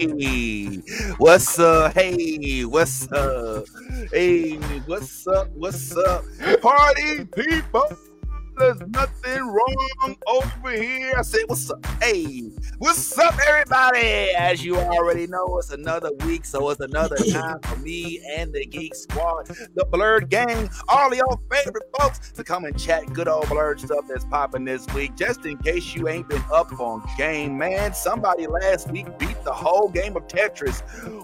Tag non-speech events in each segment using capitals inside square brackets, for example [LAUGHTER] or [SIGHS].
Hey, what's up? Hey, what's up? Hey, what's up? What's up? Party people! There's nothing wrong over here. I say, what's up? Hey, what's up, everybody? As you already know, it's another week, so it's another time for me and the Geek Squad, the Blerd Gang, all your favorite folks to come and chat good old blerd stuff that's popping this week. Just in case you ain't been up on game, man, somebody last week beat the whole game of Tetris,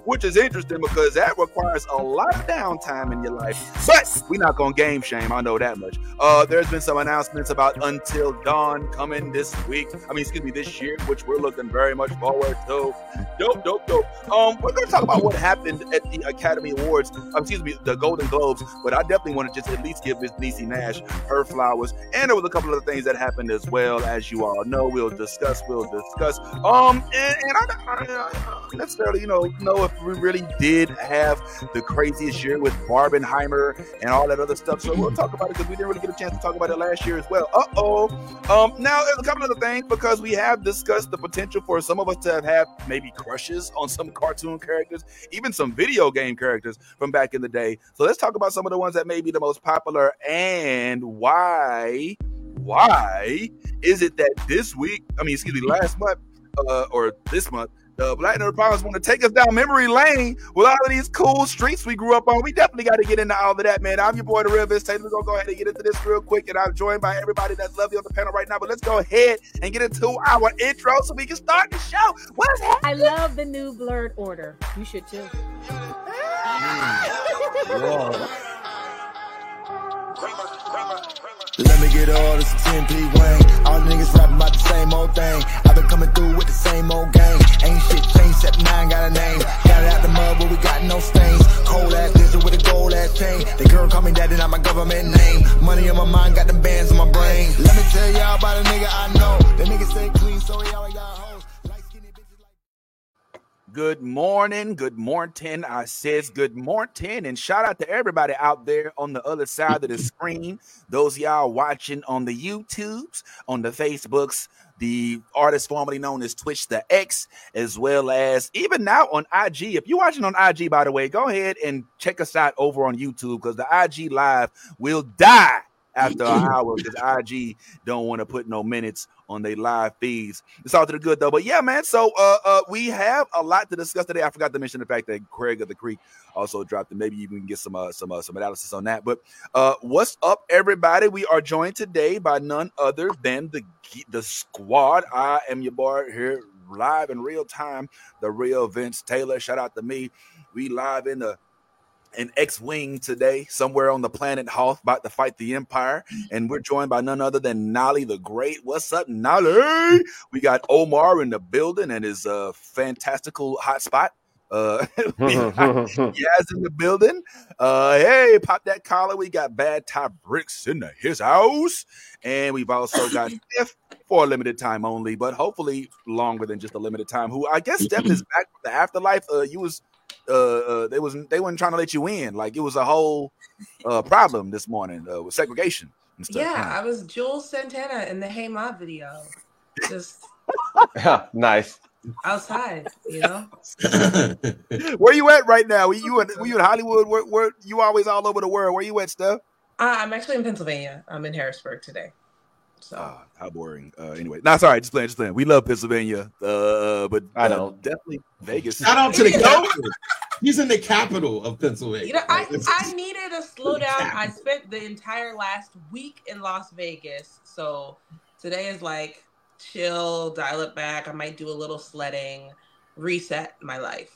which is interesting because that requires a lot of downtime in your life. But we're not gonna game shame, I know that much. Uh, there's been some announcements announcements about Until Dawn coming this week. I mean, excuse me, this year, which we're looking very much forward to. Dope, dope, dope. Um, we're going to talk about what happened at the Academy Awards. Um, excuse me, the Golden Globes. But I definitely want to just at least give Miss Niecy Nash her flowers. And there was a couple of things that happened as well, as you all know. We'll discuss. We'll discuss. Um, and, and I, I, I necessarily, you know, know if we really did have the craziest year with Barbenheimer and all that other stuff. So we'll talk about it because we didn't really get a chance to talk about it last year year as well. Uh oh. Um, now there's a couple of things because we have discussed the potential for some of us to have had maybe crushes on some cartoon characters, even some video game characters from back in the day. So let's talk about some of the ones that may be the most popular and why. Why is it that this week, I mean, excuse me, last month uh, or this month, the Black Nerd Powers want to take us down memory lane with all of these cool streets we grew up on. We definitely got to get into all of that, man. I'm your boy, the Real Vince Taylor. We're going to go ahead and get into this real quick. And I'm joined by everybody that's lovely on the panel right now. But let's go ahead and get into our intro so we can start the show. What is happening? I love the new blerd order. You should too. Whoa. Let me get all this 10 P Wayne. All the niggas rapping about the same old thing. I've been coming through with the same old game. Ain't shit changed except nine got a name. Got it out the mud, but we got no stains. Cold ass lizard with a gold ass chain. The girl call me daddy, not my government name. Money in my mind, got them bands on my brain. Let me tell y'all about a nigga I know. The nigga stay clean, so always got Good morning, good morning. I says good morning, and shout out to everybody out there on the other side of the screen. Those y'all watching on the YouTubes, on the Facebooks, the artist formerly known as Twitter the X, as well as even now on IG. If you're watching on IG, by the way, go ahead and check us out over on YouTube because the IG live will die after an [LAUGHS] hour because IG don't want to put no minutes on their live feeds. It's all to the good though. But yeah, man. So uh, uh, we have a lot to discuss today. I forgot to mention the fact that Craig of the Creek also dropped it. Maybe you can get some uh, some uh, some analysis on that. But uh, what's up, everybody? We are joined today by none other than the the squad. I am your boy here live in real time. The real Vince Taylor. Shout out to me. We live in the an X-wing today, somewhere on the planet Hoth, about to fight the Empire, and we're joined by none other than Nolly the Great. What's up, Nolly? We got Omar in the building and his uh, fantastical hotspot. Uh, [LAUGHS] [LAUGHS] Yaz in the building. Uh, hey, pop that collar. We got Bad Top Bricks in the, his house, and we've also got [LAUGHS] Steph for a limited time only, but hopefully longer than just a limited time. Who I guess Steph is back from the afterlife. Uh, you was uh, uh, they wasn't they weren't trying to let you in. Like it was a whole uh, problem this morning uh, with segregation and stuff. Yeah, I was Juelz Santana in the Hey Ma video, just [LAUGHS] nice outside. You know, [LAUGHS] where you at right now? Were you in, were you in Hollywood? Where, where you always all over the world? Where you at, Steph? Uh, I'm actually in Pennsylvania. I'm in Harrisburg today. So uh, how boring. Uh, anyway, not sorry, just playing, just playing. We love Pennsylvania, uh, but I know definitely Vegas. Shout out to the [LAUGHS] governor. He's in the capital of Pennsylvania. You know, I, I needed a slowdown. I [LAUGHS] spent the entire last week in Las Vegas, so today is like chill, dial it back. I might do a little sledding, reset my life.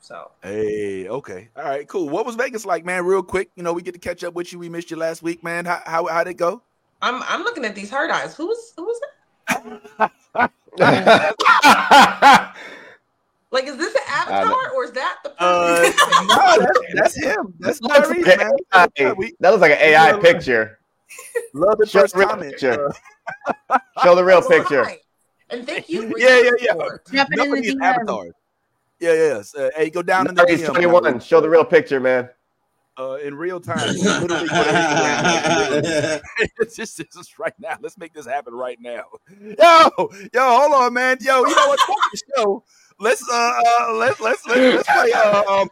So hey, okay, all right, cool. What was Vegas like, man? Real quick, you know, we get to catch up with you. We missed you last week, man. How how how'd it go? I'm I'm looking at these hard eyes. Who's who's that? [LAUGHS] like, is this an avatar or is that the uh, [LAUGHS] [LAUGHS] no, that's, that's, him. That's Larry, like man. that looks like an AI picture. Love the first comment. Picture. Uh, Show the real picture. And thank you. yeah, yeah, yeah. Nobody's avatars. Yeah, yeah. Uh, hey, go down in the DM. 21. Show the real picture, man uh, in real [LAUGHS] time. [LAUGHS] [LAUGHS] it's just, it's just right now. Let's make this happen right now. Yo, yo, hold on, man. Yo, you know what? Fuck the show. let's uh, uh let's let's let's, let's play uh, um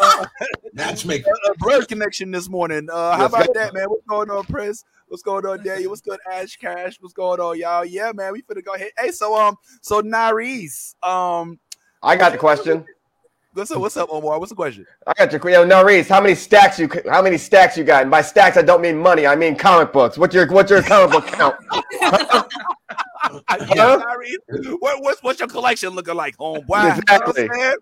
uh, Matchmaker. a blerd connection this morning. Uh, how Let's about go. that, man? What's going on, Prince? What's going on, Daniel? What's good, Ash Cash? What's going on, y'all? Yeah, man, we finna go ahead. Hey, so um, so Nariz, um, I got the question. What's up? What's up, Omar? What's the question? I got your yo, no Reese. How many stacks you how many stacks you got? And by stacks, I don't mean money. I mean comic books. What's your what's your comic book count? [LAUGHS] Yeah, Nariz, what, what's what's your collection looking like, homeboy? You know what Exactly. saying?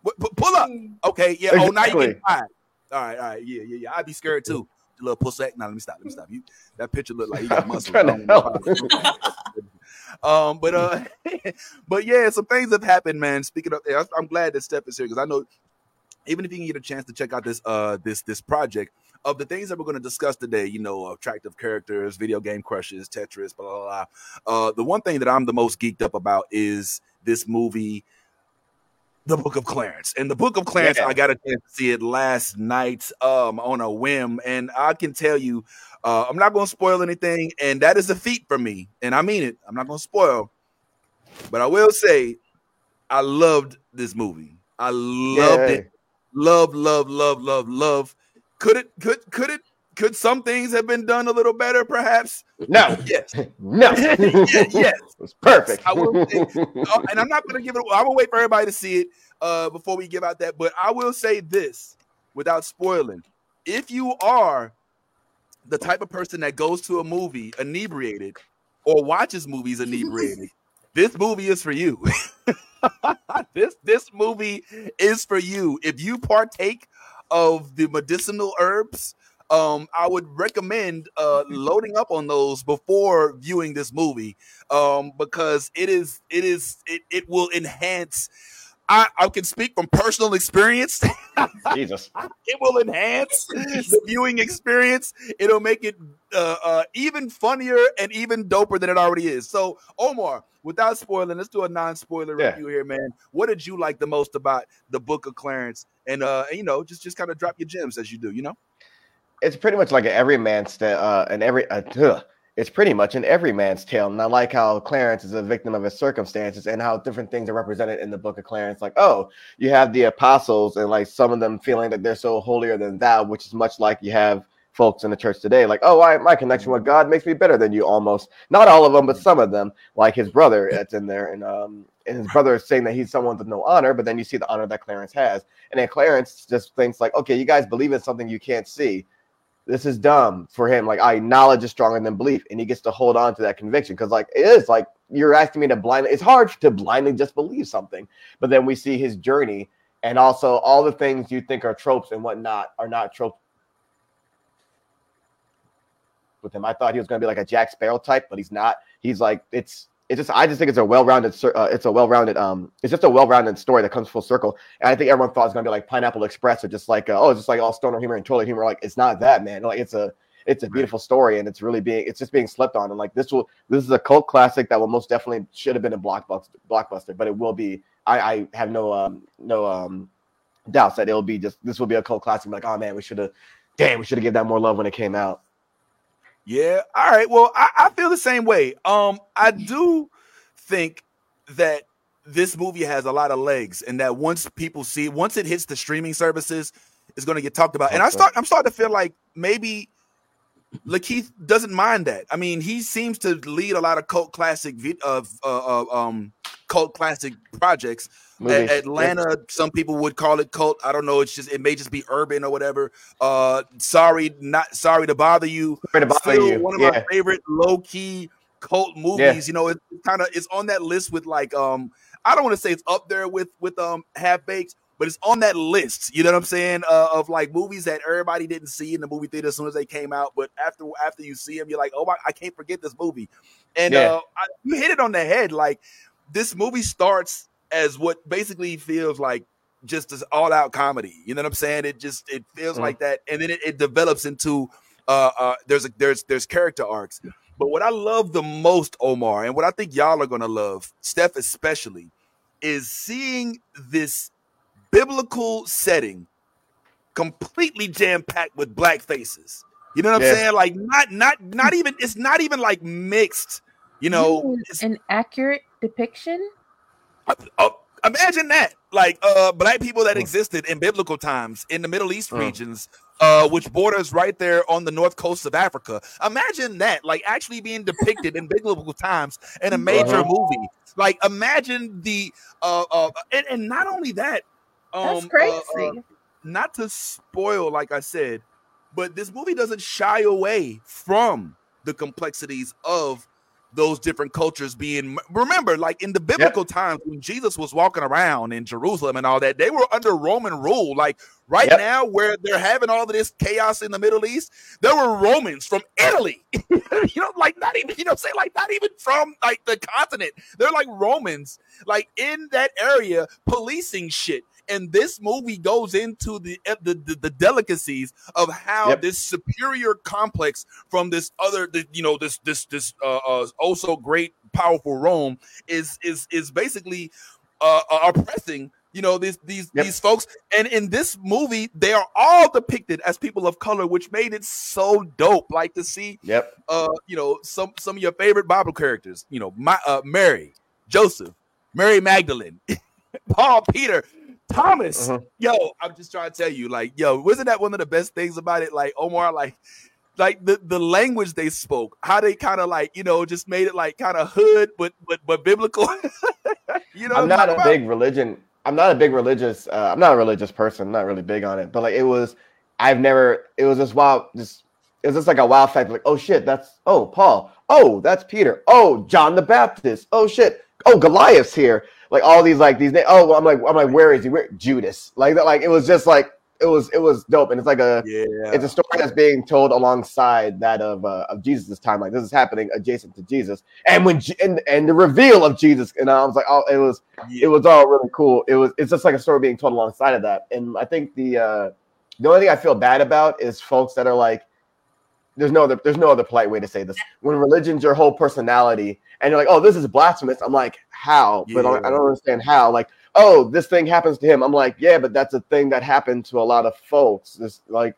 What- pu- Pull up. Okay, yeah. Oh, now you Exactly. get. All right, all right, yeah, yeah, yeah. I'd be scared too. You little pussy. Now let me stop. Let me stop. You that picture look like you got [LAUGHS] I'm muscle. [LAUGHS] trying to help. um, but uh, [LAUGHS] [LAUGHS] but yeah, some things have happened, man. Speaking of, I'm- I'm glad that Steph is here because I know even if you can get a chance to check out this uh this this project of the things that we're going to discuss today, you know, attractive characters, video game crushes, Tetris, blah blah blah. Uh, the one thing that I'm the most geeked up about is this movie, The Book of Clarence. And The Book of Clarence, Yeah. I got a chance to see it last night um on a whim, and I can tell you, uh, I'm not going to spoil anything, and that is a feat for me, and I mean it. I'm not going to spoil, but I will say, I loved this movie. I loved Yay. it. Love, love, love, love, love. Could it? Could could it? Could some things have been done a little better? Perhaps. No, Yes. [LAUGHS] no. [LAUGHS] Yes. It's perfect. I will say- [LAUGHS] Uh, and I'm not going to give it. Away. I'm gonna wait for everybody to see it uh, before we give out that. But I will say this, without spoiling: if you are the type of person that goes to a movie inebriated or watches movies inebriated, this movie is for you. this this movie is for you. If you partake of the medicinal herbs, um, I would recommend uh, loading up on those before viewing this movie, um, because it is it is it, it will enhance. I, I can speak from personal experience. [LAUGHS] Jesus. it will enhance the viewing experience. It'll make it uh, uh, even funnier and even doper than it already is. So, Omar, without spoiling, let's do a non-spoiler Yeah. review here, man. What did you like the most about the Book of Clarence? And uh, you know, just just kind of drop your gems as you do. You know, It's pretty much like an everyman's tale, uh, and every uh, ugh. it's pretty much an everyman's tale. And I like how Clarence is a victim of his circumstances and how different things are represented in the book of Clarence. Like, oh, you have the apostles and like some of them feeling that they're so holier than thou, which is much like you have folks in the church today. Like, oh, I, my connection with God makes me better than you almost. Not all of them, but some of them, like his brother that's in there. And um and his brother is saying that he's someone with no honor, but then you see the honor that Clarence has. And then Clarence just thinks like, okay, you guys believe in something you can't see this is dumb for him. Like, I knowledge is stronger than belief, and he gets to hold on to that conviction because, like, it is like you're asking me to blindly. It's hard to blindly just believe something, but then we see his journey, and also all the things you think are tropes and whatnot are not tropes with him. I thought he was going to be like a Jack Sparrow type, but he's not. He's like it's. It's just I just think it's a well-rounded uh, it's a well-rounded um it's just a well-rounded story that comes full circle. And I think everyone thought it was gonna be like Pineapple Express or just like uh, oh it's just like all stoner humor and toilet humor. Like it's not that man. Like it's a it's a beautiful story and it's really being it's just being slept on. And like this will this is a cult classic that will most definitely should have been a blockbuster blockbuster but it will be I I have no um no um doubts that it'll be just this will be a cult classic. Like oh man we should have damn we should have given that more love when it came out Yeah. All right. Well, I, I feel the same way. Um, I do think that this movie has a lot of legs, and that once people see, once it hits the streaming services, it's going to get talked about. And I start, I'm starting to feel like maybe Lakeith doesn't mind that. I mean, he seems to lead a lot of cult classic of uh, uh, um cult classic projects. A- Atlanta, some people would call it cult. I don't know. It's just it may just be urban or whatever. Uh, sorry, not sorry to bother you. Sorry to bother Still you. one of Yeah. my favorite low key cult movies. You know, it's kind of it's on that list with like um I don't want to say it's up there with with um Half Baked, but it's on that list. You know what I'm saying? Uh, of like movies that everybody didn't see in the movie theater as soon as they came out, but after after you see them, you're like, oh my, I can't forget this movie. And Yeah. uh, I, you hit it on the head. Like this movie starts as what basically feels like just this all out comedy. You know what I'm saying? It just it feels Mhm. like that, and then it, it develops into uh, uh there's a there's there's character arcs. But what I love the most, Omar, and what I think y'all are gonna love, Steph especially, is seeing this biblical setting completely jam packed with black faces. You know what Yeah. I'm saying? Like not not not even it's not even like mixed. You know, Ooh, an accurate depiction. uh, uh, Imagine that, like uh, black people that Hmm. existed in biblical times in the Middle East Hmm. regions, uh, which borders right there on the north coast of Africa. Imagine that, like actually being depicted in biblical times in a major Uh-huh. movie. Like imagine the uh, uh, and, and not only that, um, That's uh, crazy. uh, not to spoil, like I said, but this movie doesn't shy away from the complexities of those different cultures being remember like in the biblical times when jesus was walking around in jerusalem and all that they were under roman rule. Like right Yep. now where they're having all of this chaos in the middle east there were romans from italy. [LAUGHS] You know like not even you know say like not even from like the continent. They're like romans like in that area policing shit and this movie goes into the the, the, the delicacies of how Yep. this superior complex from this other the, you know this this this uh, uh oh so great powerful rome is is is basically uh, uh oppressing you know these these Yep. these folks and in this movie they are all depicted as people of color which made it so dope like to see Yep. uh, you know, some some of your favorite Bible characters. You know, my uh, Mary, Joseph, Mary Magdalene, [LAUGHS] Paul, Peter, Thomas. Mhm. Yo, I'm just trying to tell you, like, yo, wasn't that one of the best things about it? Like Omar, like, like the the language they spoke, how they kind of like, you know, just made it like kind of hood, but but but biblical. [LAUGHS] you know, I'm not a about? big religion. I'm not a big religious. Uh, I'm not a religious person. I'm not really big on it. But like it was, I've never. It was just wild. Just it was just like a wild fact. Like oh shit, that's oh Paul. Oh that's Peter. Oh John the Baptist. Oh shit. Oh Goliath's here. Like all these like these. Oh I'm like I'm like where is he? Where Judas? Like that. Like it was just like it was it was dope. And it's like a Yeah, it's a story that's being told alongside that of uh, of Jesus' time. Like this is happening adjacent to Jesus, and when and and the reveal of Jesus, and I was like, oh, it was yeah. it was all really cool. It was it's just like a story being told alongside of that. And I think the uh the only thing I feel bad about is folks that are like, there's no other there's no other polite way to say this. When religion's your whole personality, and you're like, oh, this is blasphemous. I'm like, how? But I don't understand how. Like, oh, this thing happens to him. I'm like, yeah, but that's a thing that happened to a lot of folks. This like,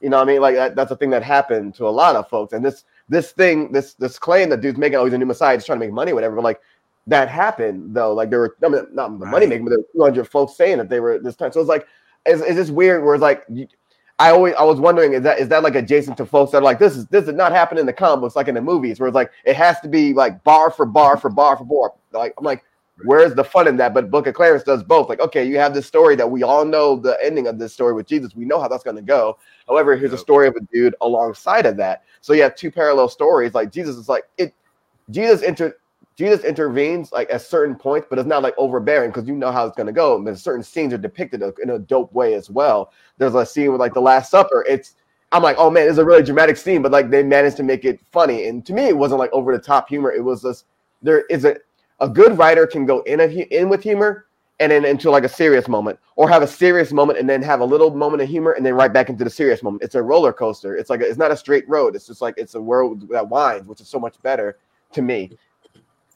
you know, what I mean, like that, that's a thing that happened to a lot of folks. And this this thing, this this claim that dude's making, oh, he's a new messiah, just trying to make money, whatever. But like that happened though. Like there were, I mean, not the money making, but there were 200 folks saying that they were this time. So it's like, it's, it's just weird. Where it's like, you- I always, I was wondering, is that is that like adjacent to folks that are like, this is this did not happen in the comic books, like in the movies, where it's like it has to be like bar for bar for bar for bar. Like I'm like, where's the fun in that? But Book of Clarence does both. Like, okay, you have this story that we all know the ending of this story with Jesus. We know how that's going to go. However, here's a story of a dude alongside of that. So you have two parallel stories. Like Jesus is like it. Jesus inter Jesus intervenes like at certain points, but it's not like overbearing because you know how it's going to go. And certain scenes are depicted in a dope way as well. There's a scene with like the Last Supper. It's I'm like, oh man, it's a really dramatic scene, but like they managed to make it funny. And to me, it wasn't like over the top humor. It was just there is a a good writer can go in a, in with humor and then into like a serious moment, or have a serious moment and then have a little moment of humor and then right back into the serious moment. It's a roller coaster. It's like a, it's not a straight road. It's just like it's a world that winds, which is so much better to me.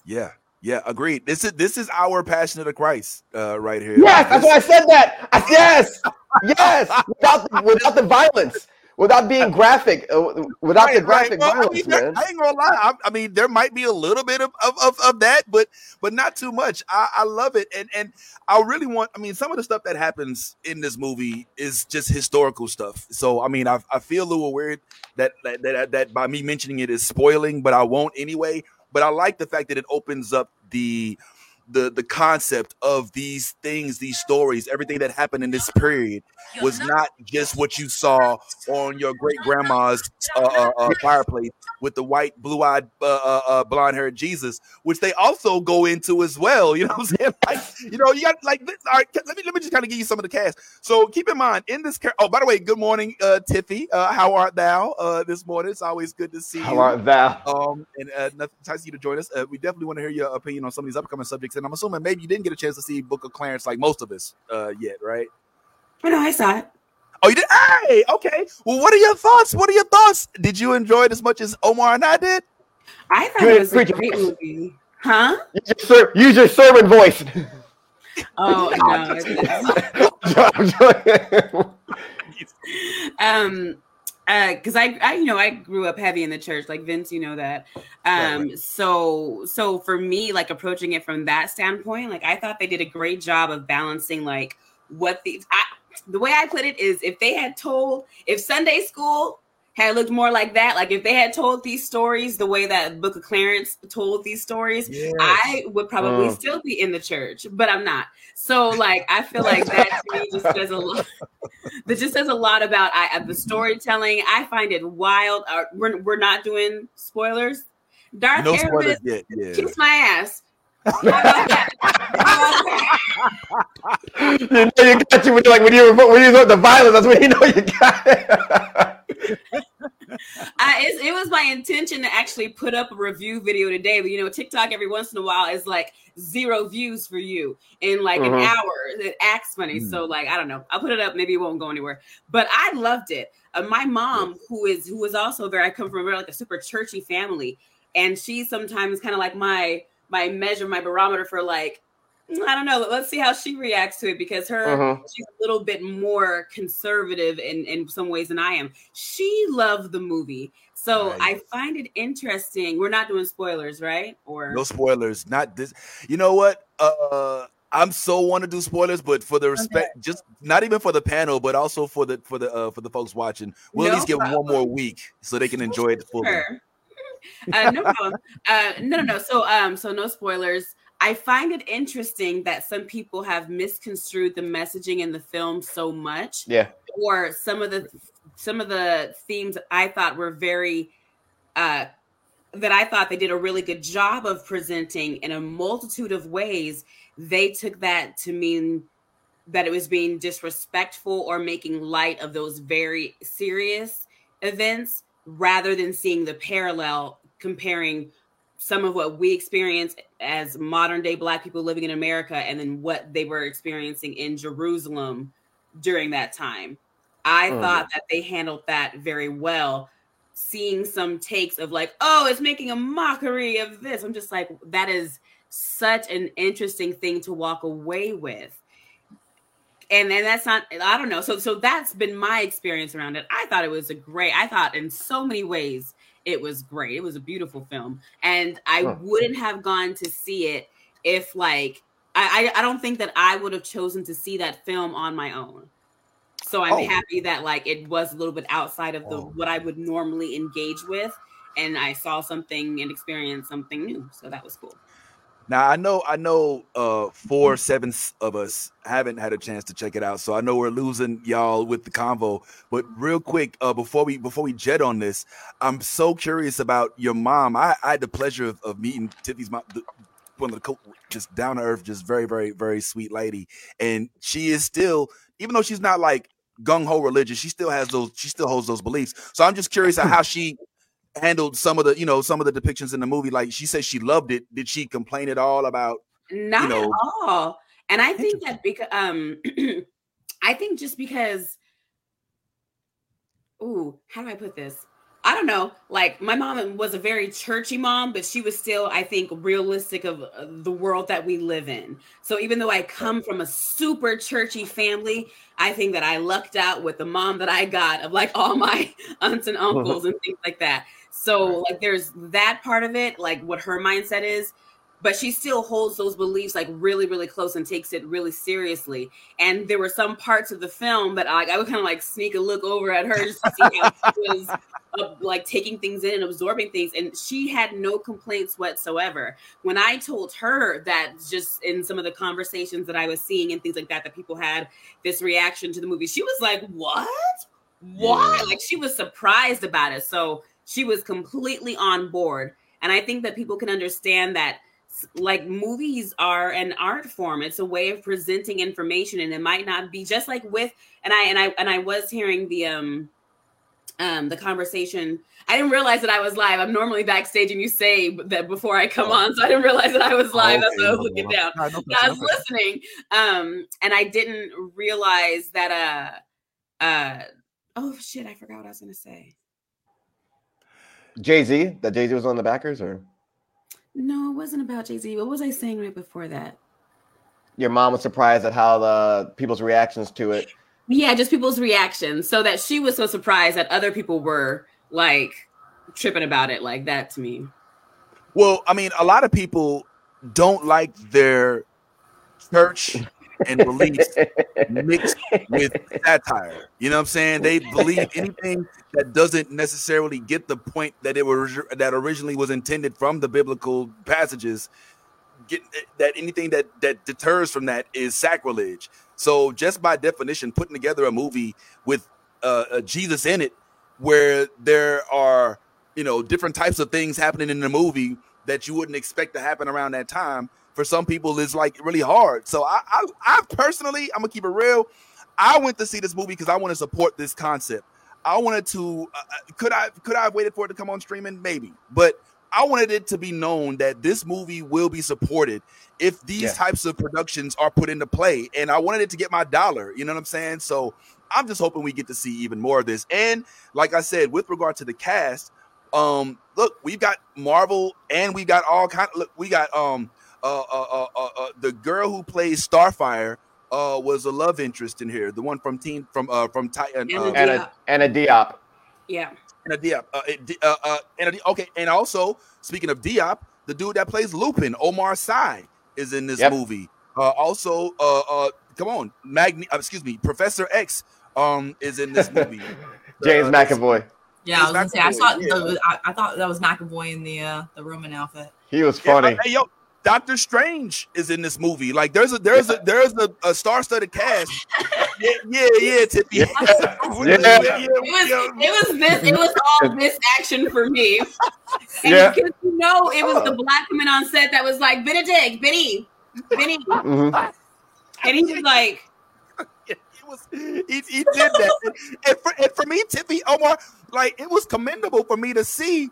Yeah, yeah. Agreed. This is this is our passion of the Christ, uh, right here. Yes, that's why I said that. I, yes, yes, without the, without the violence, without being graphic, uh, without the Right, right. graphic Well, I, violence, mean, man. I ain't gonna lie. I, I mean, there might be a little bit of, of, of, of that, but but not too much. I, I love it, and and I really want. I mean, some of the stuff that happens in this movie is just historical stuff. So I mean, I, I feel a little weird that that, that that by me mentioning it is spoiling, but I won't anyway. But I like the fact that it opens up the the the concept of these things, these stories, everything that happened in this period was not just what you saw on your great grandma's uh, uh, uh, fireplace with the white, blue eyed, uh, uh, uh, blonde haired Jesus, which they also go into as well. You know what I'm saying? [LAUGHS] Like, you know, you got like, th- all right, let me let me just kind of give you some of the cast. So keep in mind in this. Char- oh, by the way, good morning, uh, Tiffy. Uh, how art thou uh, this morning? It's always good to see How you. art thou? Um, and uh, nothing nice you to join us. Uh, we definitely want to hear your opinion on some of these upcoming subjects. And I'm assuming maybe you didn't get a chance to see Book of Clarence like most of us uh, yet, right? I know I saw it. Oh, you did? Hey, okay. Well, what are your thoughts? What are your thoughts? Did you enjoy it as much as Omar and I did? I thought it was a preacher. great movie. Huh? Use your, ser- use your sermon voice. [LAUGHS] Oh no. it's- [LAUGHS] I'm um because I, I, you know, I grew up heavy in the church, like Vince, you know that. Um, so, so for me, like approaching it from that standpoint, like I thought they did a great job of balancing, like what the, I, the way I put it is, if they had told, if Sunday school had looked more like that, like if they had told these stories the way that Book of Clarence told these stories, Yes. I would probably Mm. still be in the church, but I'm not. So, like, I feel like that to me just says a lot. [LAUGHS] That just says a lot about I, the storytelling. I find it wild. Uh, we're, we're not doing spoilers. Darth No Aramis. Yeah. kiss my ass. How about that? How about that? you know you got you when you like when you when you the violence. That's when you know you got it. [LAUGHS] I, it's, it was my intention to actually put up a review video today, but you know, TikTok every once in a while is like zero views for you in like an Mhm. hour. It acts funny, Mm. so like I don't know. I'll put it up. Maybe it won't go anywhere. But I loved it. Uh, my mom, who is who is also very, I come from a very like a super churchy family, and she's sometimes kind of like my my measure, my barometer for like. I don't know. Let's see how she reacts to it because her Mhm. she's a little bit more conservative in in some ways than I am. She loved the movie, so Right. I find it interesting. We're not doing spoilers, right? Or No spoilers. Not this. You know what? Uh I'm so want to do spoilers, but for the respect, just not even for the panel, but also for the for the uh, for the folks watching, we'll at least give them one more week so they can enjoy it fully. Sure. [LAUGHS] uh, no problem. Uh, no, no, no. So, um, so no spoilers. I find it interesting that some people have misconstrued the messaging in the film so much. Yeah. or some of the some of the themes I thought were very uh that I thought they did a really good job of presenting in a multitude of ways. They took that to mean that it was being disrespectful or making light of those very serious events rather than seeing the parallel comparing some of what we experience as modern day black people living in America and then what they were experiencing in Jerusalem during that time. I Mhm. thought that they handled that very well. Seeing some takes of like, oh, it's making a mockery of this. I'm just like, that is such an interesting thing to walk away with. And then that's not, I don't know. So, so that's been my experience around it. I thought it was a great, I thought in so many ways it was great. It was a beautiful film. And I wouldn't have gone to see it if like I, I I don't think that I would have chosen to see that film on my own. So I'm Oh. happy that like it was a little bit outside of the Oh. what I would normally engage with, and I saw something and experienced something new. So that was cool. Now I know I know uh four sevenths of us haven't had a chance to check it out, so I know we're losing y'all with the convo. But real quick, uh before we before we jet on this, I'm so curious about your mom. I, I had the pleasure of, of meeting Tiffany's mom, the, one of the co- just down to earth, just very very very sweet lady, and she is still even though she's not like gung ho religious, she still has those she still holds those beliefs. So I'm just curious how [CLEARS THROAT] she handled some of the you know some of the depictions in the movie like she said she loved it did she complain at all about Not know- at all. And I think that because um [CLEARS THROAT] I think just because ooh, how do I put this? I don't know. Like my mom was a very churchy mom, but she was still, I think, realistic of uh, the world that we live in. So even though I come from a super churchy family, I think that I lucked out with the mom that I got of like all my [LAUGHS] aunts and uncles and things like that. So like there's that part of it, like what her mindset is, but she still holds those beliefs like really, really close and takes it really seriously. And there were some parts of the film that I, I would kind of like sneak a look over at her just to see how she [LAUGHS] was uh, like taking things in and absorbing things. And she had no complaints whatsoever. When I told her that just in some of the conversations that I was seeing and things like that, that people had this reaction to the movie, she was like, What? Why? Like she was surprised about it. So she was completely on board. And I think that people can understand that like movies are an art form it's a way of presenting information and it might not be just like with and i and i and i was hearing the um um the conversation i didn't realize that i was live i'm normally backstage and you say that before i come on so i didn't realize that i was live that's why i was looking down Nah, no but I was listening, um, and I didn't realize that. Uh, uh, oh shit! I forgot what I was gonna say. Jay Z, that Jay Z was on the backers, or No, it wasn't about Jay Z. What was I saying right before that? your mom was surprised at how the people's reactions to it Yeah, just people's reactions. So that she was so surprised that other people were like tripping about it like that to me. Well, I mean, a lot of people don't like their church and beliefs mixed with satire. You know what I'm saying? They believe anything that doesn't necessarily get the point that it was that originally was intended from the biblical passages. Get that anything that that deters from that is sacrilege. So just by definition, putting together a movie with uh, a Jesus in it, where there are you know different types of things happening in the movie that you wouldn't expect to happen around that time for some people is like really hard. So I, I, I personally, I'm gonna keep it real. I went to see this movie because I want to support this concept. I wanted to. Uh, uh, could I could I have waited for it to come on streaming? Maybe, but I wanted it to be known that this movie will be supported if these yeah. types of productions are put into play, and I wanted it to get my dollar. You know what I'm saying? So I'm just hoping we get to see even more of this. And like I said, with regard to the cast, um, look, we've got Marvel, and we've got all kind. Of, look, we got um uh, uh, uh, uh, the girl who plays Starfire uh, was a love interest in here. The one from Teen from uh, from Titan. Uh, Anna, Anna Diop. Yeah. Anna Diop. Uh, uh, uh, Anna, okay, and also speaking of Diop, the dude that plays Lupin, Omar Sy, is in this yep. movie. Uh, also, uh, uh, come on, Magni. Uh, excuse me, Professor X, um, is in this [LAUGHS] movie. James uh, McAvoy. Yeah, I was gonna say I saw. Yeah. The, I, I, thought that was McAvoy in the uh, the Roman outfit. He was funny. Yeah, hey, yo, Doctor Strange is in this movie. Like there's a there's a there's a, a star-studded cast. yeah, yeah, yeah, Tippy. [LAUGHS] Yeah. yeah. yeah. It was it was this it was all this action for me. And yeah. because you know it was the black woman on set that was like Benedict, Benny, Benny. Mm-hmm. And he was like [LAUGHS] he was he, he did that. and, for, and for me, Tippy Omar, like it was commendable for me to see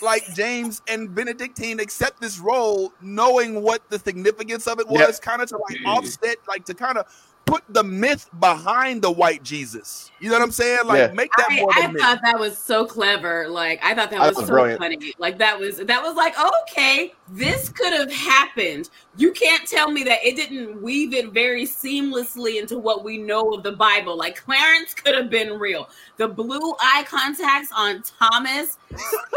like James and Benedictine accept this role, knowing what the significance of it was, yep. kind of to like mm. offset, like to kind of put the myth behind the white Jesus. You know what I'm saying? Like yeah. make that I, more. I thought that was so clever. Like I thought that was, was so brilliant. funny. Like that was that was like okay, this could have happened. You can't tell me that it didn't weave it very seamlessly into what we know of the Bible. Like Clarence could have been real. The blue eye contacts on Thomas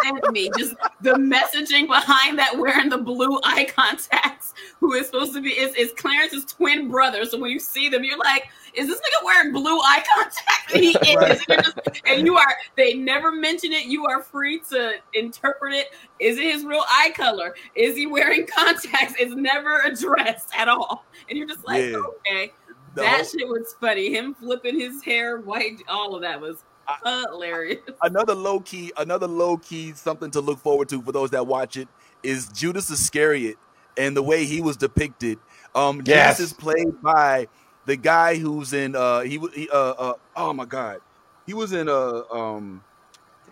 sent me just the messaging behind that wearing the blue eye contacts, who is supposed to be is, is Clarence's twin brother. So when you see them, you're like, is this nigga wearing blue eye contact? [LAUGHS] And he is. And, just, and you are, they never mention it. You are free to interpret it. Is it his real eye color? Is he wearing [LAUGHS] contacts? It's never addressed at all. And you're just like, yeah. okay. No. That shit was funny. Him flipping his hair white, all of that was hilarious. [LAUGHS] Another low key, another low key something to look forward to for those that watch it is Judas Iscariot and the way he was depicted. Um, yes. Judas is played by the guy who's in uh he he uh, uh oh my god. He was in uh um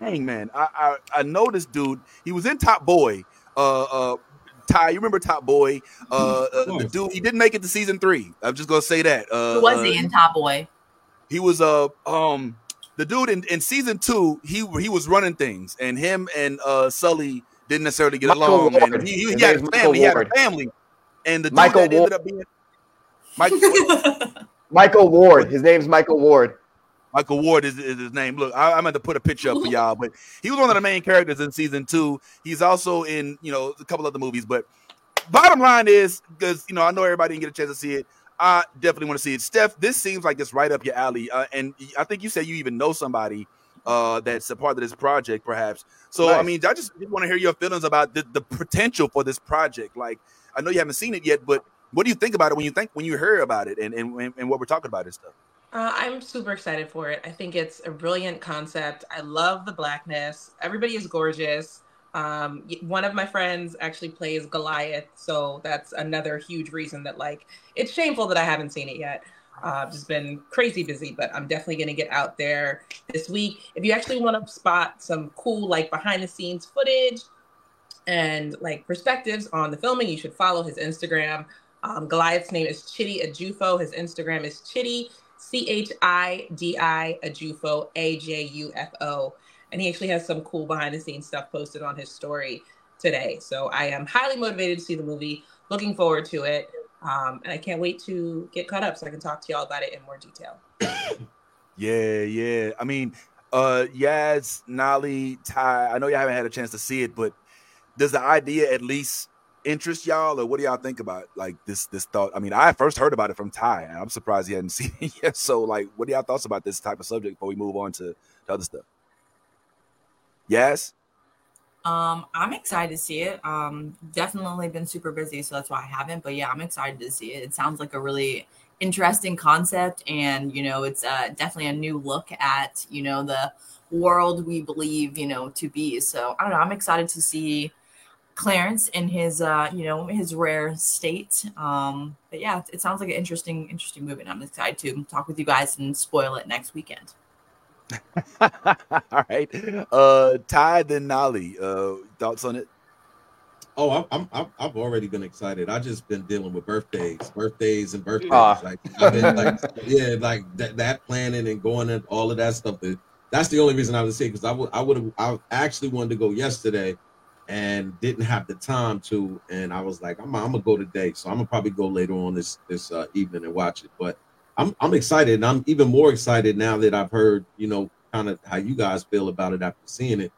dang man. I, I I know this dude. He was in Top Boy. Uh uh Ty you remember Top Boy? Uh, uh the dude he didn't make it to season three. I'm just gonna say that. Uh who was he uh, in Top Boy. he was uh um the dude in, in season two he he was running things and him and uh Sully didn't necessarily get Michael along Ward. and he, he, he had a family he had a family and the dude Michael that Ward. ended up being Michael [LAUGHS] Michael Ward. His name's Michael Ward. Michael Ward is, is his name. Look, I, am going to put a picture up for [LAUGHS] y'all, but he was one of the main characters in season two. He's also in, you know, a couple other movies. But bottom line is, because you know, I know everybody didn't get a chance to see it. I definitely want to see it. Steph, this seems like it's right up your alley, uh, and I think you said you even know somebody uh, that's a part of this project, perhaps. So, nice. I mean, I just want to hear your feelings about the, the potential for this project. Like, I know you haven't seen it yet, but what do you think about it when you think when you hear about it and and, and what we're talking about and stuff? Uh, I'm super excited for it. I think it's a brilliant concept. I love the blackness. Everybody is gorgeous. Um, one of my friends actually plays Goliath, so that's another huge reason that like it's shameful that I haven't seen it yet. Uh, I've just been crazy busy, but I'm definitely going to get out there this week. If you actually want to spot some cool like behind the scenes footage and like perspectives on the filming, you should follow his Instagram. Um, Goliath's name is Chidi Ajufo. His Instagram is Chidi, C H I D I Ajufo, A J U F O. And he actually has some cool behind the scenes stuff posted on his story today. So I am highly motivated to see the movie. Looking forward to it. Um, and I can't wait to get caught up so I can talk to y'all about it in more detail. [COUGHS] Yeah, yeah. I mean, uh Yaz, Nolly, Ty, I know y'all haven't had a chance to see it, but does the idea at least interest y'all or what do y'all think about like this this thought? I mean, I first heard about it from Ty and I'm surprised he hadn't [LAUGHS] seen it yet. So like what are y'all thoughts about this type of subject before we move on to, to other stuff? Yes? Um, I'm excited to see it. Um, definitely been super busy, so that's why I haven't. But yeah, I'm excited to see it. It sounds like a really interesting concept, and you know, it's uh, definitely a new look at you know the world we believe you know to be. So I don't know. I'm excited to see Clarence in his uh, you know his rare state. Um, but yeah, it, it sounds like an interesting interesting movie. And I'm excited to talk with you guys and spoil it next weekend. [LAUGHS] All right. Uh Ty then Nolly. Uh thoughts on it? Oh, I'm, I'm, I'm, I've already been excited. I just been dealing with birthdays, birthdays and birthdays. Ah. Like, I've been like, yeah, like that, that planning and going and all of that stuff. That, that's the only reason I was saying because I would, I would have, I actually wanted to go yesterday, and didn't have the time to. And I was like, I'm, I'm gonna go today, so I'm gonna probably go later on this this uh, evening and watch it. But I'm, I'm excited, and I'm even more excited now that I've heard, you know, kind of how you guys feel about it after seeing it.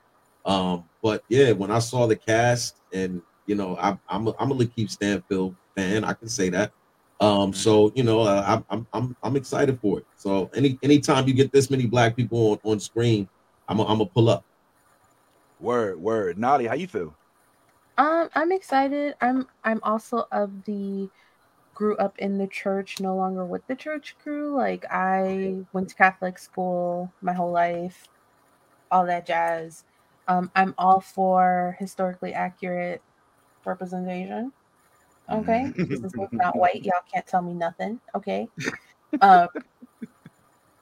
Um, but yeah, when I saw the cast, and you know, I, I'm a, I'm a Lakeith Stanfield fan. I can say that. Um, so you know, uh, I'm I'm I'm I'm excited for it. So any anytime you get this many black people on, on screen, I'm a, I'm gonna pull up. Word, word. Nolly, how you feel? Um, I'm excited. I'm I'm also of the grew up in the church, no longer with the church crew. Like I went to Catholic school my whole life, all that jazz. Um, I'm all for historically accurate representation. Okay, this is not white. Y'all can't tell me nothing. Okay. Um,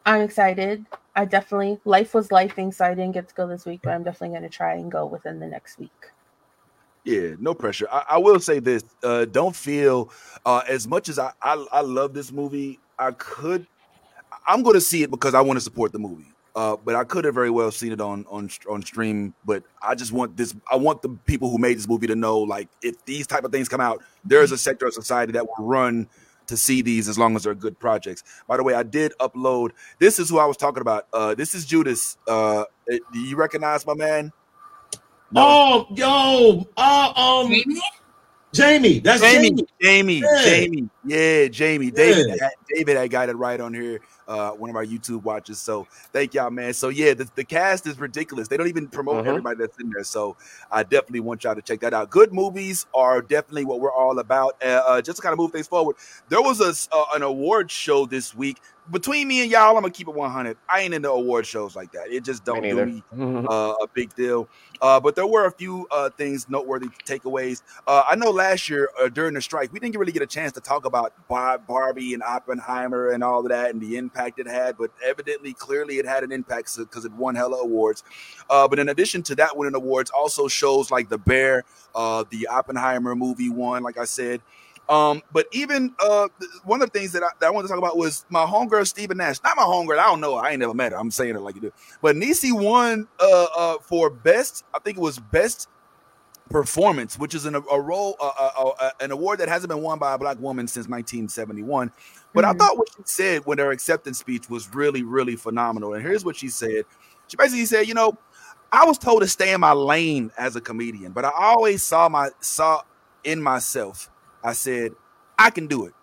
I'm excited. I definitely life was lifing, so I didn't get to go this week, but I'm definitely going to try and go within the next week. Yeah, no pressure. I, I will say this: uh, don't feel uh, as much as I, I I love this movie. I could, I'm going to see it because I want to support the movie. Uh, but I could have very well seen it on on on stream. But I just want this. I want the people who made this movie to know, like, if these type of things come out, there is a sector of society that will run to see these as long as they're good projects. By the way, I did upload. This is who I was talking about. Uh, this is Judas. Uh, do you recognize my man? Oh, yo, uh, um, Jamie? Jamie, that's Jamie, Jamie. Jamie, Yeah. Jamie, yeah, Jamie, David, Yeah. had- David, I got it right on here. Uh, one of our YouTube watchers. So thank y'all, man. So yeah, the, the cast is ridiculous. They don't even promote Mhm. everybody that's in there. So I definitely want y'all to check that out. Good movies are definitely what we're all about. Uh, uh, just to kind of move things forward, there was a uh, an award show this week. Between me and y'all, I'm gonna keep it 100. I ain't into award shows like that. It just don't Me do [LAUGHS] me uh, a big deal. Uh, but there were a few uh, things noteworthy takeaways. Uh, I know last year uh, during the strike, we didn't really get a chance to talk about Bar- Barbie and Oppenheimer and all of that and the impact it had. But evidently, clearly, it had an impact because it won hella awards. Uh, but in addition to that winning awards, also shows like The Bear, uh, the Oppenheimer movie won, like I said. Um, but even uh, one of the things that I, that I wanted to talk about was my homegirl Stephen Nash. Not my homegirl. I don't know. I ain't never met her. I'm saying it like you do. But Niecy won uh, uh, for best. I think it was best performance, which is an, a role, uh, uh, uh, an award that hasn't been won by a black woman since 1971. But I Mhm. thought what she said when her acceptance speech was really, really phenomenal. And here's what she said. She basically said, you know, I was told to stay in my lane as a comedian, but I always saw my saw in myself. I said, I can do it.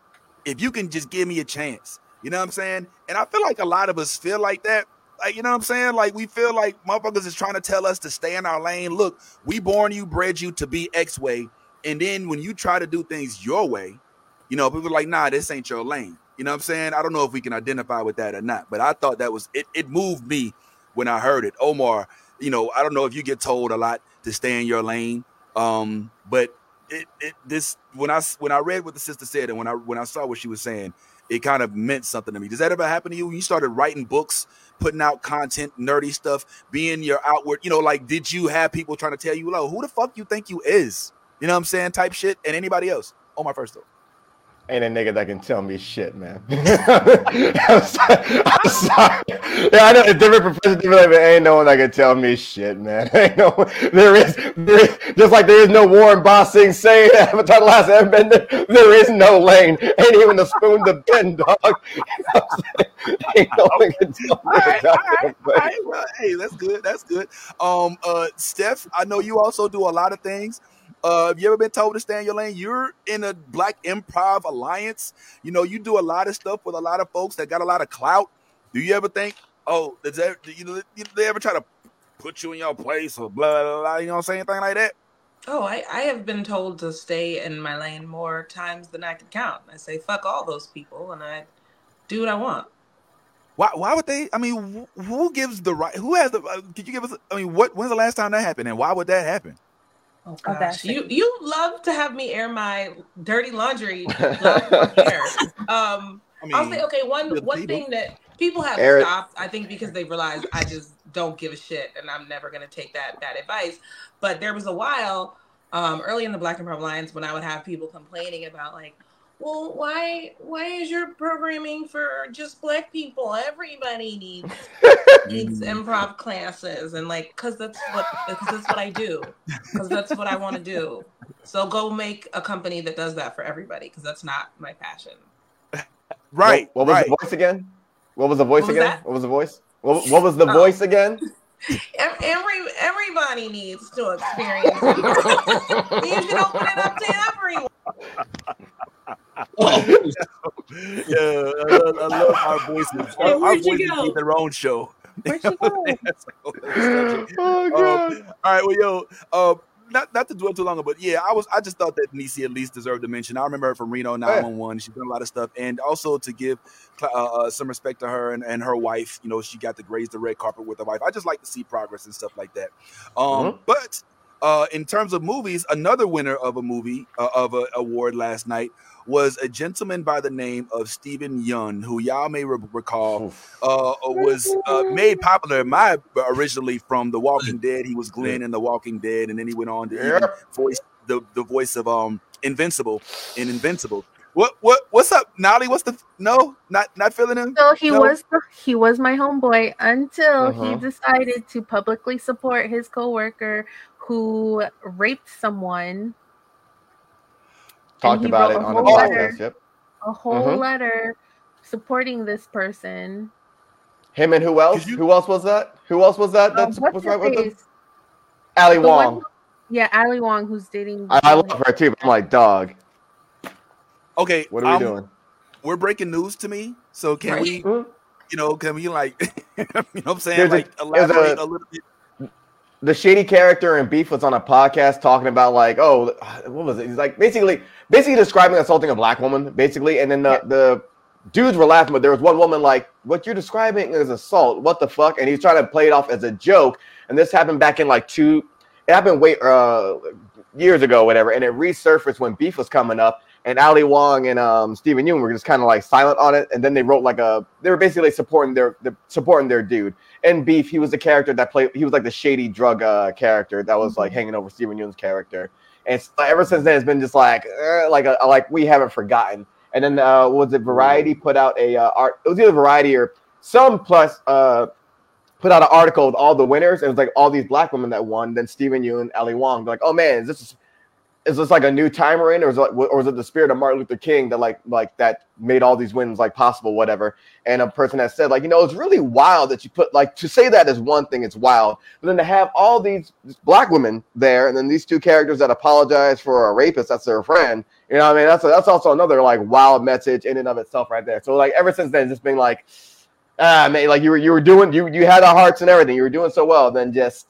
If you can just give me a chance. You know what I'm saying? And I feel like a lot of us feel like that. Like, you know what I'm saying? Like we feel like motherfuckers is trying to tell us to stay in our lane. Look, we born you, bred you to be X way. And then when you try to do things your way, you know, people are like, nah, this ain't your lane. You know what I'm saying? I don't know if we can identify with that or not, but I thought that was it, it moved me when I heard it. Omar, you know, I don't know if you get told a lot to stay in your lane. Um, but it, it this when I when I read what the sister said and when I when I saw what she was saying, it kind of meant something to me. Does that ever happen to you? When you started writing books, putting out content, nerdy stuff, being your outward, you know, like did you have people trying to tell you, "Oh, who the fuck you think you is?" You know what I'm saying? Type shit and anybody else. On my first though. Ain't a nigga that can tell me shit, man. [LAUGHS] I'm, sorry. I'm sorry. Yeah, I know it's different profession, different, but ain't no one that can tell me shit, man. [LAUGHS] Ain't no there is there is just like there is no Warren Bossing saying [LAUGHS] Avatar the Last Airbender, there is no lane. Ain't even a spoon to bend, dog. ain't no one can tell me right, all about right, that, all right. Well, hey, that's good. That's good. Um, uh, Steph, I know you also do a lot of things. Uh, have you ever been told to stay in your lane? You're in a Black Improv Alliance. You know, you do a lot of stuff with a lot of folks that got a lot of clout. Do you ever think, oh, does that, you do they ever try to put you in your place or blah blah blah? You know what I'm saying? Anything like that? Oh, I, I have been told to stay in my lane more times than I can count. I say fuck all those people and I do what I want. Why? Why would they? I mean, wh- who gives the right? Who has the? Uh, could you give us? I mean, what? When's the last time that happened, and why would that happen? Oh Oh, gosh, you you love to have me air my dirty laundry. [LAUGHS] loud. Um, I mean, I'll say okay. One one people. thing that people have Air it. stopped, I think, because they realize I just don't give a shit, and I'm never gonna take that bad advice. But there was a while um, early in the Black Empower Alliance when I would have people complaining about like, well, why why is your programming for just black people? Everybody needs [LAUGHS] needs improv classes, and like, cause that's what because that's what I do, because that's what I want to do. So go make a company that does that for everybody, because that's not my passion. right, What, what was right. the voice again? What was the voice What was again? that? What was the voice? What, what was the Oh. voice again? Every everybody needs to experience. it. [LAUGHS] you should open it up to everyone. [LAUGHS] [LAUGHS] yeah, I love, I love our voices. Our, our you voices go? need their own show. [LAUGHS] Where'd she go? oh god. Um, all right, well, yo, uh, not not to dwell too long, but yeah, I was I just thought that Niecy at least deserved a mention. I remember her from Reno 911. She's done a lot of stuff, and also to give uh, uh, some respect to her and, and her wife. You know, she got to graze the red carpet with her wife. I just like to see progress and stuff like that. Um, But uh, in terms of movies, another winner of a movie uh, of an award last night was a gentleman by the name of Steven Yeun, who y'all may re- recall uh, was uh, made popular my originally from The Walking Dead. He was Glenn in The Walking Dead, and then he went on to even Yep. voice the, the voice of um Invincible in Invincible. What what what's up, Nolly? What's the no? Not not feeling him? So he No. was he was my homeboy until he Uh-huh. decided to publicly support his coworker who raped someone. Talked about it on the whole letter. podcast. Yep. A whole Mhm. letter supporting this person. Him and who else? You- Who else was that? Who else was that? Um, That's what's was right with him. face? Ali The Wong. who- yeah, Ali Wong, who's dating. I, I love her too, but I'm like, dog, Okay, what are we um, doing? We're breaking news to me, so can Right. we? Mhm. You know, can we like? [LAUGHS] you know what I'm saying? There's like there's elaborate a- a little bit. The shady character in Beef was on a podcast talking about like, oh, what was it? He's like basically, basically describing assaulting a black woman, basically, and then the the dudes were laughing, but there was one woman like, what you're describing is assault. What the fuck? And he's trying to play it off as a joke. And this happened back in like two, it happened way uh years ago, whatever, and it resurfaced when Beef was coming up. And Ali Wong and um, Steven Yeun were just kind of like silent on it, and then they wrote like a. They were basically supporting their, the supporting their dude. And Beef, he was the character that played. He was like the shady drug uh, character that was like hanging over Steven Yeun's character. And ever since then, it's been just like, uh, like a, like we haven't forgotten. And then uh, was it Variety put out a uh, art? It was either Variety or some plus uh, put out an article with all the winners. And It was like all these black women that won. Then Steven Yeun, Ali Wong, like, oh man, is this is this like a new timer in, or is it, or is it the spirit of Martin Luther King that like like that made all these wins like possible, whatever? And a person has said like, you know, it's really wild that you put like to say that is one thing, it's wild, but then to have all these black women there, and then these two characters that apologize for a rapist that's their friend, you know, I mean, that's that's also another like wild message in and of itself right there. So like ever since then, just been like, ah man, like you were you were doing you you had our hearts and everything, you were doing so well, then just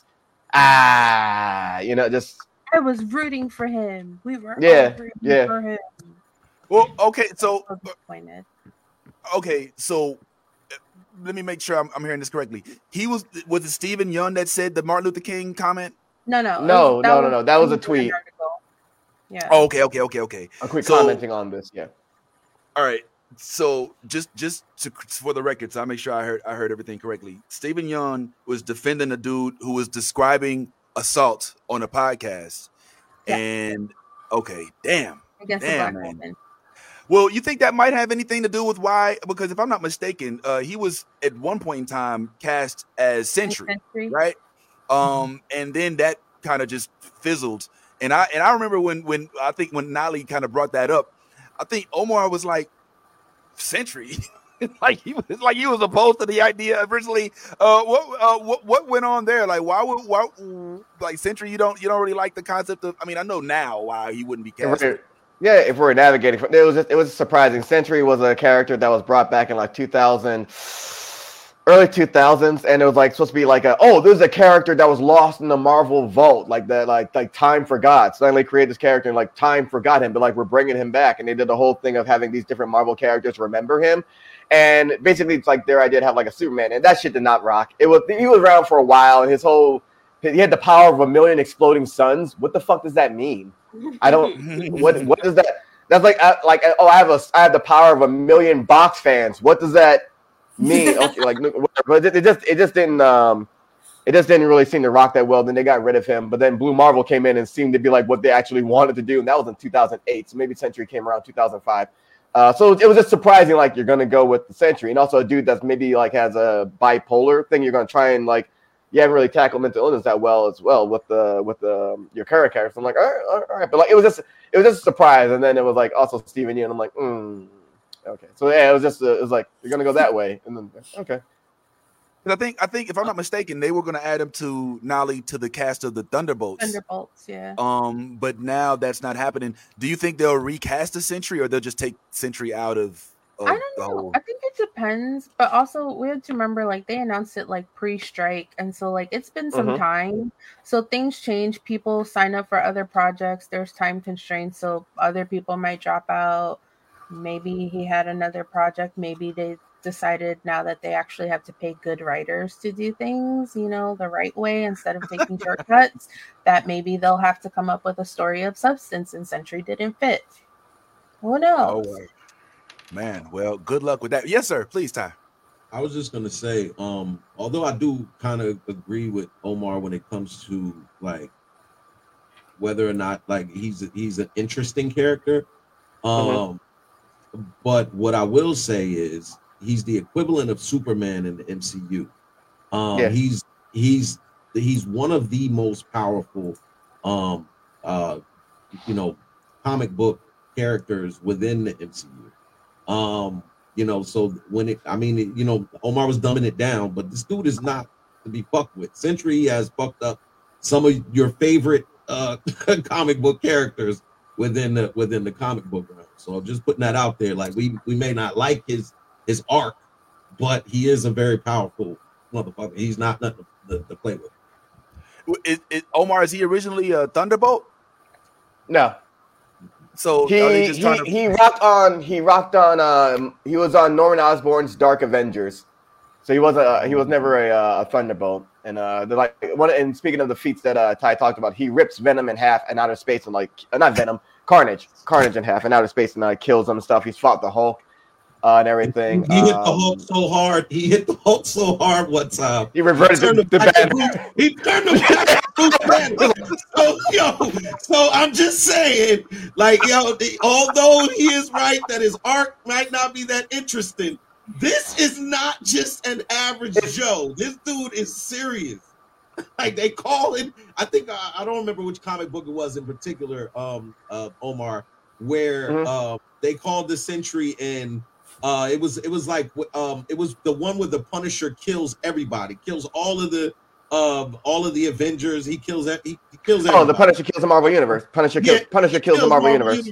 ah, you know, just I was rooting for him. We were all Yeah, rooting yeah. for him. Well, okay, so So disappointed. okay, so uh, let me make sure I'm, I'm hearing this correctly. He was was it Steven Yeun that said the Martin Luther King comment? No, no, No, was- no, no, no, that was a tweet. Yeah. Oh, okay, okay, okay, okay. a quick So- commenting on this, yeah. All right. So just just to, for the record, so I make sure I heard I heard everything correctly. Steven Yeun was defending a dude who was describing assault on a podcast, Yeah. and okay, damn. against Damn, a black man. Well, you think that might have anything to do with why? Because if I'm not mistaken, uh, he was at one point in time cast as Sentry, Sentry. right? Um, and then that kind of just fizzled. And I and I remember when when I think when Nolly kind of brought that up, I think Omar was like, Sentry. [LAUGHS] [LAUGHS] like he was like he was opposed to the idea originally. Uh, what uh, what what went on there? Like why would why like Sentry? You don't you don't really like the concept of? I mean, I know now why he wouldn't be cast. yeah, if we're navigating, from, it was just, it was surprising. Sentry was a character that was brought back in like 2000, early 2000s, and it was like supposed to be like a oh, there's a character that was lost in the Marvel vault, like that, like like time forgot. So then they created this character and like time forgot him, but like we're bringing him back, and they did the whole thing of having these different Marvel characters remember him. And basically, it's like their idea to have like a Superman, and that shit did not rock. It was he was around for a while, and his whole he had the power of a million exploding suns. What the fuck does that mean? I don't. [LAUGHS] what what does that? That's like I, like oh I have a I have the power of a million box fans. What does that mean? [LAUGHS] Okay, like but it, it just it just didn't um it just didn't really seem to rock that well. Then they got rid of him. But then Blue Marvel came in and seemed to be like what they actually wanted to do, and that was in 2008. So maybe Sentry came around 2005. Uh, so it was just surprising, like you're gonna go with the Sentry, and also a dude that's maybe like has a bipolar thing. You're gonna try and like you haven't really tackled mental illness that well as well with the with the um, your current character. I'm like, all right, all right, but like it was just it was just a surprise, and then it was like also Steven Yeun. And I'm like, mm, okay, so yeah, it was just it was like you're gonna go that way, and then okay, 'Cause I think I think if I'm not mistaken, they were going to add him to Nolly to the cast of the Thunderbolts. Thunderbolts, yeah. Um, but now that's not happening. Do you think they'll recast the Sentry, or they'll just take Sentry out of, of I the don't know. whole? I think it depends, but also we have to remember like they announced it like pre-strike, and so like it's been some Mhm. time. So things change. People sign up for other projects. There's time constraints, so other people might drop out. Maybe he had another project. Maybe they decided now that they actually have to pay good writers to do things, you know, the right way instead of taking [LAUGHS] shortcuts. That maybe they'll have to come up with a story of substance, and Sentry didn't fit. Who knows? Oh, man. Well, good luck with that. Yes, sir. Please, Ty. I was just gonna say, um, although I do kind of agree with Omar when it comes to like whether or not like he's he's an interesting character. Um, but what I will say is he's the equivalent of Superman in the MCU. Um, Yeah. he's he's he's one of the most powerful, um, uh, you know, comic book characters within the MCU. Um, you know, so when it, I mean, you know, Omar was dumbing it down, but this dude is not to be fucked with. Sentry has fucked up some of your favorite uh [LAUGHS] comic book characters within the within the comic book realm. So I'm just putting that out there. Like we we may not like his his arc, but he is a very powerful motherfucker. He's not nothing to, to play with. Is, is, Omar is he originally a Thunderbolt? no, So he he, to? he rocked on he rocked on um he was on Norman Osborn's Dark Avengers, so he was a he was never a, uh, a Thunderbolt. And uh, they're like one. And speaking of the feats that uh, Ty talked about, he rips Venom in half in outer space and like uh, not Venom, Carnage, Carnage in half in outer space and uh, kills him and stuff. He's fought the Hulk uh, and everything. He hit the Um, Hulk so hard. He hit the Hulk so hard one time. He reverted Turned the, the bad. He turned to Banner. [LAUGHS] So yo, so I'm just saying, like yo, the, although he is right that his arc might not be that interesting, this is not just an average Joe. This dude is serious. Like they call it. I think I, I don't remember which comic book it was in particular, um, uh, Omar, where Mhm. uh, they called the Sentry and uh, it was it was like um, it was the one where the Punisher kills everybody, kills all of the um, all of the Avengers. He kills that. He, he kills. Oh, the. Punisher kills the Marvel Universe. Punisher kills. Yeah, Punisher kills the Marvel Universe.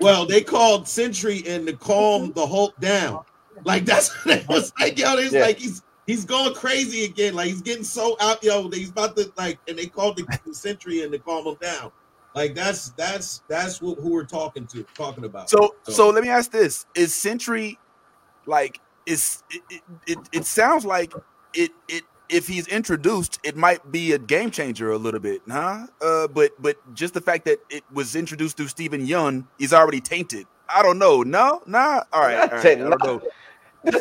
Well, they called Sentry in to calm the Hulk down. Like that's what it was like yo, it's Yeah. like he's he's going crazy again. Like he's getting so out, yo. He's about to like, and they called the, the Sentry in to calm him down. Like that's that's that's what who we're talking to talking about. So so let me ask this: Is Sentry like is it? It, it, it sounds like it it if he's introduced, it might be a game changer a little bit, huh? Uh, but but just the fact that it was introduced through Steven Yeun is already tainted. I don't know. No, nah. All right, all right. [LAUGHS] I don't know. [SIGHS]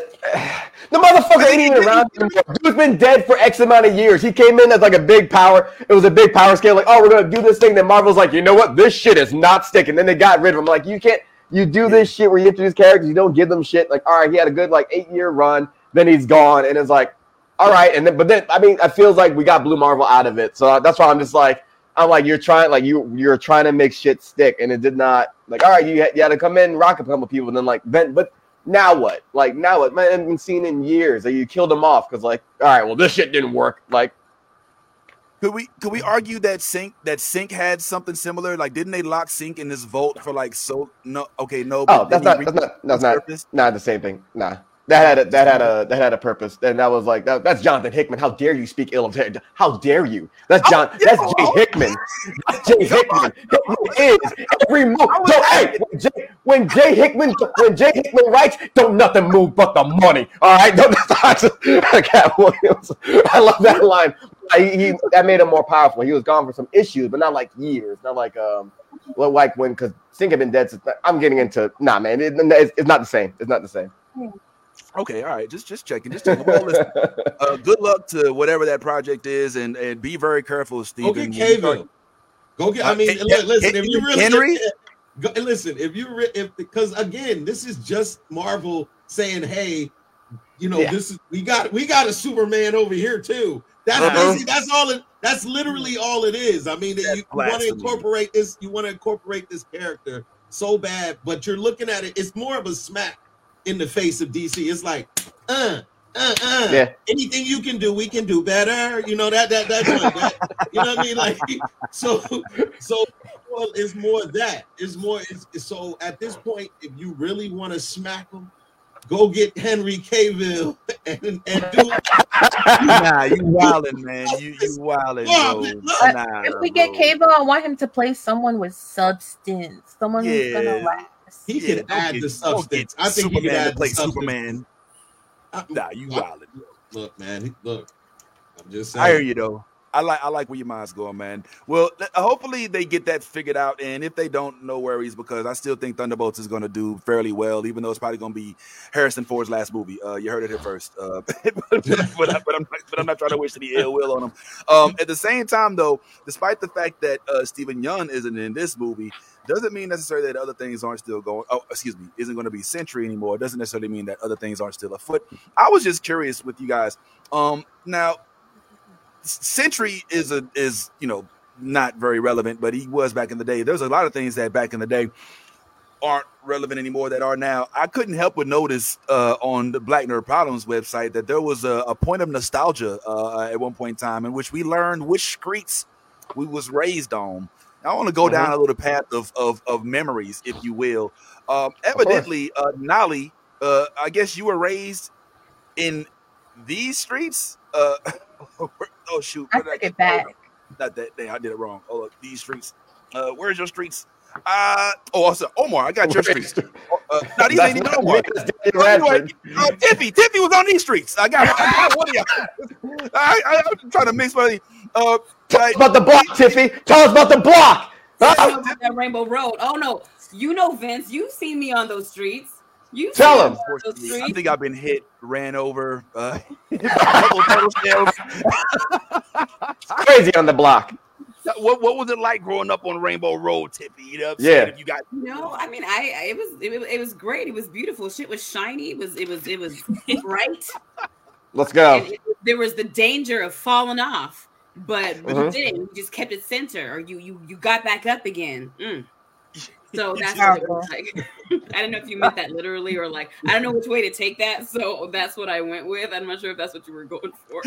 The motherfucker ain't even around anymore. Dude's been dead for X amount of years. He came in as like a big power. It was a big power scale. Like, oh, we're gonna do this thing. Then Marvel's like, you know what? This shit is not sticking. Then they got rid of him. Like, you can't. you do this shit where you introduce characters, you don't give them shit. Like, all right, he had a good like eight year run, then he's gone, and it's like, all right, and then but then I mean, it feels like we got Blue Marvel out of it, so uh, that's why I'm just like, I'm like, you're trying, like you you're trying to make shit stick, and it did not. Like, all right, you had, you had to come in, rock a couple people, and then like then, but now what? Like now what? I haven't been seen in years. Like, you killed him off because like, all right, well this shit didn't work. Like, Could we could we argue that Synch that Synch had something similar? Like, didn't they lock Synch in this vault for like so no? Okay, no. oh, that's not that's not that's not purpose? not the same thing. Nah. That had a that had a that had a purpose, and that was like that, that's Jonathan Hickman. How dare you speak ill of him? How dare you? That's John. Oh, That's Jay. Hickman. That's Jay [LAUGHS] Hickman. Hickman is every move. So hey, when Jay, when Jay Hickman when Jay Hickman writes, don't nothing move but the money. All right, don't [LAUGHS] Katt Williams. I love that line. He, he that made him more powerful. He was gone for some issues, but not like years. Not like um, well, like when because Synch had been dead. Since, I'm getting into nah, man. It, it's, it's not the same. It's not the same. Okay, all right. Just just checking. Just checking. Well, listen, [LAUGHS] uh, good luck to whatever that project is, and and be very careful, Stephen. Go get when Cavill. Go get. I Uh, mean, Hen- li- listen. If you really Henry? Go, listen, if you re, if because again, this is just Marvel saying, "Hey, you know, Yeah. this is we got we got a Superman over here too." That's Uh-huh. basically that's all it. That's literally all it is. I mean, that That's you, want to incorporate this. You want to incorporate this character so bad, but you're looking at it. It's more of a smack in the face of DC. It's like, uh, uh, uh. Yeah. Anything you can do, we can do better. You know that that that. joint, that you know what I mean? Like, [LAUGHS] so so well, it's more that. It's more. It's, it's- so at this point, if you really want to smack them, go get Henry Cavill [LAUGHS] and and do. [LAUGHS] Nah, you wildin', man. You you wildin', bro. Nah, If we get Cavill, I want him to play someone with substance, someone who's gonna last. He Yeah, can add get- the substance. I think he can add to play substance. Superman. I- Nah, you I- wildin'. Look, man. Look, I'm just saying. I hear you though. I like I like where your mind's going, man. Well, hopefully they get that figured out, and if they don't, no worries because I still think Thunderbolts is going to do fairly well, even though it's probably going to be Harrison Ford's last movie. Uh, you heard it here first. Uh, [LAUGHS] but, but, [LAUGHS] I, but I'm but I'm not trying to wish any ill will on him. Um, at the same time, though, despite the fact that uh, Steven Yeun isn't in this movie, doesn't mean necessarily that other things aren't still going. Oh, excuse me, isn't going to be Sentry anymore. It doesn't necessarily mean that other things aren't still afoot. I was just curious with you guys. Um, now Sentry is a is you know not very relevant, but he was back in the day. There's a lot of things that back in the day aren't relevant anymore that are now. I couldn't help but notice uh, on the Black Nerd Problems website that there was a, a point of nostalgia uh, at one point in time in which we learned which streets we was raised on. I want to go down a little path of, of of memories, if you will. Um, evidently, uh, Nolly, uh, I guess you were raised in these streets. Uh, [LAUGHS] oh shoot! I took get- it back. Not that day. I did it wrong. Oh, look, these streets. Uh, where's your streets? Uh, oh, also Omar. I got your streets. [LAUGHS] Uh, no, these ain't even That's Omar. That's Danny Oh, anyway, Radford. oh, Tiffy. Tiffy was on these streets. I got, I got one of y'all. I, I, I'm trying to mix money. Uh, Tell us about the block, Tiffy. Tell us about the block. Tell Huh? about that Rainbow Road. Oh no, you know Vince. You've seen me on those streets. You Tell him. me on those unfortunately, I think I've been hit, ran over, uh, [LAUGHS] couple turtle shells. Crazy on the block. What, what was it like growing up on Rainbow Road, Tiffy? You know Yeah. saying? If you got No, I mean, I, I it was it, was- it was great. It was beautiful. Shit was shiny. It was it was it was bright. Let's go. And it- there was the danger of falling off, but, but Mhm. you didn't. You just kept it center, or you you you got back up again. Mm. [LAUGHS] So that's what it was like. [LAUGHS] I don't know if you meant that literally or like I don't know which way to take that. So that's what I went with. I'm not sure if that's what you were going for,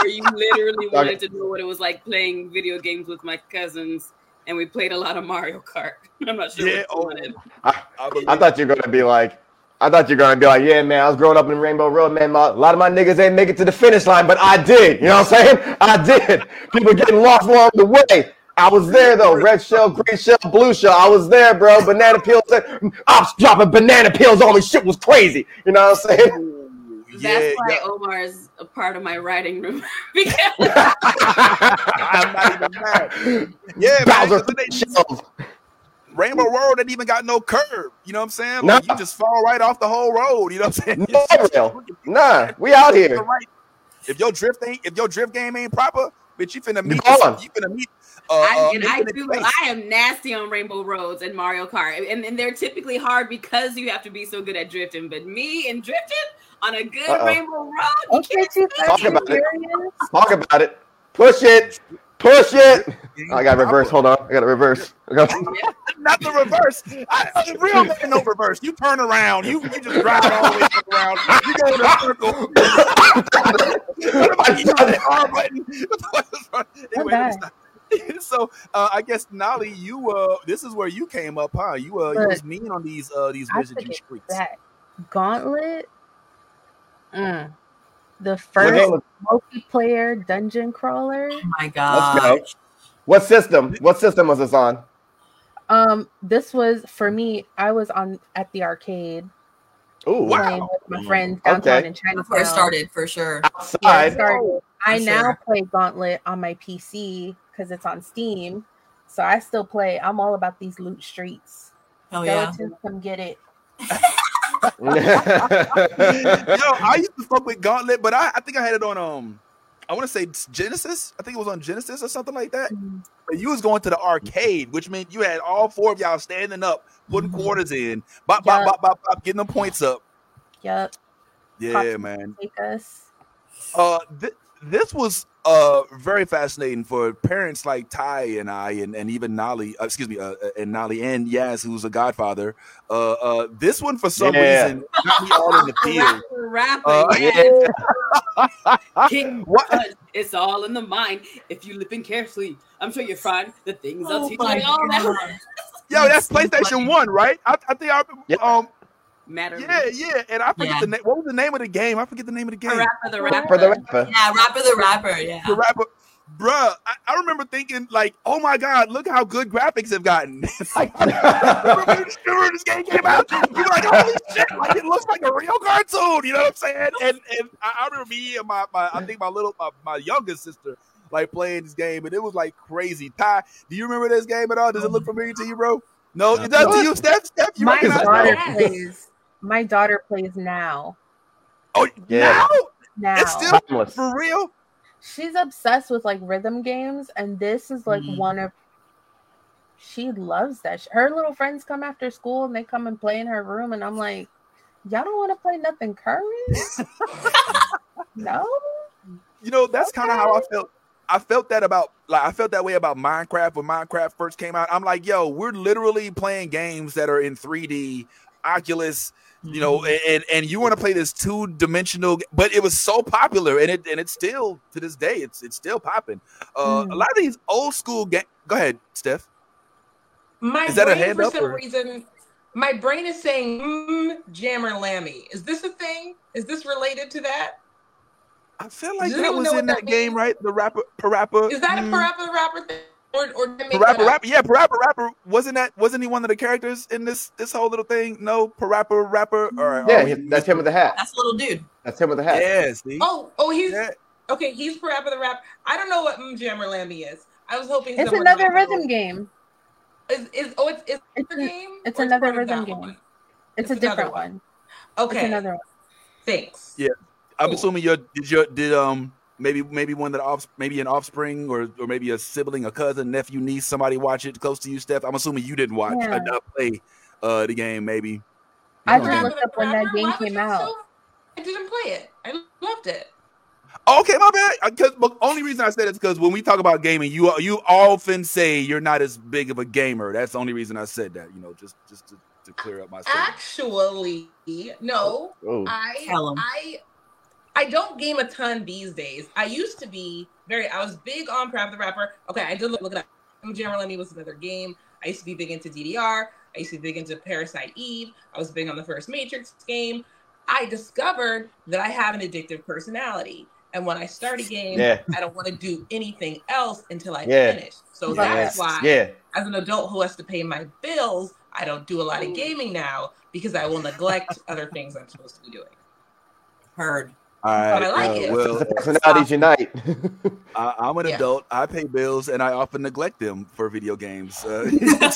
or you literally [LAUGHS] wanted to know what it was like playing video games with my cousins, and we played a lot of Mario Kart. I'm not sure Yeah, what you oh. wanted. I I thought you were gonna be like, I thought you were gonna be like, yeah, man. I was growing up in Rainbow Road, man. My, a lot of my niggas ain't make it to the finish line, but I did. You know what I'm saying? I did. People getting lost along the way. I was there though. Red shell, green shell, blue shell. I was there, bro. Banana peels. Eh, ops dropping banana peels on me. Shit was crazy. You know what I'm saying? Ooh, That's yeah, why yeah. Omar is a part of my writing room [LAUGHS] [LAUGHS] because I'm not even mad. Yeah, man. Bowser 'cause they- shells. Rainbow Road didn't even got no curb. You know what I'm saying? No. Like, you just fall right off the whole road. You know what I'm saying? No [LAUGHS] rail. Nah, we out here. If your drift ain't, if your drift game ain't proper, bitch, you finna meet, you finna meet Uh, I, uh, and I do. Space. I am nasty on Rainbow Roads and Mario Kart, and, and they're typically hard because you have to be so good at drifting. But me and drifting on a good Uh-oh. Rainbow Road, you Okay, can't too Talk me. about it. serious? Talk about it. Push it. Push it. I got to reverse. Hold on. I got to reverse. Gotta- [LAUGHS] [LAUGHS] not the reverse. I, I- real man, no reverse. You turn around. You you just drive all the way around. You go in a circle. [LAUGHS] what about you use the R button? anyway, let me stop. [LAUGHS] so uh, I guess Nolly, you uh, this is where you came up, huh? You uh, you was mean on these uh these I wizardry took streets. back. Gauntlet. Mm. The first game multiplayer dungeon crawler. Oh my Let's god. go. What system? What system was this on? Um, this was for me. I was on at the arcade Ooh, Wow. with my friends downtown Okay. in That's Chinatown. where it started for sure. Yeah, it outside. started. I now sure. play Gauntlet on my PC because it's on Steam. So I still play. I'm all about these loot streets. Oh yeah. Come get it. [LAUGHS] Yo, I used to fuck with Gauntlet, but I, I think I had it on um I want to say Genesis. I think it was on Genesis or something like that. Mm. But you was going to the arcade, which meant you had all four of y'all standing up, putting Mhm. quarters in, bop, bop, Yeah. bop, bop, bop, getting the points up. Yep. Yeah, Pops man. Take us. Uh, th- this was uh very fascinating for parents like Ty and I, and, and even Nolly. Uh, excuse me, uh, uh, and Nolly and Yaz, who's a Godfather. Uh, uh, this one for some Yeah. reason got me all in the field. Rapper, rapper, Uh, yeah. [LAUGHS] [LAUGHS] King What? It's all in the mind. If you listen carefully, I'm sure you'll find the things I'll Oh teach my you all that God. Yo, that's PlayStation. One, right? I, I think I Yep. um matter. yeah yeah, and I forget Yeah. the name. What was the name of the game? I forget the name of the The game. rapper, the rapper. For the rapper. Yeah, rapper the rapper. Yeah. The rapper, bruh. I, I remember thinking like, oh my god, look how good graphics have gotten. [LAUGHS] like, [LAUGHS] remember when this- remember this game came out? You were like, holy shit! Like it looks like a real cartoon. You know what I'm saying? And and I, I remember me and my, my I think my little my, my youngest sister like playing this game, and it was like crazy. Ty, do you remember this game at all? Does it look oh. familiar to you, bro? No, uh, it does to you, Steph. Steph, you My recognize daughter plays. My daughter plays now. Oh, Yeah. now Now it's still Timeless. for real. she's obsessed with like rhythm games, and this is like Mhm. one of. She loves that. Her little friends come after school and they come and play in her room, and I'm like, y'all don't want to play nothing current? [LAUGHS] no. You know, that's kind of how I felt. I felt that about like I felt that way about Minecraft when Minecraft first came out. I'm like, yo, we're literally playing games that are in 3D, Oculus, you know, and and you want to play this two dimensional, but it was so popular, and it and it's still to this day, it's it's still popping. Uh, Mm. A lot of these old school game. Go ahead, Steph. My Is that a brain, hand for up, some or- reason, my brain is saying mm, Jammer Lammy. Is this a thing? Is this related to that? I feel like that was in that that game, right? The rapper, Parappa. Is that a mm, Parappa Rapper thing? Or, or did I make Parappa? Rapper, yeah, Parappa Rapper. Wasn't that? Wasn't he one of the characters in this this whole little thing? No, Parappa Rapper. All right, Yeah, oh, he- that's him with the hat. That's a little dude. That's him with the hat. Yeah, see? Oh, oh, he's Yeah. okay. He's Parappa the Rapper. I don't know what mm, Jammer Lammy is. I was hoping It's another might know. rhythm game. Is, is oh, it's it's It's, another a- game. it's another part rhythm game. one? It's, It's a different one. one. Okay, It's another one. thanks. Yeah. I'm Cool. assuming your did your did um maybe maybe one that off maybe an offspring or or maybe a sibling, a cousin, nephew, niece, somebody watch it close to you, Steph. I'm assuming you didn't watch Yeah. uh, not play uh the game, maybe. I No, just he- looked up when that game came out. so- I didn't play it. I loved it. Okay, my bad. Because the only reason I said it is because when we talk about gaming, you you often say you're not as big of a gamer. That's the only reason I said that. You know, just just to, to clear up my statement. Actually, no. Oh, I I I don't game a ton these days. I used to be very. I was big on Crab the Rapper. Okay, I did look, look it up. Jammer Lammy was another game. I used to be big into DDR. I used to be big into Parasite Eve. I was big on the first Matrix game. I discovered that I have an addictive personality. And when I start a game, Yeah. I don't want to do anything else until I Yeah. finish. So Yeah. that's why yeah. as an adult who has to pay my bills, I don't do a lot of gaming now because I will neglect other things I'm supposed to be doing. Heard. All right. I like uh, it. Well, the personalities unite. [LAUGHS] I, I'm an Yeah. adult. I pay bills, and I often neglect them for video games. Uh, [LAUGHS]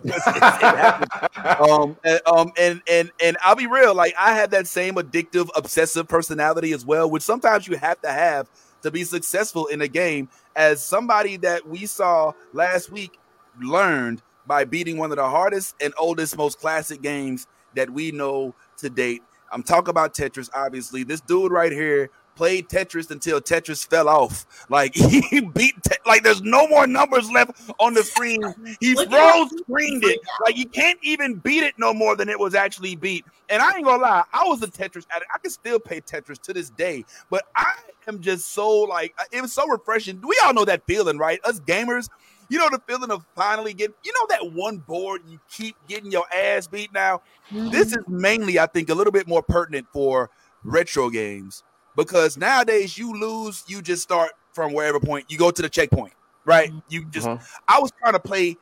[LAUGHS] um, and, um, and and and I'll be real. Like I had that same addictive, obsessive personality as well, which sometimes you have to have to be successful in a game as somebody that we saw last week learned by beating one of the hardest and oldest, most classic games that we know to date. I'm talking about Tetris, obviously. This dude right here played Tetris until Tetris fell off. Like [LAUGHS] he beat, te- like there's no more numbers left on the screen. He froze screened it. Like you can't even beat it no more than it was actually beat. And I ain't gonna lie, I was a Tetris addict. I can still play Tetris to this day, but I am just so like it was so refreshing. We all know that feeling, right? Us gamers. You know the feeling of finally getting, you know, that one board you keep getting your ass beat now. This is mainly, I think, a little bit more pertinent for retro games because nowadays you lose, you just start from wherever point you go to the checkpoint, right? You just. Mhm. I was trying to play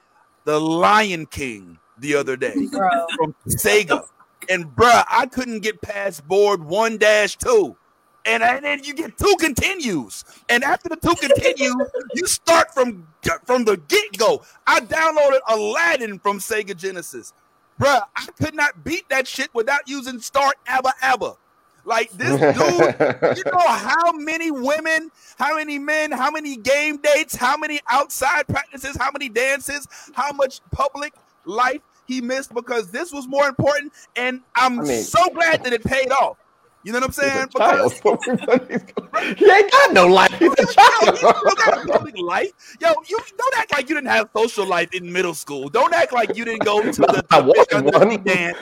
the Lion King the other day Bro. from Sega, and bruh, I couldn't get past board one dash two. And, and then you get two continues, and after the two continues, you start from from the get go. I downloaded Aladdin from Sega Genesis, bruh. I could not beat that shit without using Start Abba Abba. Like this [LAUGHS] dude, you know how many women, how many men, how many game dates, how many outside practices, how many dances, how much public life he missed because this was more important. And I'm I mean- so glad that it paid off. You know what I'm saying? He's a child. Because [LAUGHS] he ain't got no life. He's a Yo, you got a public life. Yo, you don't act like you didn't have social life in middle school. Don't act like you didn't go to [LAUGHS] the, the big wanted undersea one. dance.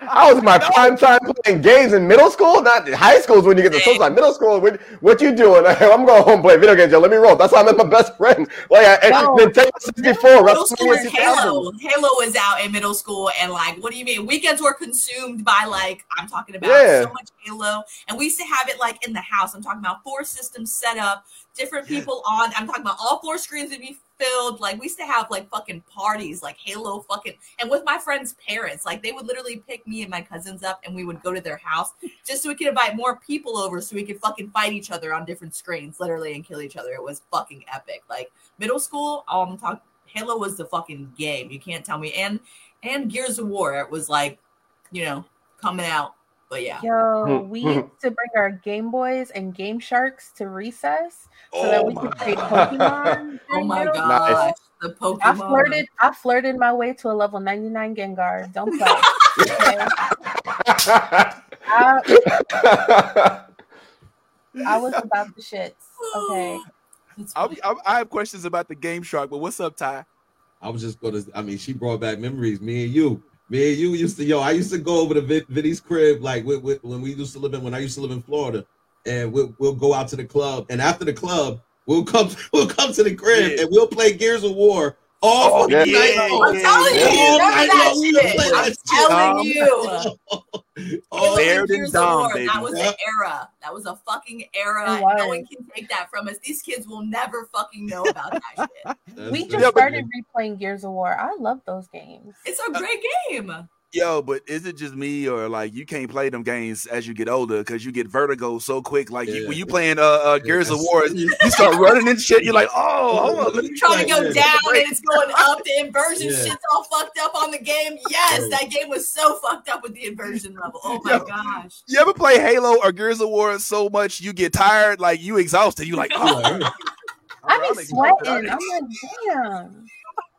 I was my prime time playing games in middle school, not high school. is when you get to social life. Middle school, what, what you doing? [LAUGHS] I'm going home and play video games. Yo, let me roll. That's how I met my best friend. Like I, No. Nintendo 64, Middle school is Halo. Halo was out in middle school, and like, what do you mean? Weekends were consumed by like, I'm talking about Yeah. so much Halo, and we used to have it like in the house. I'm talking about four systems set up, different people on. I'm talking about all four screens would be filled. Like we used to have like fucking parties, like Halo fucking, and with my friends' parents, like they would literally pick me and my cousins up, and we would go to their house just so we could invite more people over, so we could fucking fight each other on different screens, literally, and kill each other. It was fucking epic. Like middle school, um, all I'm talking. Halo was the fucking game. You can't tell me. And and Gears of War, it was like, you know, coming out. But yeah. Yo, [LAUGHS] we used to bring our Game Boys and Game Sharks to recess so that Oh we my could play [LAUGHS] God. Pokemon. Oh my middle school. gosh. The Pokemon. I flirted. I flirted my way to a level 99 Gengar. Don't play. Okay? I, I was about the shits. Okay. [SIGHS] I'll. I'll, I have questions about the Game Shark, but what's up, Ty? I was just gonna. I mean, she brought back memories. Me and you, me and you used to. Yo, I used to go over to Vin, Vinny's crib, like with, with, when we used to live in when I used to live in Florida, and we'll, we'll go out to the club, and after the club, we'll come [LAUGHS] we'll come to the crib, Yeah. and we'll play Gears of War all Oh, fucking yeah. night Yeah, long. I'm telling you, Yeah. you All remember night that long, shit. play I'm telling Um, you. Oh, Baird and and Gears Dom, of War, baby. that was Yeah. the era. That was a fucking era. It No one can take that from us. These kids will never fucking know about that shit. [LAUGHS] We just started replaying Gears of War. I love those games. It's a great game. Yo, but is it just me or like you can't play them games as you get older because you get vertigo so quick? Like you, when you playing uh, uh Gears of War, you start running and shit. You're like, oh, hold on, let me You're trying to go Yeah. down and it's going up. The inversion Yeah. shit's all fucked up on the game. Yes, that game was so fucked up with the inversion level. Oh my Yo. gosh. You ever play Halo or Gears of War so much you get tired, like you exhausted? You like, [LAUGHS] oh, Yeah. I I'm be sweating. I'm like, damn.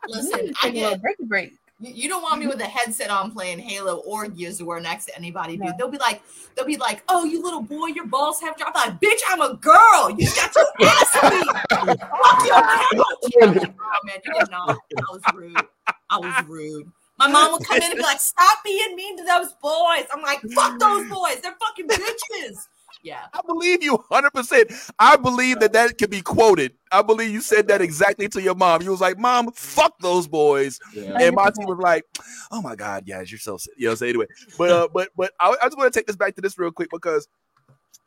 Listen, Listen, I take a get break break. You don't want me with a mm-hmm. headset on playing Halo or Gears of War next to anybody, dude. They'll be like, they'll be like, oh, you little boy, your balls have dropped. I'm like, bitch, I'm a girl. You got your ass beat. Fuck your [LAUGHS] couch. Oh man, you did not. I was rude. I was rude. My mom would come in and be like, stop being mean to those boys. I'm like, fuck those boys. They're fucking bitches. Yeah. I believe you 100%. I believe that that could be quoted. I believe you said that exactly to your mom. You was like, Mom, fuck those boys. Yeah. And Monty was like, "Oh my God, yes, you're so sick." You know. So anyway, but uh, but but I, I just want to take this back to this real quick because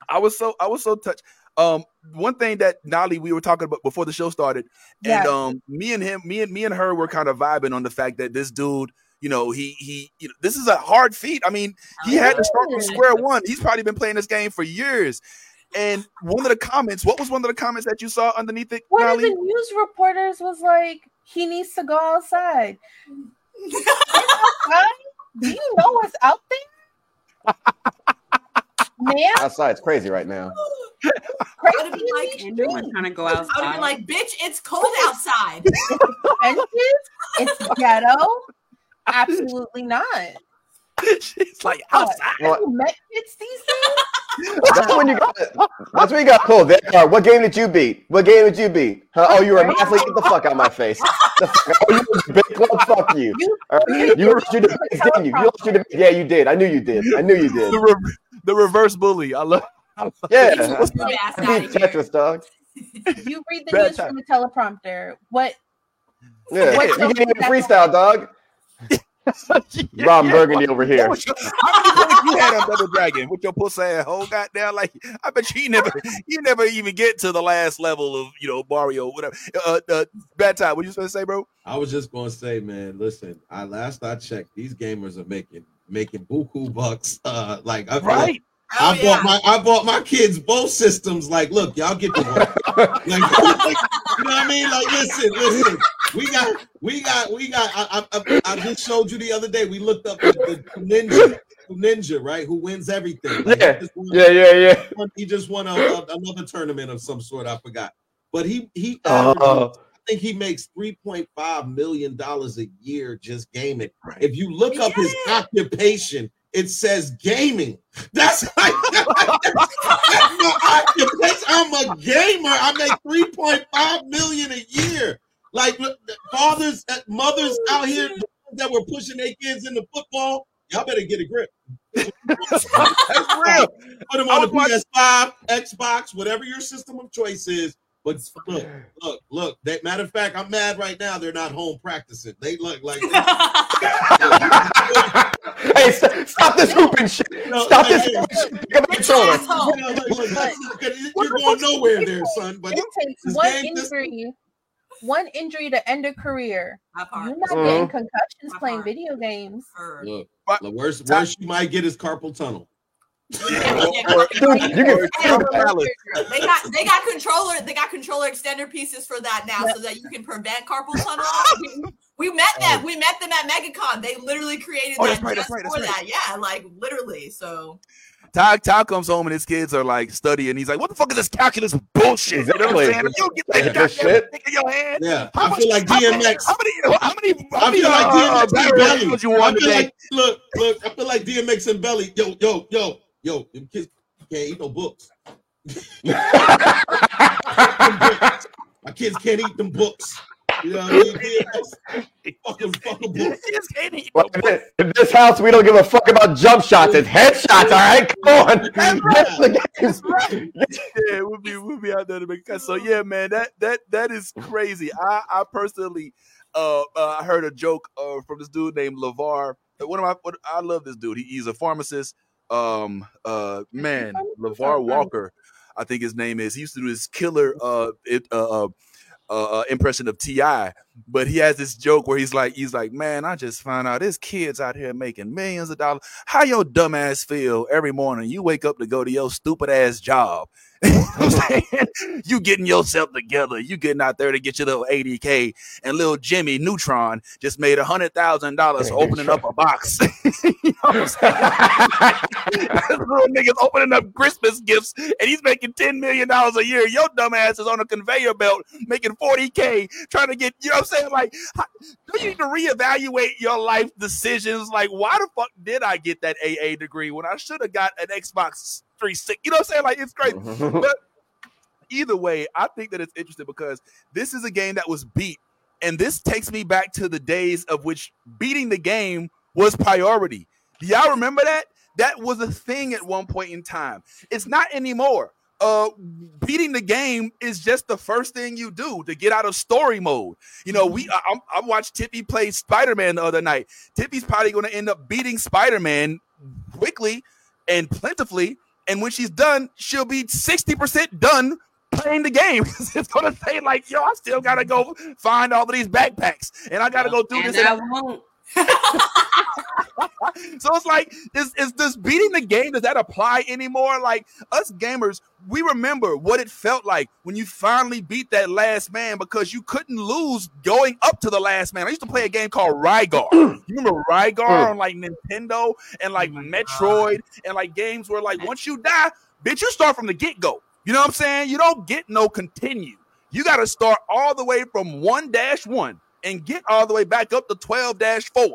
I was so I was so touched. Um, one thing that Nolly we were talking about before the show started, and Yeah. um, me and him, me and me and her were kind of vibing on the fact that this dude, you know, he he, you know, this is a hard feat. I mean, he had to start from square one. He's probably been playing this game for years. And one of the comments, what was one of the comments that you saw underneath it, One of the news reporters was like, he needs to go outside. Outside? Do you know what's out there? Man, outside it's crazy right now. [LAUGHS] I would have like, Andrew trying to go I would have outside. like, bitch, it's cold outside. Expensive? It's ghetto? Absolutely not. [LAUGHS] She's like What? outside. Well, You met kids these days? that's when you got. That's when you got pulled. That card. What game did you beat? What game did you beat? Huh? Oh, you were an athlete. Get the fuck out of my face. The fuck- oh, you was a big club. Fuck you. You, All right? You lost your debate, didn't you? You lost your debate. Yeah, you did. I knew you did. I knew you did. The, re- the reverse bully. I love. I love Yeah. Get I outta beat. Tetris, dog. you read the Bad news time. from a teleprompter. What? Yeah, Wait, you can't even freestyle, dog. Yeah, [LAUGHS] Ron yeah. Burgundy over here. Your- How many points you had on Double Dragon with your pussy ass whole goddamn like? I bet you never, you never even get to the last level of you know Mario, whatever. Uh, uh bad time. What you supposed to say, bro? I was just gonna say, man, listen. I last I checked, these gamers are making making buku bucks. Uh, like I feel like Right. Oh, I yeah. bought my I bought my kids both systems. Like, look, y'all get the one. [LAUGHS] like, [LAUGHS] like, you know what I mean? Like, listen, listen. We got, we got, we got. I, I, I- I just showed you the other day. We looked up the, the ninja, ninja, right? Who wins everything? Like, Yeah. won- Yeah, yeah, yeah. He just won a, a- another tournament of some sort. I forgot. But he he oh. averages- I think he makes three point five million dollars a year just gaming. If you look up his Yeah. occupation, it says gaming. [LAUGHS] That's like [LAUGHS] that's my occupation. I'm a gamer. I make 3.5 million a year. Like fathers, uh, mothers out here that were pushing their kids into football. Y'all better get a grip. That's real. Put them on the was PS5, Xbox, whatever your system of choice is. But look, look, look. They, matter of fact, I'm mad right now. They're not home practicing. They look like [LAUGHS] hey, st- stop this hooping shit. No, Stop hey, this hey. hooping shit. Pick up the controller. You know, look, look, look, look, you're going nowhere there, son. But It takes one injury, one injury to end a career. You're not Mhm. getting concussions playing video games. Look, the worst, worst you might get is carpal tunnel. Yeah, Or- Dude, you can- They got they got controller they got controller extender pieces for that now, so that you can prevent carpal tunnel. [LAUGHS] We, we met them. We met them at MegaCon. They literally created Oh, that that's right, that's just right, that's for right. that. Yeah, like literally. So Ty, Ty comes home and his kids are like studying. He's like, "What the fuck is this calculus bullshit?" You know what I'm saying? If you get that this goddamn shit? thing in your hand. Yeah, How I much- feel like how many- DMX. How many? How many? How I many? feel like uh, DMX and Belly. rounds you I won feel today? like, look, look. I feel like DMX and Belly. Yo, yo, yo, yo. Them kids can't eat no books. [LAUGHS] [LAUGHS] My kids can't eat them books. You know what I mean? [LAUGHS] DMX, fucking fucking books. Kids can't eat Well, in this- in this house, we don't give a fuck about jump shots. It's headshots, all right? Come on. Get [LAUGHS] the games. [LAUGHS] yeah, we'll be we'll be out there to make cuts. So yeah, man, that that that is crazy. I I personally uh, uh I heard a joke uh from this dude named Lavar. One of my what, I love this dude. He, he's a pharmacist. Um uh man, Lavar Walker, I think his name is. He used to do this killer uh it uh uh, uh impression of Ti, but he has this joke where he's like he's like, man, I just found out there's kids out here making millions of dollars. How your dumb ass feel every morning you wake up to go to your stupid ass job. [LAUGHS] You know I'm [LAUGHS] saying? You getting yourself together. You getting out there to get your little 80K. And little Jimmy Neutron just made a hundred thousand dollars opening up a box. [LAUGHS] you know what I'm saying? This little nigga's opening up Christmas gifts and he's making $10 million a year. Your dumb ass is on a conveyor belt making 40K trying to get, you know saying? Like, how, do you need to reevaluate your life decisions? Like, why the fuck did I get that AA degree when I should have got an Xbox 360? You know what I'm saying? Like, it's crazy mm-hmm. but either way, I think that it's interesting because this is a game that was beat, and this takes me back to the days of which beating the game was priority. Do y'all remember that? That was a thing at one point in time. It's not anymore. Uh, beating the game is just the first thing you do to get out of story mode. You know, we I, I I watched Tippy play Spider Man the other night. Tippy's probably going to end up beating Spider Man quickly and plentifully and when she's done, she'll be 60% done playing the game. [LAUGHS] it's gonna say, like, yo, I still gotta go find all of these backpacks and I gotta go through And this. I won't. [LAUGHS] [LAUGHS] so it's like, is, is this beating the game? Does that apply anymore? Like us gamers, we remember what it felt like when you finally beat that last man because you couldn't lose going up to the last man. I used to play a game called Rygar. [CLEARS THROAT] you remember Rygar mm. on like Nintendo and like oh Metroid and like games where like once you die, bitch, you start from the get go. You know what I'm saying? You don't get no continue. You got to start all the way from 1 1 and get all the way back up to 12 4.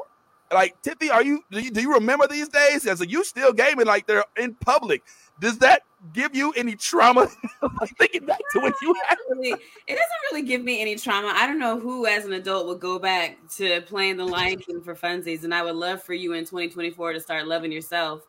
Like, Tiffy, are you do, you do you remember these days? As you still gaming like they're in public. Does that give you any trauma? [LAUGHS] thinking back to when you had Really, it doesn't really give me any trauma. I don't know who, as an adult, would go back to playing the Lion King for funsies, and I would love for you in 2024 to start loving yourself.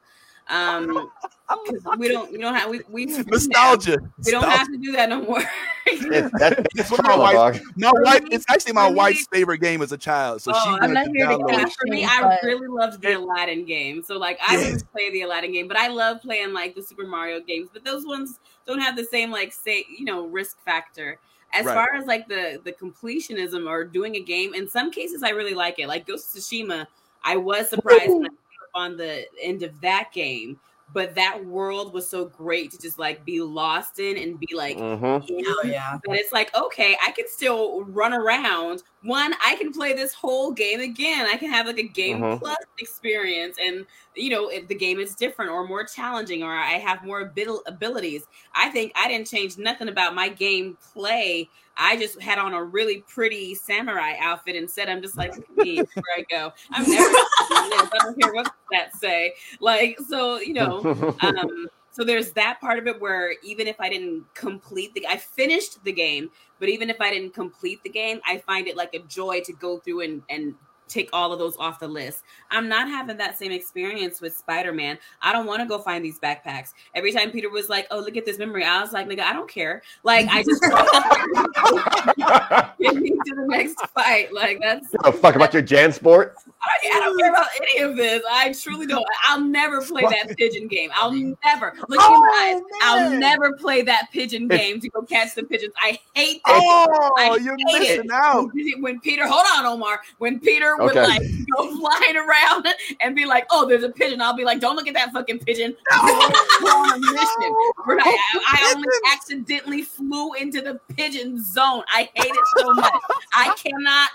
Um, 'cause we don't, we don't have, we, we nostalgia. We don't have to do that no more. It's, that's, [LAUGHS] It's my wife, dog. my wife, it's actually my wife's favorite game as a child. So she Oh, wanted I'm not to here to download Yeah, it. bash for me, I really loved the Aladdin game. So like I Yes. would play the Aladdin game, but I love playing like the Super Mario games. But those ones don't have the same like say you know risk factor. As Right. far as like the the completionism or doing a game, in some cases I really like it. Like Ghost of Tsushima, I was surprised when I came up on the end of that game. But that world was so great to just like be lost in and be like Mhm. in Oh yeah. but it's like okay i can still run around one i can play this whole game again i can have like a game Mhm. plus experience and you know if the game is different or more challenging or i have more abil- abilities i think i didn't change nothing about my game play I just had on a really pretty samurai outfit and said, I'm just like, where I go. I'm never. I don't care what that say. Like, so you know, um, so there's that part of it where even if I didn't complete the, I finished the game, but even if I didn't complete the game, I find it like a joy to go through and and take all of those off the list. I'm not having that same experience with Spider-Man. I don't want to go find these backpacks. Every time Peter was like, "Oh, look at this memory," I was like, "Nigga, I don't care." Like, I just [LAUGHS] get me to the next fight. Like that's a fuck about your JanSport? I, I don't care about any of this. I truly don't. I'll never play that pigeon game. I'll never look in oh, my eyes. I'll never play that pigeon game to go catch the pigeons. I hate that. Oh, I you're hate it. missing out. When Peter, hold on, Omar. When Peter would Okay. like go [LAUGHS] flying around and be like, "Oh, there's a pigeon," I'll be like, "Don't look at that fucking pigeon." [LAUGHS] We're on a mission. We're not- [LAUGHS] I, I only accidentally flew into the pigeon zone. I hate it so much. I cannot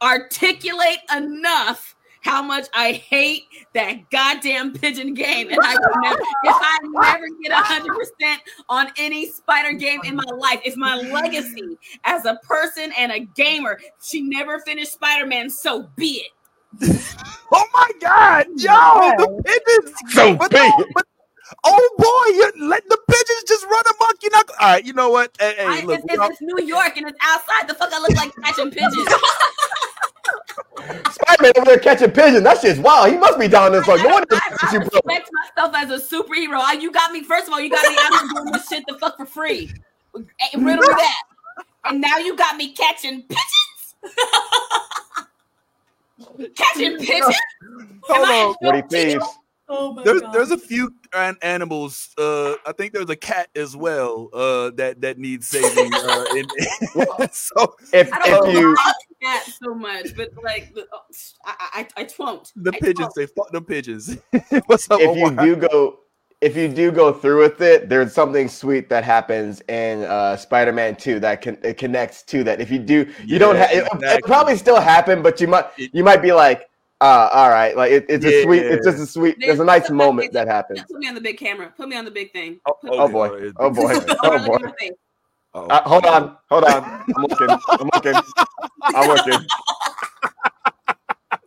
articulate enough how much I hate that goddamn pigeon game. And I will never, if I never get hundred percent on any spider game in my life, if my legacy as a person and a gamer, she never finished Spider-Man, so be it. Oh my God, yo, the pigeons. So but, big. no, but oh boy, you let the pigeons just run amok. You're not. All right, you know what? Hey, hey, I, look, it's, all- it's, it's New York and it's outside. The fuck I look like catching pigeons. [LAUGHS] Spider-Man over there catching pigeons. That shit's wild. He must be down this long. No wonder I, I bro. respect myself as a superhero. I- You got me. First of all, you got me out doing this shit the fuck for free. Eh, [LAUGHS] Riddle me that. And now you got me catching pigeons. [LAUGHS] catching pigeons. hold Am I on. What he thieves. Oh my There's god. there's a few animals. Uh, I think there's a cat as well. Uh, that that needs saving. Uh, in, [LAUGHS] so If I don't if you why that so much, but like the- oh, I I, I twon't. the I pigeons twon't. say fuck them pigeons. [LAUGHS] [LAUGHS] What's up? if you Omar? do go if you do go through with it, there's something sweet that happens in uh, Spider-Man 2 that can it connects to that. If you do, you don't Yeah, have it, exactly. it probably still happen, but you might you might be like, uh, all right, like it, it's a sweet, it's just a sweet. There's There's a nice moment that- that happens. Put me on the big camera. Put me on the big thing. Oh, Put- Oh boy, okay. oh boy, oh boy. at my face. Oh. Uh, hold on, hold on. I'm looking. I'm looking. I'm looking. [LAUGHS]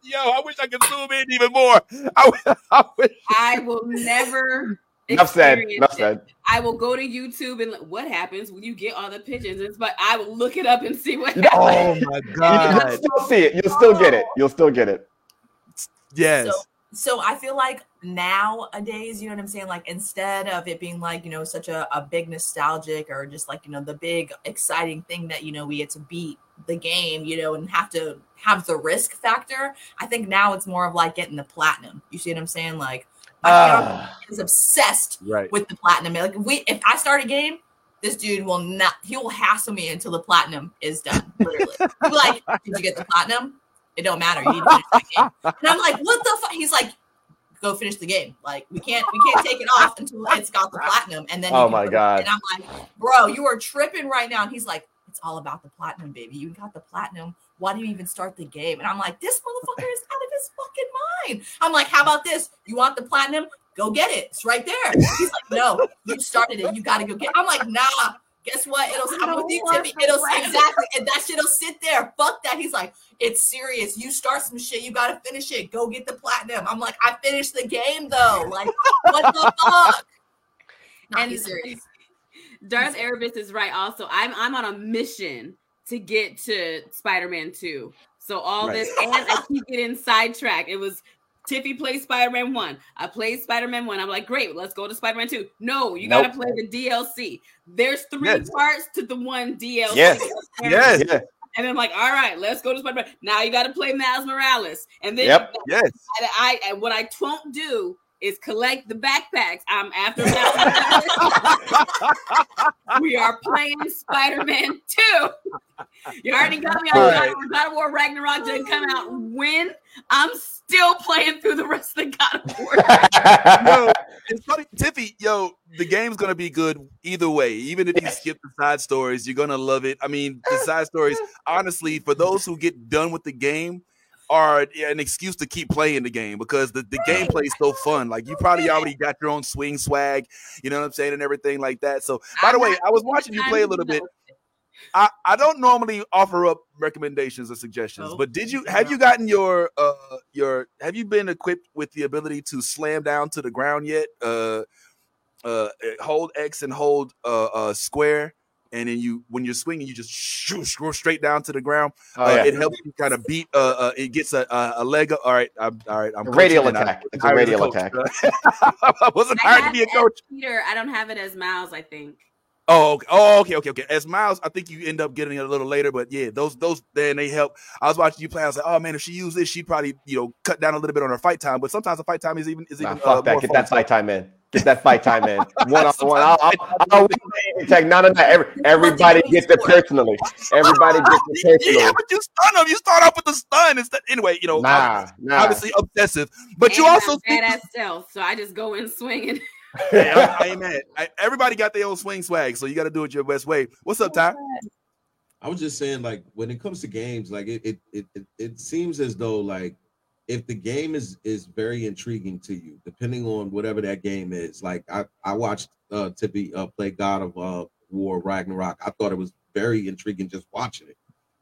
Yo, I wish I could zoom in even more. [LAUGHS] I, I wish. I will never. [LAUGHS] Enough said. Enough it. said. I will go to YouTube and what happens when you get all the pigeons. It's but I will look it up and see what happens. Oh my god! You can god! still see it. You'll still get it. You'll still get it. Yes. So, so I feel like nowadays, you know what I'm saying? Like instead of it being like, you know, such a, a big nostalgic or just like, you know, the big exciting thing that, you know, we get to beat the game, you know, and have to have the risk factor. I think now it's more of like getting the platinum. You see what I'm saying? Like my Ah, is obsessed right. with the platinum. Like if we if I start a game, this dude will not he will hassle me until the platinum is done. Literally. [LAUGHS] Like, did you get the platinum? It don't matter. You need to finish the game. [LAUGHS] And I'm like, what the fuck? He's like, go finish the game. Like we can't we can't take it off until it's got the platinum. And then Oh my God. And I'm like, bro, you are tripping right now. And he's like, it's all about the platinum, baby. You got the platinum. why do you even start the game? And I'm like, this motherfucker is out of his fucking mind. I'm like, how about this? You want the platinum? Go get it. It's right there. He's like, no, you started it. You got to go get. It. I'm like, nah. Guess what? It'll. I'm with you, Timmy. It'll exactly, and that shit'll sit there. Fuck that. He's like, it's serious. You start some shit. You got to finish it. Go get the platinum. I'm like, I finished the game though. Like, what the [LAUGHS] fuck? Nah, And- serious. Darth Erebus is right. Also, I'm I'm on a mission to get to Spider-Man 2. So all Right. this, and I keep getting sidetracked. It was Tiffy plays Spider-Man 1. I played Spider-Man 1. I'm like, great, let's go to Spider-Man 2. No, you Nope. gotta play the DLC. There's three Yes. parts to the one DLC. Yes. Yes. And I'm like, all right, let's go to Spider-Man. Now you gotta play Miles Morales. And then Yep. Yes. I, I and what I won't do is collect the backpacks. I'm after Miles we are playing Spider-Man 2. You already got me on God, right. of- God of War Ragnarok didn't come out when I'm still playing through the rest of the God of War. [LAUGHS] Yo, it's funny, Tiffy. Yo, the game's gonna be good either way. Even if you skip the side stories, you're gonna love it. I mean, the side stories, honestly, for those who get done with the game, are an excuse to keep playing the game because the, the gameplay is so fun. Like you probably already got your own swing swag, you know what I'm saying, and everything like that. So, by the I'm way, not- I was watching you play a little bit. I, I don't normally offer up recommendations or suggestions, Oh. but did you have you gotten your uh your have you been equipped with the ability to slam down to the ground yet? Uh, uh, hold X and hold uh, uh square, and then you when you're swinging, you just shoot, scroll straight down to the ground. Oh, uh, yeah. It helps you kind of beat. Uh, uh, it gets a a, a leg. up. All right, I'm all right. I'm A radial coaching and I attack. It's a radial coach. attack. [LAUGHS] I wasn't I hired to be a it as coach. Peter. I don't have it as Miles, I think. Oh, okay. oh, okay, okay, okay. As Miles, I think you end up getting it a little later, but yeah, those, those, then they help. I was watching you play. I was like, oh man, if she used this, she'd probably, you know, cut down a little bit on her fight time. But sometimes the fight time is even, is Nah, even. fuck uh, that. more Get fun. that fight time in. Get that fight time in. One on one. I'll, I'll, I'll win the. None of that. Every, everybody gets it personally. Everybody gets it Yeah, personally. but you stun them. You start off with the stun instead. Anyway, you know, Nah, nah. obviously obsessive, but you also I'm badass stealth, so I just go in swinging. [LAUGHS] Hey, I, I [LAUGHS] ain't mad. I, everybody got their own swing swag, so you got to do it your best way. What's up, Ty? I was just saying, like, when it comes to games, like it it it it, it seems as though like if the game is is very intriguing to you, depending on whatever that game is. Like I I watched uh Tiffy uh play God of uh War Ragnarok. I thought it was very intriguing just watching it.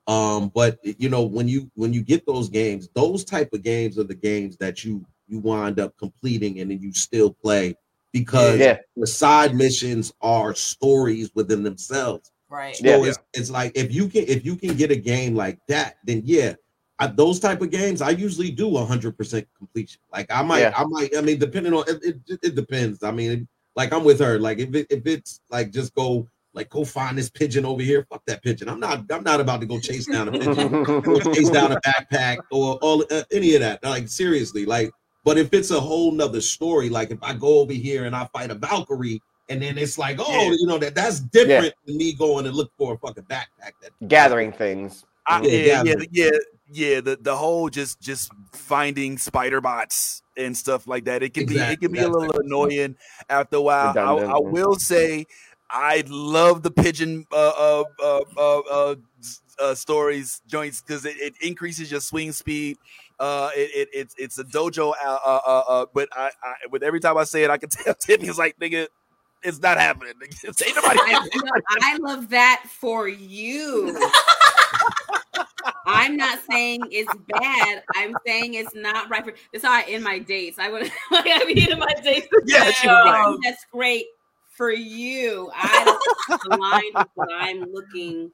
Um, but you know, when you when you get those games, those type of games are the games that you you wind up completing and then you still play because Yeah. the side missions are stories within themselves. Right. So Yeah. it's, it's like if you can if you can get a game like that, then yeah, I, those type of games I usually do 100% completion. Like I might Yeah. I might I mean depending on it, it, it depends. I mean like I'm with her. Like if it, if it's like just go like go find this pigeon over here. Fuck that pigeon. I'm not I'm not about to go chase down a pigeon [LAUGHS] or chase down a backpack or all uh, any of that. Like seriously, like. But if it's a whole nother story, like if I go over here and I fight a Valkyrie, and then it's like, oh, Yeah. you know that that's different than me going and look for a fucking backpack. That Gathering things. I, Yeah, yeah, yeah, gathering. Yeah, yeah. The the whole just just finding spider bots and stuff like that. It can be it can be a little type annoying after a while. I, I will say I love the pigeon uh uh uh uh, uh, uh stories joints because it, it increases your swing speed. Uh, it, it it's it's a dojo. Uh, uh, uh, uh but I, I with every time I say it, I can [LAUGHS] tell Tiffany is like, nigga, it's not happening. [LAUGHS] Ain't nobody. I love that for you. [LAUGHS] I'm not saying it's bad. I'm saying it's not right for. That's how I end my dates. I would [LAUGHS] like I mean in my dates. Yeah, she was right. Oh. That's great for you. I align with what I'm looking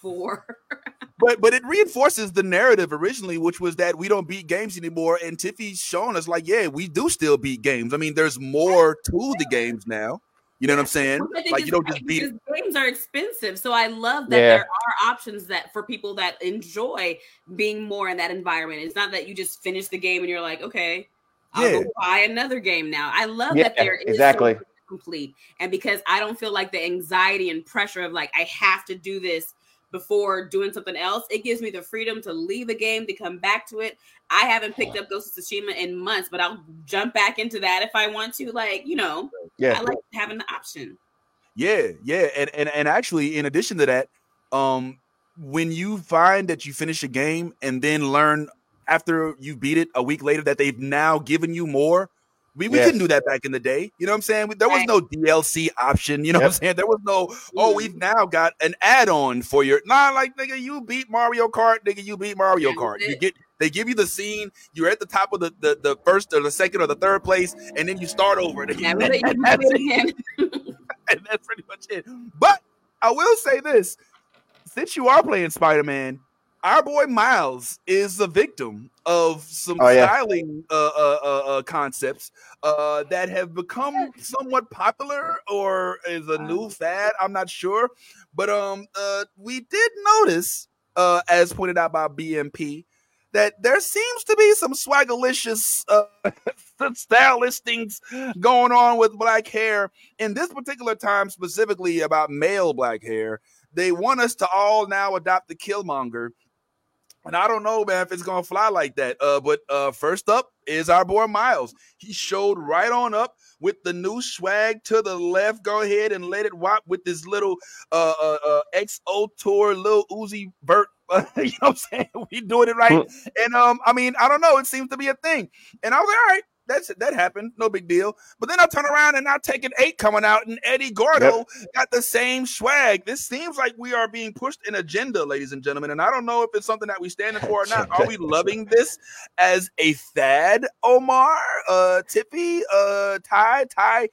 for. [LAUGHS] but but it reinforces the narrative originally, which was that we don't beat games anymore. And Tiffy's shown us like, yeah, we do still beat games. I mean, there's more to the games now. You know what I'm saying? Which I think Like is you don't just beat it. games are expensive. So I love that Yeah. there are options that for people that enjoy being more in that environment. It's not that you just finish the game and you're like, okay, I'll Yeah. go buy another game now. I love Yeah, that there is exactly. so much to complete. And because I don't feel like the anxiety and pressure of like I have to do this before doing something else, it gives me the freedom to leave a game to come back to it. I haven't picked up Ghost of Tsushima in months, but I'll jump back into that if I want to. Like, you know, Yeah. I like having the option. Yeah, yeah, and and and actually, in addition to that, um, when you find that you finish a game and then learn after you beat it a week later that they've now given you more. We, we Yes. couldn't do that back in the day. You know what I'm saying? There was no DLC option. You know what I'm saying? There was no, oh, we've mm-hmm. now got an add-on for your nah, like nigga, you beat Mario Kart, nigga, you beat Mario Kart. You get they give you the scene, you're at the top of the, the, the first or the second or the third place, and then you start over. And Never that you [LAUGHS] that's do it it again. [LAUGHS] and that's pretty much it. But I will say this: since you are playing Spider Man, our boy Miles is a victim of some Oh, yeah. styling uh, uh, uh, uh, concepts uh, that have become somewhat popular or is a new fad. I'm not sure, but um, uh, we did notice, uh, as pointed out by BMP. That there seems to be some swagalicious uh, [LAUGHS] style listings going on with black hair in this particular time, specifically about male black hair, they want us to all now adopt the Killmonger. And I don't know, man, if it's gonna fly like that. Uh, but uh, first up is our boy Miles. He showed right on up with the new swag to the left. Go ahead and let it wop with this little uh, uh, uh XO tour, little Uzi Vert. [LAUGHS] you know what I'm saying? We doing it right. And um, I mean, I don't know. It seems to be a thing. And I was like, all right, that's that happened. No big deal. But then I turn around and I Tekken eight coming out, and Eddie Gordo got the same swag. This seems like we are being pushed an agenda, ladies and gentlemen. And I don't know if it's something that we standing for or not. Are we loving this as a fad, Omar, uh, Tiffy, uh, Ty, Ty?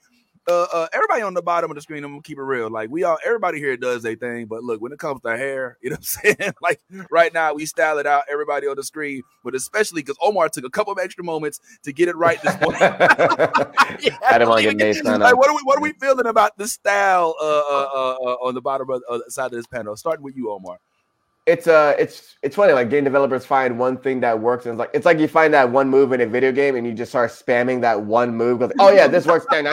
Uh, uh, everybody on the bottom of the screen, I'm gonna keep it real. Like we all, everybody here does their thing, but look, when it comes to hair, [LAUGHS] you know what I'm saying? [LAUGHS] like right now, we style it out. Everybody on the screen, but especially because Omar took a couple of extra moments to get it right this morning. I didn't want to get fun Like, what are we what are we feeling about the style uh, [LAUGHS] uh, uh, uh, on the bottom of uh, side of this panel? Starting with you, Omar. It's uh it's it's funny like game developers find one thing that works and it's like it's like you find that one move in a video game and you just start spamming that one move because oh yeah this works like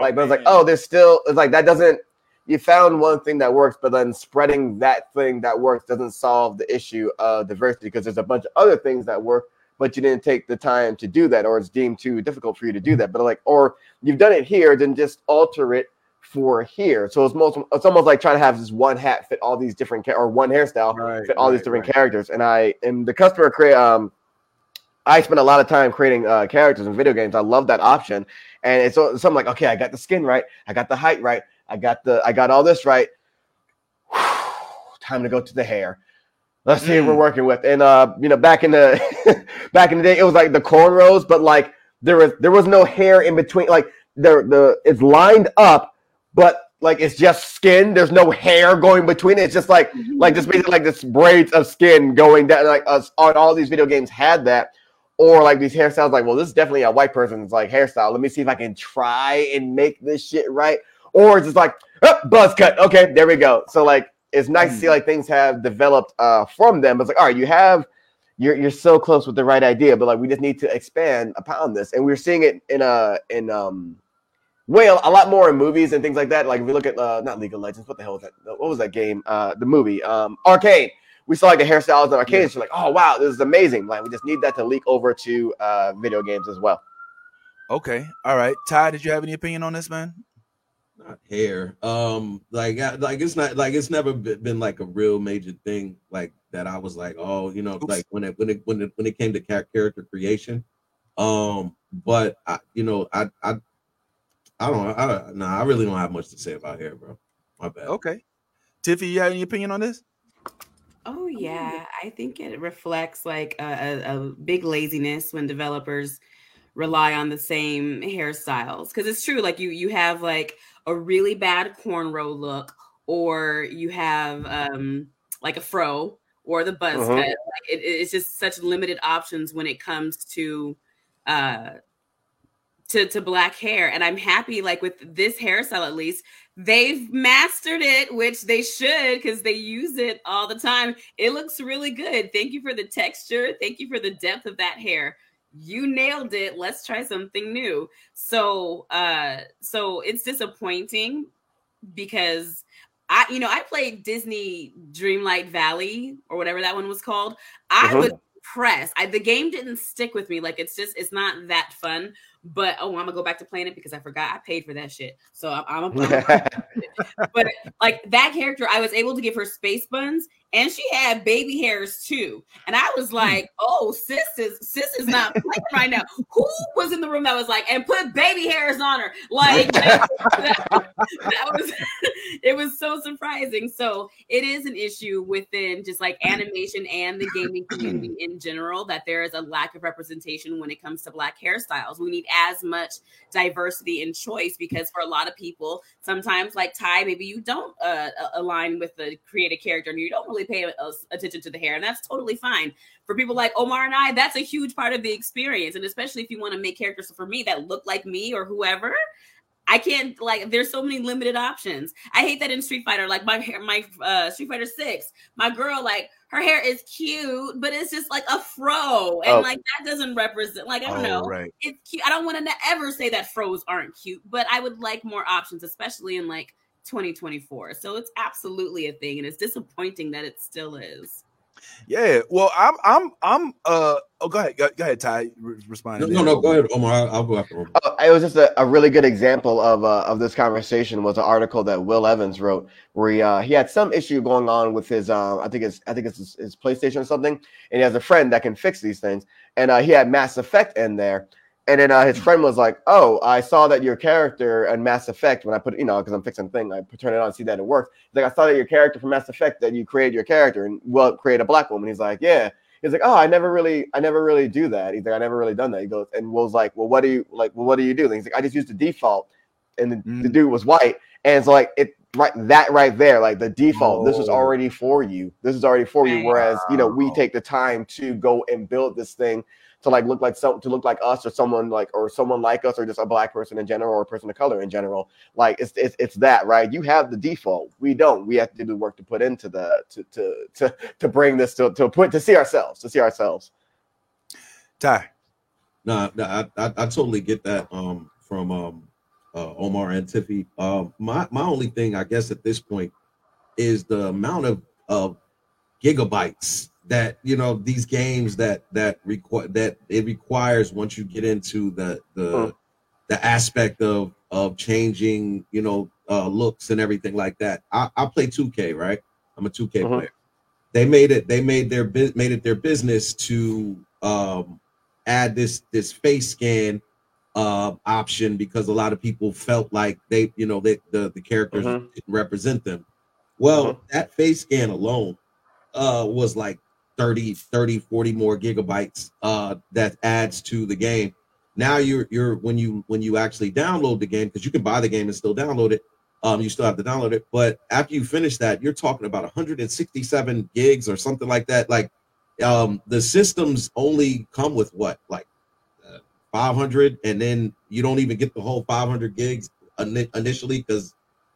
like but it's like oh there's still it's like that doesn't you found one thing that works but then spreading that thing that works doesn't solve the issue of diversity because there's a bunch of other things that work but you didn't take the time to do that or it's deemed too difficult for you to do that but like or you've done it here then just alter it for here. So it's most it's almost like trying to have this one hat fit all these different or one hairstyle Right, fit all these different right. characters. And I and the customer create um I spend a lot of time creating uh, characters in video games. I love that option. And it's so, so I'm like, okay, I got the skin right, I got the height right, I got the I got all this right. [SIGHS] Time to go to the hair. Let's see what we're working with. And uh, you know, back in the [LAUGHS] back in the day, it was like the cornrows, but like there was there was no hair in between. Like the the it's lined up, but like it's just skin. There's no hair going between it. It's just like like just basically like this braids of skin going down. Like us on all these video games had that. Or like these hairstyles, like, well, this is definitely a white person's like hairstyle. Let me see if I can try and make this shit right. Or it's just like, oh, buzz cut. Okay, there we go. So like it's nice to see like things have developed uh from them. It's like, all right, you have you're you're so close with the right idea, but like we just need to expand upon this. And we're seeing it in uh in um way a, a lot more in movies and things like that. Like if we look at uh not League of Legends, what the hell was that? What was that game? Uh the movie, um Arcane. We saw like the hairstyles in Arcane. It's like, oh wow, this is amazing. Like we just need that to leak over to uh video games as well. Okay, all right. Ty, did you have any opinion on this, man? not hair. Um, like I- like it's not like it's never be- been like a real major thing like that. I was like, oh, you know, Oops. like when it when it when it when it came to character creation. Um, but I, you know, I I I don't I don't I really don't have much to say about hair, bro. My bad. Okay, Tiffy, you have any opinion on this? Oh yeah, I think it reflects like a, a, a big laziness when developers rely on the same hairstyles because it's true. Like you, you have like a really bad cornrow look, or you have um like a fro or the buzz Mhm. cut. Like it, it's just such limited options when it comes to uh to to black hair. And I'm happy like with this hairstyle at least they've mastered it, which they should because they use it all the time. It looks really good. Thank you for the texture. Thank you for the depth of that hair. You nailed it. Let's try something new. So, uh, so it's disappointing because I, you know, I played Disney Dreamlight Valley or whatever that one was called. I Mhm. was impressed. I, the game didn't stick with me. Like it's just, it's not that fun. But oh, I'm gonna go back to playing it because I forgot I paid for that shit. So I'm, I'm, a, [LAUGHS] but like that character, I was able to give her space buns, and she had baby hairs too. And I was like, oh, sis is sis is not playing right now. Who was in the room that was like, and put baby hairs on her? Like [LAUGHS] that, that was [LAUGHS] it was so surprising. So it is an issue within just like animation and the gaming [CLEARS THROAT] community in general that there is a lack of representation when it comes to black hairstyles. We need as much diversity and choice because for a lot of people, sometimes like Ty, maybe you don't uh, align with the creative character and you don't really pay attention to the hair, and that's totally fine. For people like Omar and I, that's a huge part of the experience, and especially if you want to make characters for me that look like me or whoever. I can't like. There's so many limited options. I hate that in Street Fighter. Like my hair, my uh, Street Fighter Six, my girl, like her hair is cute, but it's just like a fro, and oh. like that doesn't represent. Like I don't oh, know, right. it's cute. I don't want to ever say that fros aren't cute, but I would like more options, especially in like 2024. So it's absolutely a thing, and it's disappointing that it still is. Yeah, well, I'm, I'm, I'm. Uh, oh, go ahead, go, go ahead, Ty. respond. No, no, no, go ahead, Omar. I'll, I'll go after Omar. Uh, it was just a, a, really good example of uh, of this conversation. Was an article that Will Evans wrote where he uh, he had some issue going on with his uh, I think it's I think it's his, his, PlayStation or something, and he has a friend that can fix these things, and uh, he had Mass Effect in there, and then uh, his friend was like, "Oh, I saw that your character in Mass Effect when I put, you know, because I'm fixing the thing, I turn it on, see that it works. He's like, I saw that your character from Mass Effect that you created your character and well, create a black woman. He's like, yeah. He's like, oh, I never really, I never really do that. He's like, I never really done that. He goes, and Will's like, well, what do you like? Well, what do you do? And he's like, I just used the default, and the, mm. the dude was white, and it's like it right that right there, like the default. Oh. This is already for you. This is already for you. Whereas you know we take the time to go and build this thing to like look like some to look like us or someone like or someone like us or just a black person in general or a person of color in general. Like it's it's, it's that right. You have the default. We don't. We have to do the work to put into the to to to to bring this to to put to see ourselves to see ourselves. Ty. No, no I, I, I totally get that um from um uh, Omar and Tiffy. Um, my my only thing I guess at this point is the amount of of gigabytes that you know these games that that require that it requires once you get into the the huh. the aspect of of changing you know uh looks and everything like that i, I play 2k right i'm a 2k uh-huh. player they made it they made their made it their business to um add this this face scan uh option because a lot of people felt like they you know they, the the characters uh-huh. didn't represent them well uh-huh. that face scan alone uh was like 30 30 40 more gigabytes uh that adds to the game. Now you're you're when you when you actually download the game because you can buy the game and still download it um you still have to download it but after you finish that you're talking about 167 gigs or something like that. Like um the systems only come with what? Like uh, 500 and then you don't even get the whole 500 gigs initially because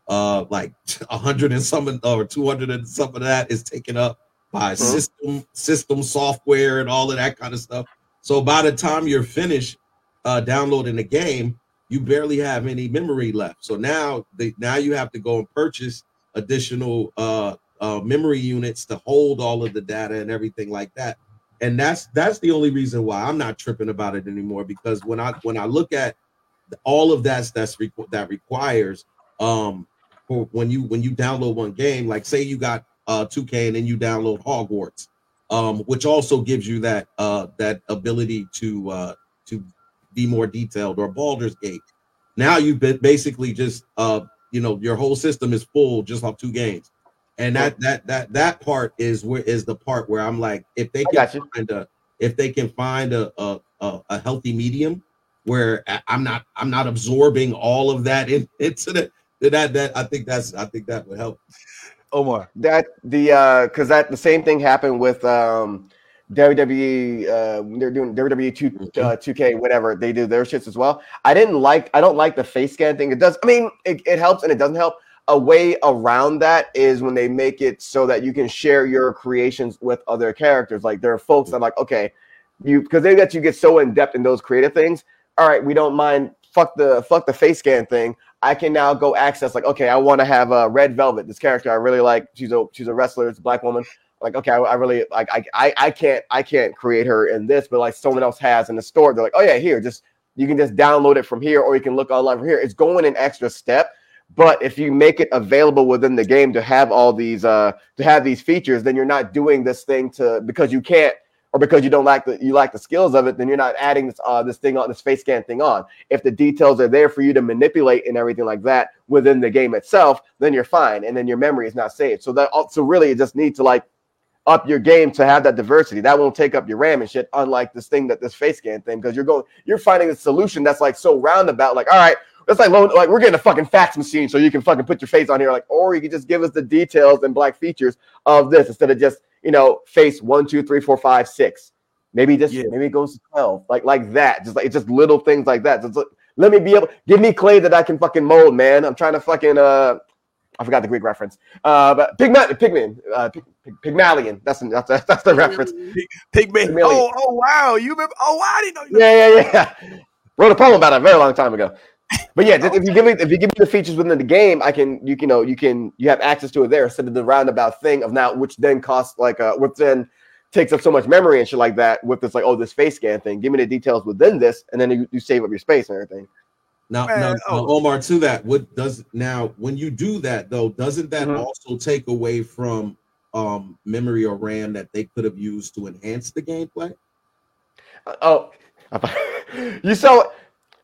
uh like [LAUGHS] 100 and some or 200 and some of that is taken up by uh-huh. System system software and all of that kind of stuff. So by the time you're finished uh, downloading the game, you barely have any memory left. So now they now you have to go and purchase additional uh, uh, memory units to hold all of the data and everything like that. And that's that's the only reason why I'm not tripping about it anymore. Because when I when I look at all of that that's requ- that requires um for when you when you download one game, like say you got uh, 2K, and then you download Hogwarts, um, which also gives you that uh, that ability to uh, to be more detailed, or Baldur's Gate. Now you've been basically just uh, you know your whole system is full just off two games, and that that that that part is where is the part where I'm like, if they can find a if they can find a a, a, healthy medium where I'm not I'm not absorbing all of that in, [LAUGHS] into the that that I think that's I think that would help. Omar. That the uh because that the same thing happened with um WWE uh they're doing WWE 2 uh, 2K whatever they do their shits as well. I didn't like I don't like the face scan thing. It does I mean it, it helps and it doesn't help. A way around that is when they make it so that you can share your creations with other characters. Like there are folks that are like, okay, you because they let you get so in depth in those creative things. All right, we don't mind fuck the fuck the face scan thing. I can now go access like, okay, I want to have a Red Velvet. This character I really like. She's a she's a wrestler. It's a black woman. Like, okay, I, I really like. I, I I can't I can't create her in this, but like someone else has in the store. They're like, oh yeah, here, just you can just download it from here, or you can look online from here. It's going an extra step. But if you make it available within the game to have all these uh to have these features, then you're not doing this thing to because you can't or because you don't like the you like the skills of it, then you're not adding this uh this thing on this face scan thing on. If the details are there for you to manipulate and everything like that within the game itself, then you're fine, and then your memory is not saved. So that so really you just need to like up your game to have that diversity. That won't take up your RAM and shit. Unlike this thing that this face scan thing, because you're going you're finding a solution that's like so roundabout. Like all right, that's like loan, like we're getting a fucking fax machine so you can fucking put your face on here, like, or you can just give us the details and black features of this instead of just you know face one, two, three, four, five, six. Maybe just Yeah. maybe it goes to twelve, like like that. Just like it's just little things like that. Just, like, let me be able give me clay that I can fucking mold, man. I'm trying to fucking uh. I forgot the Greek reference. Uh, but Pigma- Pigman, uh, Pig- Pig- Pygmalion. That's the, that's the, that's the reference. Pigman. Chameleon. Oh, oh wow. You remember? Oh, wow, I didn't know. You Yeah, yeah, yeah. [LAUGHS] Wrote a poem about it a very long time ago. But yeah, just if you give me if you give me the features within the game, I can you can know you can you have access to it there instead of the roundabout thing of now which then costs like uh which then takes up so much memory and shit like that with this like oh this face scan thing. Give me the details within this, and then you, you save up your space and everything. Now, Man, now, now, oh. Omar, to that, what does now when you do that though, doesn't that Mhm. also take away from um memory or RAM that they could have used to enhance the gameplay? Uh, Oh, [LAUGHS] you saw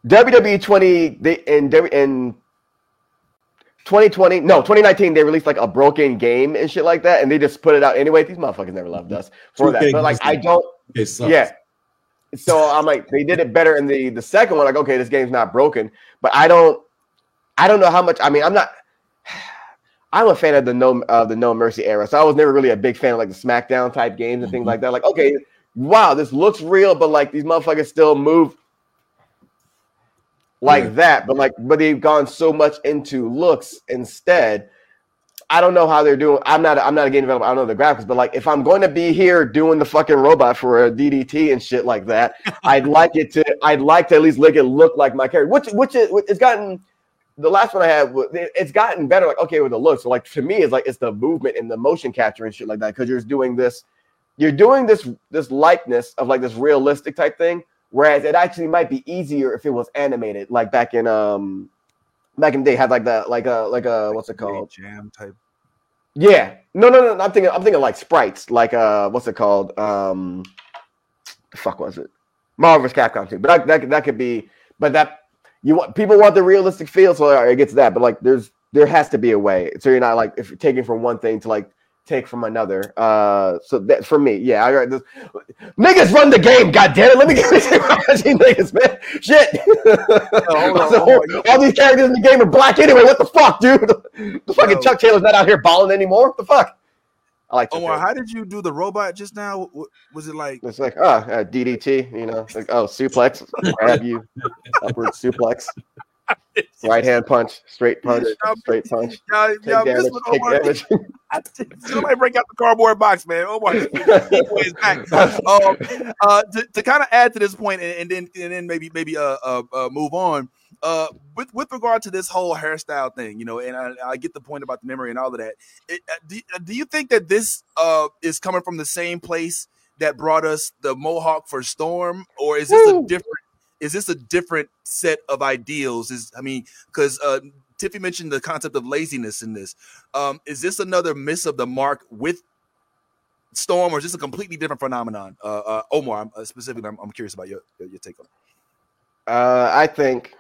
WWE 20 they in in 2020 no 2019 they released like a broken game and shit like that and they just put it out anyway. These motherfuckers never loved us for that 2K but like i don't yeah. So i'm like they did it better in the the second one like okay this game's not broken but i don't i don't know how much i mean i'm not [SIGHS] i'm a fan of the no of the no mercy era so i was never really a big fan of like the smackdown type games and things Mhm. like that. Like okay wow this looks real but like these motherfuckers still move like Yeah. that but like but they've gone so much into looks instead I don't know how they're doing. I'm not. I'm not a game developer. I don't know the graphics, but like, if I'm going to be here doing the fucking robot for a DDT and shit like that, [LAUGHS] I'd like it to. I'd like to at least make it look like my character. Which, which is, it's gotten. The last one I had, it's gotten better. Like, okay, with the look. So, like, to me, it's like it's the movement and the motion capture and shit like that. Because you're doing this, you're doing this, this likeness of like this realistic type thing. Whereas it actually might be easier if it was animated, like back in um, back in the day, had like the like a like a what's it called? Jam type. Yeah. No, no, no. I'm thinking. I'm thinking like sprites. Like uh, what's it called? Um, the fuck was it? Marvel vs. Capcom 2. But that, that that could be. But that you want people want the realistic feel, so it gets that. But like, there's there has to be a way, so you're not like if you're taking from one thing to like take from another. Uh, so that for me, yeah, I got this. Niggas run the game. God damn it! Let me get [LAUGHS] these niggas, man. Shit. [LAUGHS] So, hold all these characters in the game are black anyway. What the fuck, dude? [LAUGHS] The fucking. Chuck Taylor's not out here balling anymore. What the fuck? I like Chuck Omar, Taylor. how did you do the robot just now? Was it like? It's like, oh, uh, DDT, you know, like, oh, suplex, grab you, upward suplex, [LAUGHS] right hand punch, straight punch, straight punch, Y'all, [LAUGHS] take y'all damage, take Omar damage. [LAUGHS] Somebody break out the cardboard box, man. Omar, is back. Um, uh, to, to kind of add to this point, and, and then and then maybe maybe uh, uh, uh move on. Uh, with with regard to this whole hairstyle thing, you know, and I, I get the point about the memory and all of that. It, uh, do, uh, do you think that this uh is coming from the same place that brought us the Mohawk for Storm, or is this a different? Is this a different set of ideals? Is I mean, because uh, Tiffy mentioned the concept of laziness in this. Um, is this another miss of the mark with Storm, or is this a completely different phenomenon? Uh, uh, Omar, I'm, uh, specifically, I'm, I'm curious about your your take on it. Uh, I think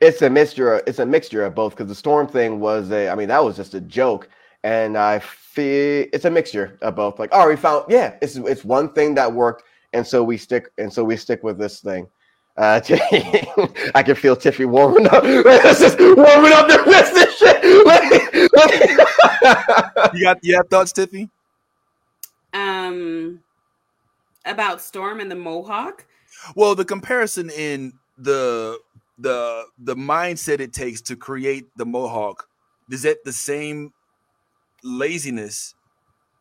it's a mixture. It's a mixture of both because the storm thing was a. I mean, that was just a joke, and I feel it's a mixture of both. Like, oh, we found, yeah, it's it's one thing that worked, and so we stick, and so we stick with this thing. Uh, [LAUGHS] I can feel Tiffy warming up. [LAUGHS] It's just warming up the rest of shit. Let me- let me- [LAUGHS] You got you have thoughts, Tiffy? Um, about Storm and the Mohawk. Well, the comparison in the the the mindset it takes to create the Mohawk is that the same laziness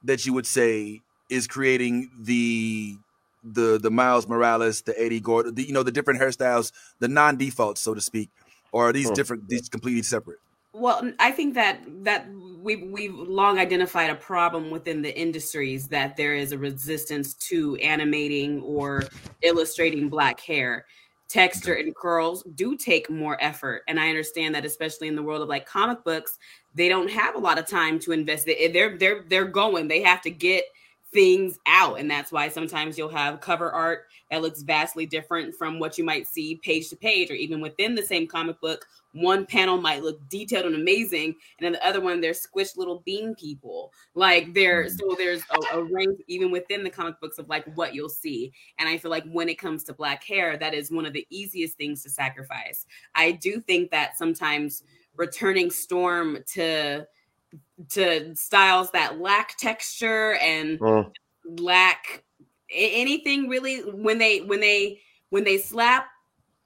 that you would say is creating the the the Miles Morales, the Eddie Gordon, the, you know, the different hairstyles, the non-defaults, so to speak, or are these Hmm. different, these completely separate? Well, I think that that we've we've long identified a problem within the industries that there is a resistance to animating or illustrating black hair texture and curls do take more effort and i understand that especially in the world of like comic books they don't have a lot of time to invest they're they're they're going they have to get things out. And that's why sometimes you'll have cover art that looks vastly different from what you might see page to page or even within the same comic book. One panel might look detailed and amazing and then the other one they're squished little bean people. Like there mm-hmm. so there's a, a range even within the comic books of like what you'll see. And i feel like when it comes to black hair that is one of the easiest things to sacrifice. I do think that sometimes returning storm to to styles that lack texture and mm. lack anything really when they when they when they slap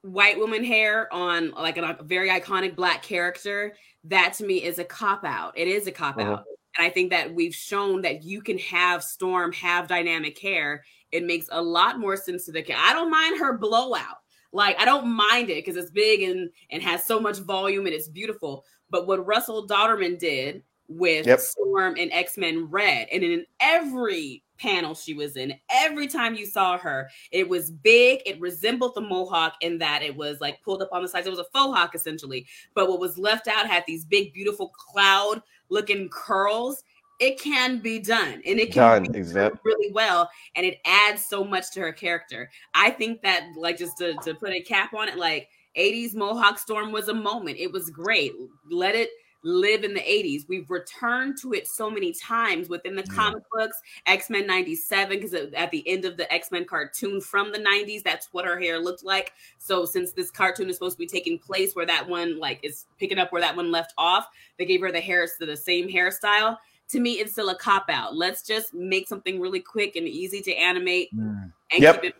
white woman hair on like a, a very iconic black character that to me is a cop out it is a cop uh-huh. out and i think that we've shown that you can have storm have dynamic hair it makes a lot more sense to the kid. i don't mind her blowout like i don't mind it because it's big and and has so much volume and it's beautiful but what russell dauterman did with yep. Storm and X Men Red. And in every panel she was in, every time you saw her, it was big. It resembled the Mohawk in that it was like pulled up on the sides. It was a faux hawk essentially. But what was left out had these big, beautiful cloud looking curls. It can be done and it can done, be exactly. really well. And it adds so much to her character. I think that, like, just to, to put a cap on it, like 80s Mohawk Storm was a moment. It was great. Let it live in the 80s. We've returned to it so many times within the yeah. comic books, X Men 97, because at the end of the X Men cartoon from the 90s, that's what her hair looked like. So, since this cartoon is supposed to be taking place where that one, like, is picking up where that one left off, they gave her the hair to the same hairstyle. To me, it's still a cop out. Let's just make something really quick and easy to animate mm. and yep. keep it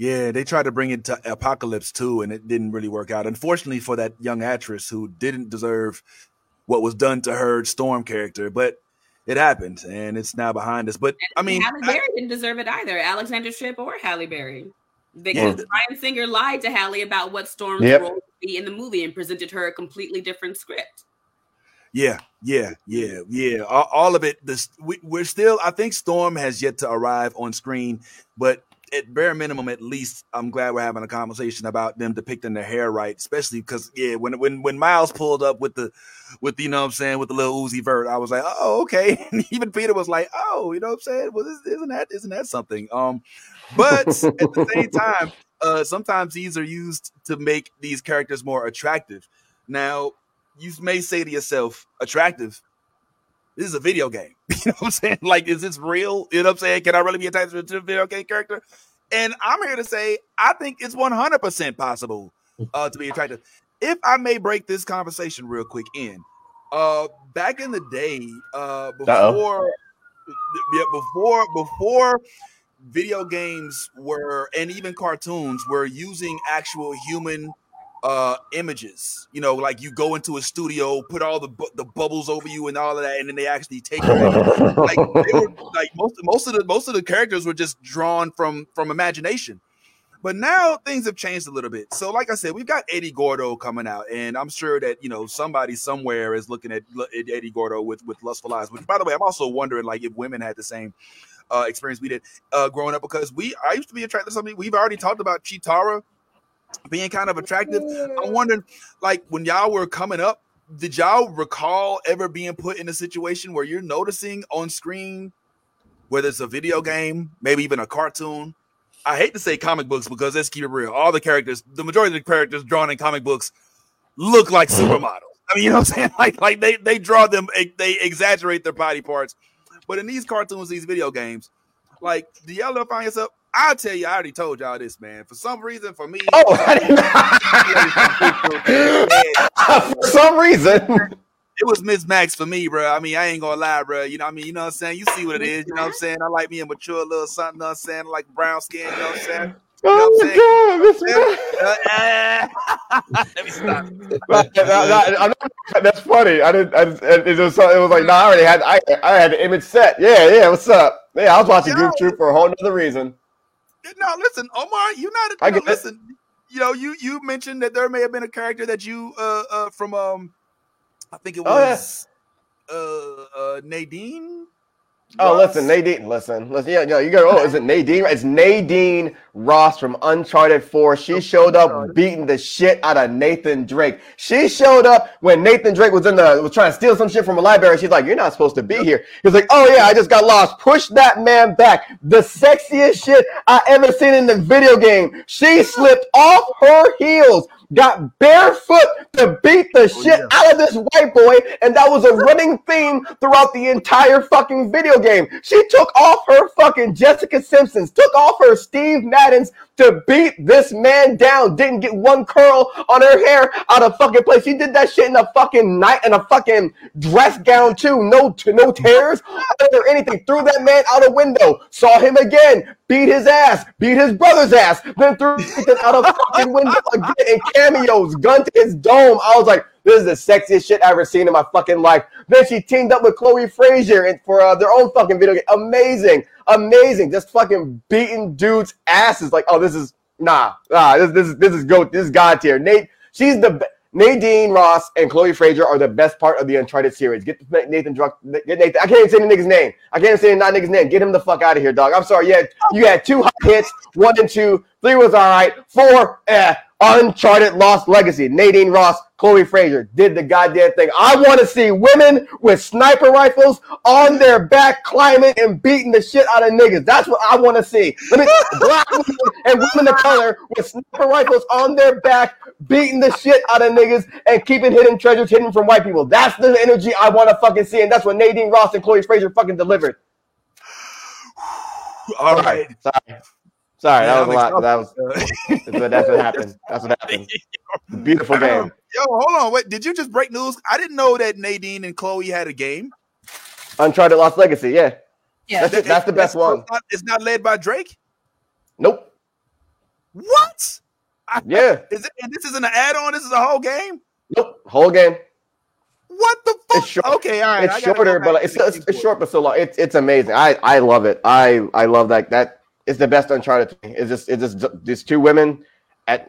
yeah, they tried to bring it to Apocalypse too, and it didn't really work out. Unfortunately for that young actress who didn't deserve what was done to her Storm character, but it happened, and it's now behind us. But I mean, Halle Berry I, didn't deserve it either. Alexandra Shipp or Halle Berry, because yeah. Bryan Singer lied to Halle about what Storm's yep. role would be in the movie and presented her a completely different script. Yeah, yeah, yeah, yeah. All, all of it. This we, we're still. I think Storm has yet to arrive on screen, but at bare minimum, at least, I'm glad we're having a conversation about them depicting their hair right, especially because yeah, when when when Miles pulled up with the with you know what I'm saying with the little Uzi Vert, I was like, oh okay. [LAUGHS] And even Peter was like, oh, you know what I'm saying? Well, isn't that isn't that something? Um, but at the same [LAUGHS] time, uh, sometimes these are used to make these characters more attractive. Now, you may say to yourself, attractive. This is a video game. [LAUGHS] You know what I'm saying? Like, is this real? You know what I'm saying? Can I really be attached to a video game character? And I'm here to say, I think it's 100% possible uh, to be attractive. If I may break this conversation real quick in, uh, back in the day, uh, before, yeah, before, before video games were, and even cartoons were using actual human uh images. You know like you go into a studio put all the bu- the bubbles over you and all of that and then they actually take it like they were [LAUGHS] like most most of the most of the characters were just drawn from from imagination. But now things have changed a little bit. So like i said we've got eddie gordo coming out and i'm sure that you know somebody somewhere is looking at, at eddie gordo with with lustful eyes which by the way i'm also wondering like if women had the same uh experience we did uh growing up because we i used to be attracted to something we've already talked about Cheetara being kind of attractive. I'm wondering, like, when y'all were coming up, did y'all recall ever being put in a situation where you're noticing on screen, whether it's a video game, maybe even a cartoon? I hate to say comic books because let's keep it real. All the characters, the majority of the characters drawn in comic books look like supermodels. I mean, you know what I'm saying? [LAUGHS] Like, like they they draw them, they exaggerate their body parts. But in these cartoons, these video games, like, do y'all ever find yourself? I'll tell you, I already told y'all this, man. For some reason, for me, [LAUGHS] oh, [LAUGHS] for some reason, it was Miss Max for me, bro. I mean, I ain't gonna lie, bro. You know, what I mean, you know what I'm saying. You see what it is. You know what I'm saying. I like me a mature little something. You know what I'm saying, like brown skin. You know what I'm saying. You know oh my god! Uh, uh, [LAUGHS] Let me stop. that's funny. I didn't. I it, was. It was like, no, I already had. I, I had the image set. Yeah, yeah. What's up? Yeah, I was watching Goof Troop for a whole other reason. No, listen, Omar, you're not. A, I get listen. It. You know, you you mentioned that there may have been a character that you uh, uh from um I think it Oh, yeah. was uh, uh, Nadine. Oh, Ross? listen, Nadine. Listen, listen. Yeah, yeah. You go. Oh, is it Nadine? It's Nadine Ross from Uncharted Four. She showed up beating the shit out of Nathan Drake. She showed up when Nathan Drake was in the was trying to steal some shit from a library. She's like, "You're not supposed to be here." He was like, "Oh yeah, I just got lost." Push that man back. The sexiest shit I ever seen in the video game. She slipped off her heels. Got barefoot to beat the oh, shit yeah. out of this white boy, and that was a running theme throughout the entire fucking video game. She took off her fucking Jessica Simpsons, took off her Steve Maddens to beat this man down. Didn't get one curl on her hair out of fucking place. She did that shit in a fucking night in a fucking dress gown too. No, no tears or anything. Threw that man out a window. Saw him again. Beat his ass. Beat his brother's ass. Then threw Nathan out a fucking window again in cameos. Gun to his dome. I was like, this is the sexiest shit I've ever seen in my fucking life. Then she teamed up with Chloe Frazer for uh, their own fucking video game. Amazing, amazing. Just fucking beating dudes' asses. Like, oh, this is nah, nah. This this is this is goat. This is god tier. Nate, she's the Nadine Ross and Chloe Frazer are the best part of the Uncharted series. Get Nathan Drunk. Get Nathan. I can't even say the nigga's name. I can't even say not nigga's name. Get him the fuck out of here, dog. I'm sorry. Had you had two hot hits. One and two. Three was all right. Four, eh. Uncharted Lost Legacy. Nadine Ross, Chloe Frazer did the goddamn thing. I want to see women with sniper rifles on their back climbing and beating the shit out of niggas. That's what I want to see. Let me [LAUGHS] black women and women of color with sniper rifles on their back beating the shit out of niggas and keeping hidden treasures hidden from white people. That's the energy I want to fucking see, and that's what Nadine Ross and Chloe Frazer fucking delivered. All right. Sorry. Sorry, Yeah, that was a I'm lot. That was exhausted. that's what happened. That's what [LAUGHS] happened. Beautiful game. Yo, hold on. Wait, did you just break news? I didn't know that Nadine and Chloe had a game. Uncharted Lost Legacy. Yeah. Yeah. That's it. That's the best one. It's not, it's not led by Drake. Nope. What? I- Yeah. Is it? And this isn't an add-on. This is a whole game. Nope. Whole game. What the fuck? It's short. Okay, all right. it's I gotta go shorter, but to it's, it's, it's short, but so long. It's it's amazing. I I love it. I I love that. That it's the best Uncharted thing. It's just it's just these two women at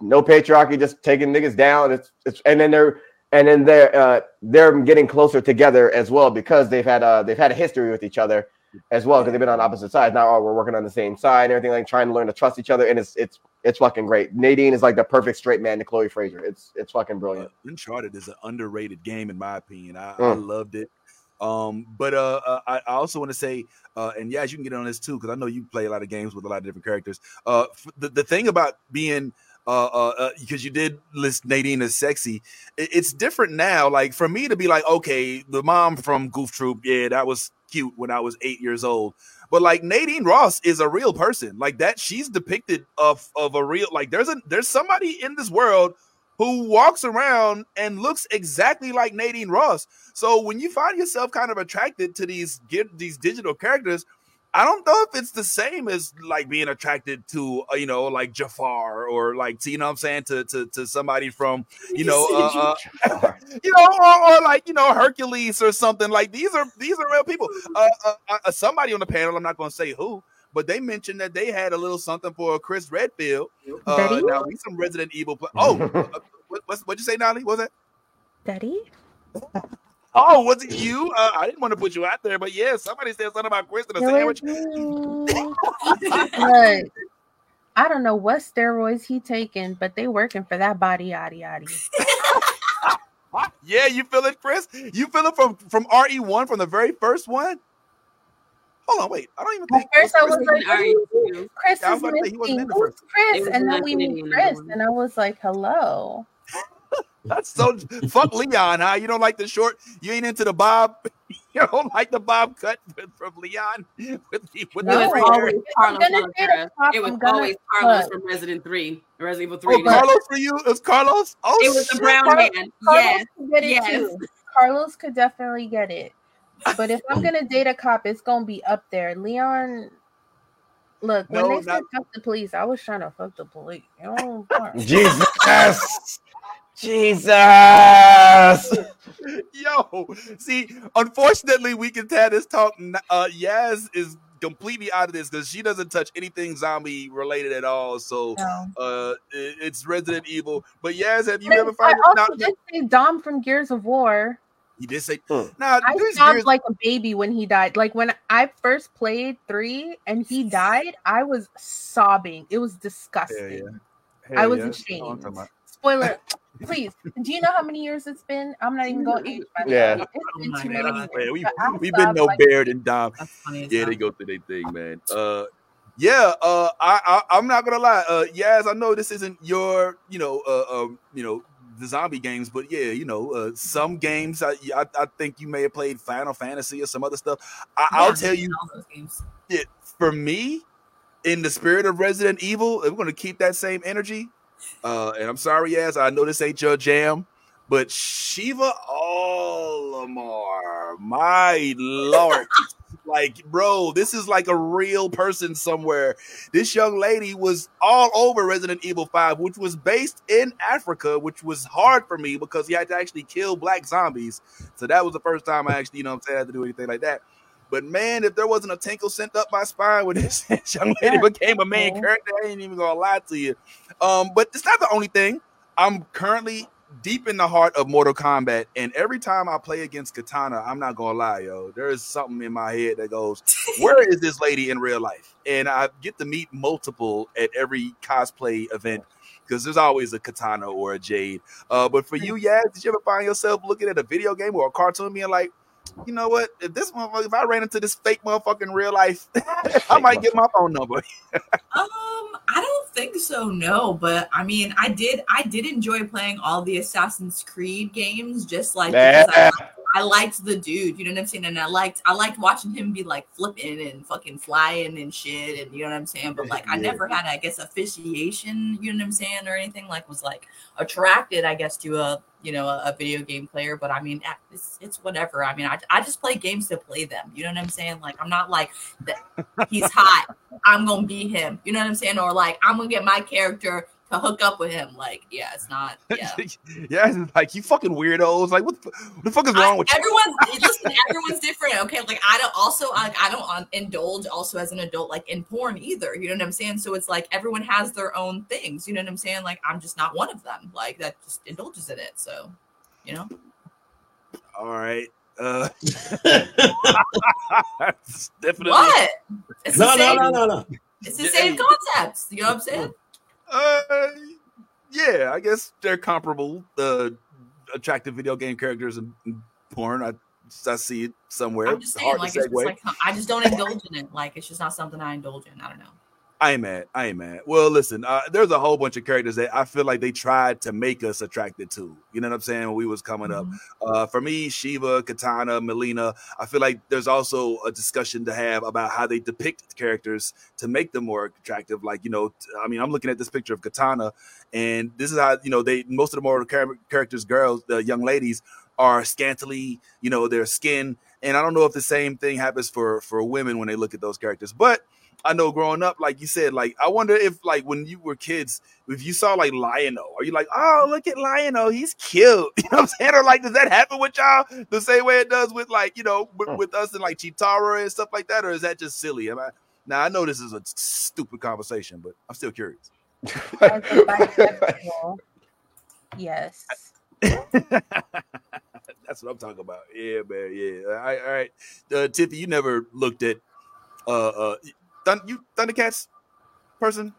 no patriarchy, just taking niggas down. It's it's and then they're and then they're uh they're getting closer together as well because they've had uh they've had a history with each other as well because they've been on opposite sides. Now oh, we're working on the same side and everything like trying to learn to trust each other and it's it's it's fucking great. Nadine is like the perfect straight man to Chloe Frazer. It's it's fucking Uh, brilliant. Uncharted is an underrated game in my opinion. I, I Mm. loved it. Um, but uh, uh, I, I also want to say, uh, and yeah, you can get on this too because I know you play a lot of games with a lot of different characters. Uh, the the thing about being uh, uh, uh, because you did list Nadine as sexy, it, it's different now. Like for me to be like, okay, the mom from Goof Troop, yeah, that was cute when I was eight years old. But like Nadine Ross is a real person, like that. She's depicted of of a real like. There's a there's somebody in this world who walks around and looks exactly like Nadine Ross. So when you find yourself kind of attracted to these these digital characters, I don't know if it's the same as like being attracted to uh, you know like Jafar or like to, you know what I'm saying to to to somebody from you know [LAUGHS] uh, uh, [LAUGHS] you know or, or like you know Hercules or something like these are these are real people. [LAUGHS] Uh, uh, uh, somebody on the panel, I'm not going to say who. But they mentioned that they had a little something for Chris Redfield. Uh, now he's some Resident Evil. Play- oh, [LAUGHS] uh, what, what's, what'd you say, Nolly? What was that? Daddy? Oh, was it you? Uh, I didn't want to put you out there, but yeah, somebody said something about Chris in a sandwich. was. Look, [LAUGHS] I don't know what steroids he taking, but they working for that body, yaddy yaddy. [LAUGHS] Yeah, you feel it, Chris? You feel it from from RE one from the very first one? Hold on, wait. I don't even At think first, I was like, All right, too. Chris Yeah, I is was about to say, he wasn't missing. in the first Chris? And then we Kennedy meet Chris, and I was like, hello. [LAUGHS] That's so fuck Leon, huh? You don't like the short. You ain't into the bob. [LAUGHS] You don't like the bob cut [LAUGHS] with, from Leon with the with It was No. the always Carlos I'm gonna say the Montero. top, It was always Carlos look. from Resident 3, Resident Evil Oh, 3. Carlos for you? It was Carlos? Oh, it was the brown Carlos- man. Carlos Yes. could get it yes. too. Carlos could definitely get it. But if I'm [LAUGHS] gonna date a cop, it's gonna be up there. Leon, look, when No, they said not- fuck the police, I was trying to fuck the police. You know, fuck. Jesus. [LAUGHS] Jesus. Yo, see, unfortunately, we can tell this talk. n- Uh, Yaz is completely out of this because she doesn't touch anything zombie related at all. So No. uh, it- it's Resident Evil. But Yaz, have you I ever found? also Now, did say Dom from Gears of War. He did say, Hmm. "Nah, I sobbed Gears- like a baby when he died. Like when I first played three and he died, I was sobbing. It was disgusting. I Hell was yeah. That's what I'm ashamed. Spoiler, please. Do you know how many years it's been? I'm not even going to age myself. Yeah. It's Oh been too God. many years. Man, we, we've been no like- Baird and Dom. That's funny. As Yeah, hell. they go through their thing, man. Uh, yeah. Uh, I, I I'm not gonna lie. Uh, Yaz, I know this isn't your, you know, uh, um, you know, the zombie games, but yeah, you know, uh, some games. I, I I think you may have played Final Fantasy or some other stuff. I, I'll Yeah, tell you, for me, in the spirit of Resident Evil, we're gonna keep that same energy. Uh, and I'm sorry, Yaz, I know this ain't your jam, but Sheva Alomar, my [LAUGHS] lord. Like, bro, this is like a real person somewhere. This young lady was all over Resident Evil 5, which was based in Africa, which was hard for me because you had to actually kill black zombies. So that was the first time I actually, you know what I'm saying, I had to do anything like that. But man, if there wasn't a tinkle sent up my spine when [LAUGHS] this young lady Yeah. became a main Mhm. character, I ain't even gonna lie to you. Um, but it's not the only thing. I'm currently deep in the heart of Mortal Kombat, and every time I play against Katana, I'm not gonna lie, yo, there is something in my head that goes, "Where is this lady in real life?" And I get to meet multiple at every cosplay event because there's always a Katana or a Jade. Uh, but for you, yeah, did you ever find yourself looking at a video game or a cartoon being like? You know what? If this motherfucker, if I ran into this fake motherfucker in real life, [LAUGHS] I might get my phone number. [LAUGHS] Um, I don't think so. No, but I mean, I did. I did enjoy playing all the Assassin's Creed games, just like because I, liked- I liked the dude. You know what I'm saying? And I liked. I liked watching him be like flipping and fucking flying and shit. And you know what I'm saying? But like, I never had, I guess, officiation. You know what I'm saying, or anything like was like attracted, I guess, to a you know a, a video game player. But I mean, it's it's whatever. I mean, I I just play games to play them. You know what I'm saying? Like, I'm not like. He's hot. I'm gonna be him. You know what I'm saying? Or like I'm gonna get my character to hook up with him. Like, yeah, it's not. [LAUGHS] Yeah. yeah, it's like you fucking weirdos. Like, what the, what the fuck is I- wrong with you? everyone's listen, everyone's different. Okay, like I don't also like I don't um, indulge also as an adult like in porn either. You know what I'm saying? So it's like everyone has their own things. You know what I'm saying? Like I'm just not one of them. Like that just indulges in it. So, you know. All right. Uh, it's [LAUGHS] [LAUGHS] definitely. What? It's the No, no, same. no, no, no. It's the same concept. You know what I'm saying? Uh, yeah, I guess they're comparable. The attractive video game characters and porn. I I see it somewhere. I'm just saying, Hard like, it's just like I just don't indulge in it. Like, it's just not something I indulge in. I don't know. I ain't mad. I ain't mad. Well, listen, uh, there's a whole bunch of characters that I feel like they tried to make us attracted to. You know what I'm saying? When we was coming up, uh, for me, Sheva, Katana, Mileena. I feel like there's also a discussion to have about how they depict characters to make them more attractive. Like, you know, t- I mean, I'm looking at this picture of Katana, and this is how you know they most of the more char- characters, girls, the young ladies are scantily, you know, their skin. And I don't know if the same thing happens for for women when they look at those characters, but I know growing up, like you said, like I wonder if like when you were kids, if you saw like Lionel, are you like, oh look at Lionel, he's cute. [LAUGHS] You know what I'm saying? Or like, does that happen with y'all the same way it does with like, you know, with, with us and like Cheetara and stuff like that? Or is that just silly? Am I now I know this is a stupid conversation, but I'm still curious. As a bisexual, yes. [LAUGHS] That's what I'm talking about. Yeah, man. Yeah. All right. All right. Uh, Tiffy, you never looked at uh uh Thun- you Thundercats person?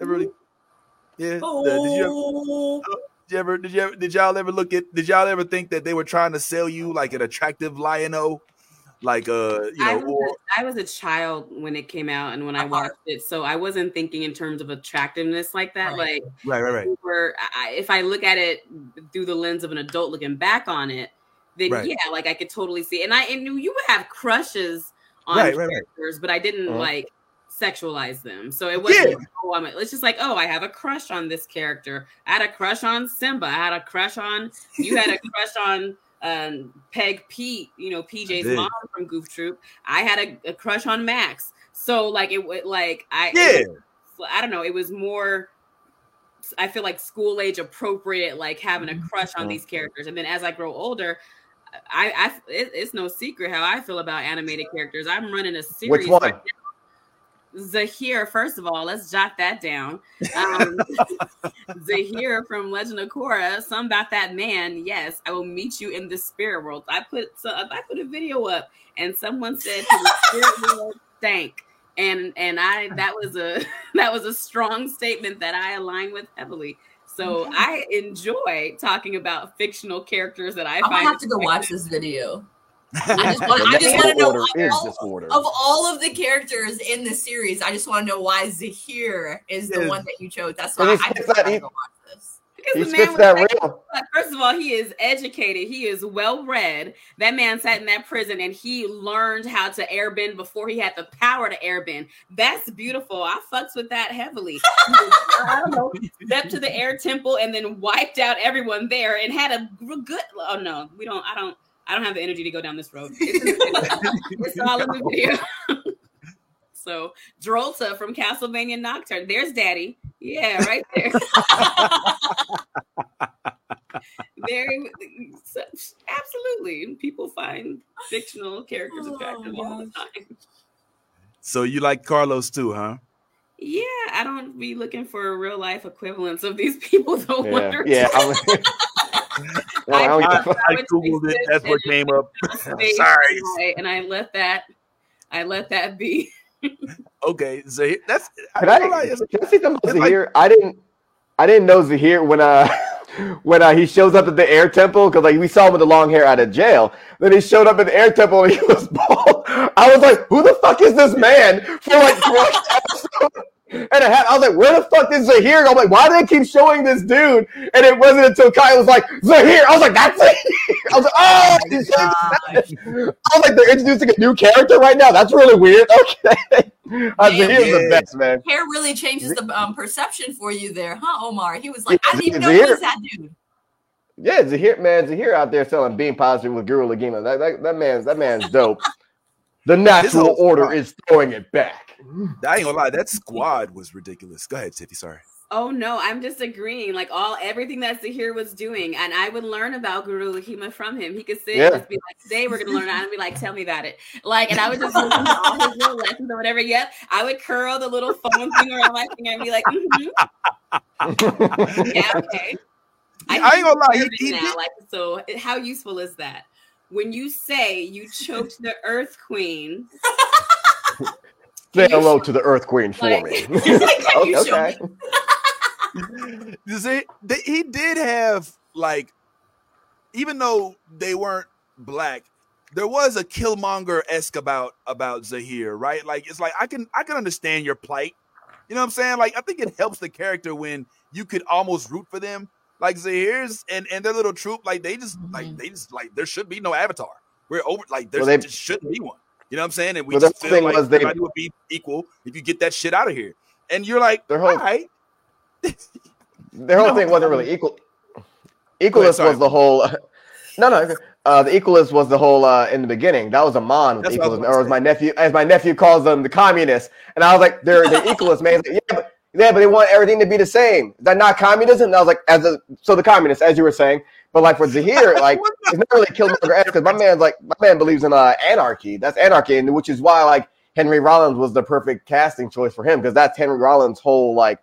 Ever really? Yeah. Uh, did you ever, Oh, did you ever did you ever did y'all ever look at did y'all ever think that they were trying to sell you like an attractive lion-o? Like uh you I know was, or a, I was a child when it came out and when I watched it, so I wasn't thinking in terms of attractiveness like that. Right. Like, right right right. or I, if I look at it through the lens of an adult looking back on it, then Right. yeah, like I could totally see. And I and you would have crushes on Right, right, right. characters, but I didn't Uh-huh. like sexualize them. So it wasn't. Yeah. Oh, I'm. It's just like, oh, I have a crush on this character. I had a crush on Simba. I had a crush on. You had a crush on. Um, Peg Pete, you know PJ's mom from Goof Troop. I had a, a crush on Max. So like it would like I Yeah. was- I don't know. It was more. I feel like school age appropriate, like having a crush on these characters. And then as I grow older, I, I it, it's no secret how I feel about animated characters. I'm running a series. Which one? right. Zaheer, first of all, let's jot that down. Um, [LAUGHS] Zaheer from Legend of Korra, some about that man. Yes, I will meet you in the spirit world. I put so I put a video up, and someone said to the spirit [LAUGHS] world, thank. And and I that was a [LAUGHS] that was a strong statement that I align with heavily. So I enjoy talking about fictional characters that I I'm find. gonna have to go watch this video. I just [LAUGHS] want, I just want to know order is all, disorder. of all of the characters in the series. I just want to know why Zaheer is the Yeah. one that you chose. That's why I spits just that- gotta he- watch this. Because He the spits man that was real. First of all, he is educated. He is well read. That man sat in that prison and he learned how to airbend before he had the power to airbend. That's beautiful. I fucks with that heavily. He I don't know, stepped to the air temple and then wiped out everyone there and had a good. Oh no, we don't. I don't. I don't have the energy to go down this road. It's, in the video. [LAUGHS] It's all in the video. [LAUGHS] so Drolta from Castlevania Nocturne. There's Daddy. Yeah, right there. [LAUGHS] Very absolutely. People find fictional characters Oh, attractive all the time. So you like Carlos too, huh? Yeah, I don't be looking for a real life equivalents of these people though. Yeah, Wonder yeah. I, [LAUGHS] Well, I I, give a fuck. I googled it. That's what came up. Space, [LAUGHS] Sorry. and I- let that I let that be. [LAUGHS] Okay, Zaheer. That's Can I, I, feel like can I say something it's about like- I didn't I didn't know Zaheer when uh when uh, he shows up at the air temple because like we saw him with the long hair out of jail. Then he showed up at the air temple and he was bald. I was like, who the fuck is this man? For like one episode and a half. I was like, where the fuck is Zaheer? I'm like, why do they keep showing this dude? And it wasn't until Kyle was like, Zaheer. I was like, that's it. [LAUGHS] I was like, oh, he's Gosh. [LAUGHS] I was like, they're introducing a new character right now. That's really weird. [LAUGHS] Okay. Uh, Damn, Zaheer's the best, man. Hair really changes the um, perception for you there, huh, Omar? He was like, I didn't even know Zaheer- who was that dude. Yeah, Zaheer, man, Zaheer out there selling being positive with Guru Laghima. That, that, that man's that man's dope. The natural order is throwing it back. I ain't gonna lie. That [LAUGHS] squad was ridiculous. Go ahead, Tiffy. Sorry. Oh no, I'm disagreeing. Like all everything that Zaheer was doing, and I would learn about Guru Laghima from him. He could sit Yeah. and just be like, "Today we're gonna learn," and I'd be like, "Tell me about it." Like, and I would just listen to all his little lessons or whatever. Yep, I would curl the little phone thing around my finger and be like, mm-hmm, [LAUGHS] "Yeah, okay." I ain't gonna lie, he- observe it he now. did- Like, so how useful is that? When you say you choked the Earth Queen, [LAUGHS] Say hello to the Earth Queen for Like- me. [LAUGHS] Can you [LAUGHS] show okay. Zaheer- they- he did have like, even though they weren't black, there was a Killmonger esque about about Zaheer, right? Like it's like I can I can understand your plight. You know what I'm saying? Like I think it helps the character when you could almost root for them. Like Zaheer's and and their little troop, like they just like Mhm. they just like there should be no avatar. We're over like there Well, just shouldn't be one. You know what I'm saying? And we Well, just feel thing like was they- everybody would be equal if you get that shit out of here. And you're like, Their whole- all right. [LAUGHS] Their whole No, thing wasn't really equal. Equalist ahead, was the whole. [LAUGHS] No, no. Uh, the equalist was the whole uh, in the beginning. That was a mon with equalism, or as my nephew, as my nephew calls them, the communists. And I was like, they're the [LAUGHS] equalists, man. Like, yeah, but yeah, but they want everything to be the same. Is that not communism? And I was like, as a so the communists, as you were saying. But like for Zaheer, [LAUGHS] like it's not really Killmonger because my man's like my man believes in uh, anarchy. That's anarchy, and which is why like Henry Rollins was the perfect casting choice for him because that's Henry Rollins' whole like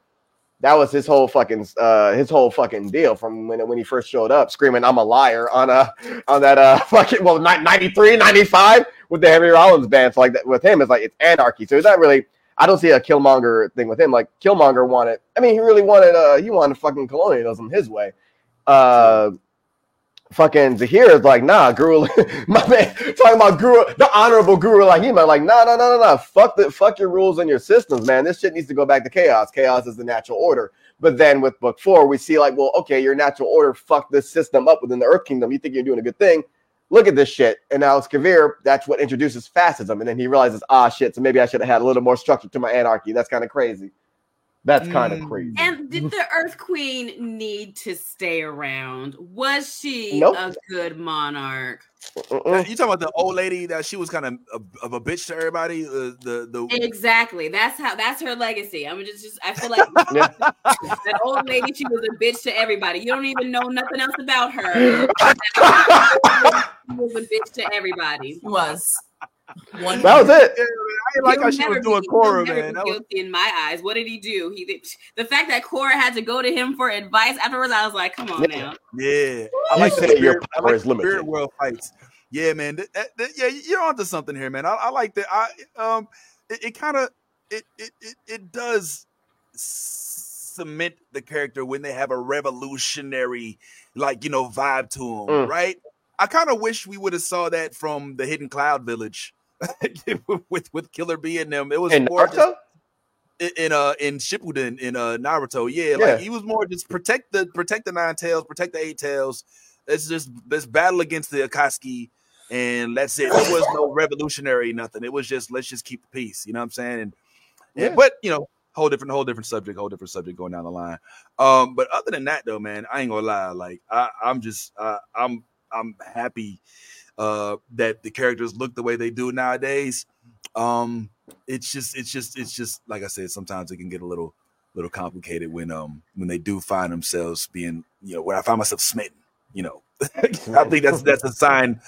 that was his whole fucking uh his whole fucking deal from when when he first showed up screaming I'm a liar on uh on that uh [LAUGHS] fucking well ni- 93 95 with the Henry Rollins band so like that with him it's like it's anarchy so it's not really I don't see a Killmonger thing with him like Killmonger wanted I mean he really wanted uh he wanted fucking colonialism his way uh fucking Zaheer is like, nah, Guru, [LAUGHS] my man, talking about Guru, the honorable Guru like Laghima, like, nah, nah, nah, nah, nah, fuck the, fuck your rules and your systems, man. This shit needs to go back to chaos. Chaos is the natural order. But then with book four, we see like, well, okay, your natural order fucked this system up within the Earth Kingdom. You think you're doing a good thing? Look at this shit. And now it's Kuvira, that's what introduces fascism. And then he realizes, ah, shit, so maybe I should have had a little more structure to my anarchy. That's kind of crazy. That's kind of Mm. crazy. And did the Earth Queen need to stay around? Was she Nope. a good monarch? Mm-mm. You talking about the old lady that she was kind of of, of a bitch to everybody? Uh, the the Exactly. That's how. That's her legacy. I'm just, just. I feel like [LAUGHS] Yeah. that old lady. She was a bitch to everybody. You don't even know nothing else about her. [LAUGHS] She was a bitch to everybody. He was. One That was it. Yeah, I didn't like how He'll she never was doing Korra, man. be That was, guilty in my eyes. What did he do? He did, the fact that Korra had to go to him for advice afterwards. I was like, come on Yeah. now. yeah, I You like the said your spirit, I power like is the spirit limited. world fights. Yeah, man. That, that- that- yeah, you're onto something here, man. I, I like that. I um, it, it kind of it, it it it does cement the character when they have a revolutionary like you know vibe to them, Mm. right? I kind of wish we would have saw that from the Hidden Cloud Village [LAUGHS] with with Killer Bee and them. It was And more just Naruto? in, in uh in Shippuden in uh Naruto. Yeah, Yeah. like he was more just protect the protect the nine tails, protect the eight tails. Let's just let's battle against the Akatsuki and that's it. There was no revolutionary nothing. It was just let's just keep the peace. You know what I'm saying? And yeah, Yeah. but you know, whole different whole different subject, whole different subject going down the line. Um, but other than that though, man, I ain't gonna lie. Like I, I'm just uh, I'm I'm happy uh that the characters look the way they do nowadays. Um it's just it's just it's just like I said, sometimes it can get a little little complicated when um when they do find themselves being, you know, when I find myself smitten, you know. [LAUGHS] I think that's that's a sign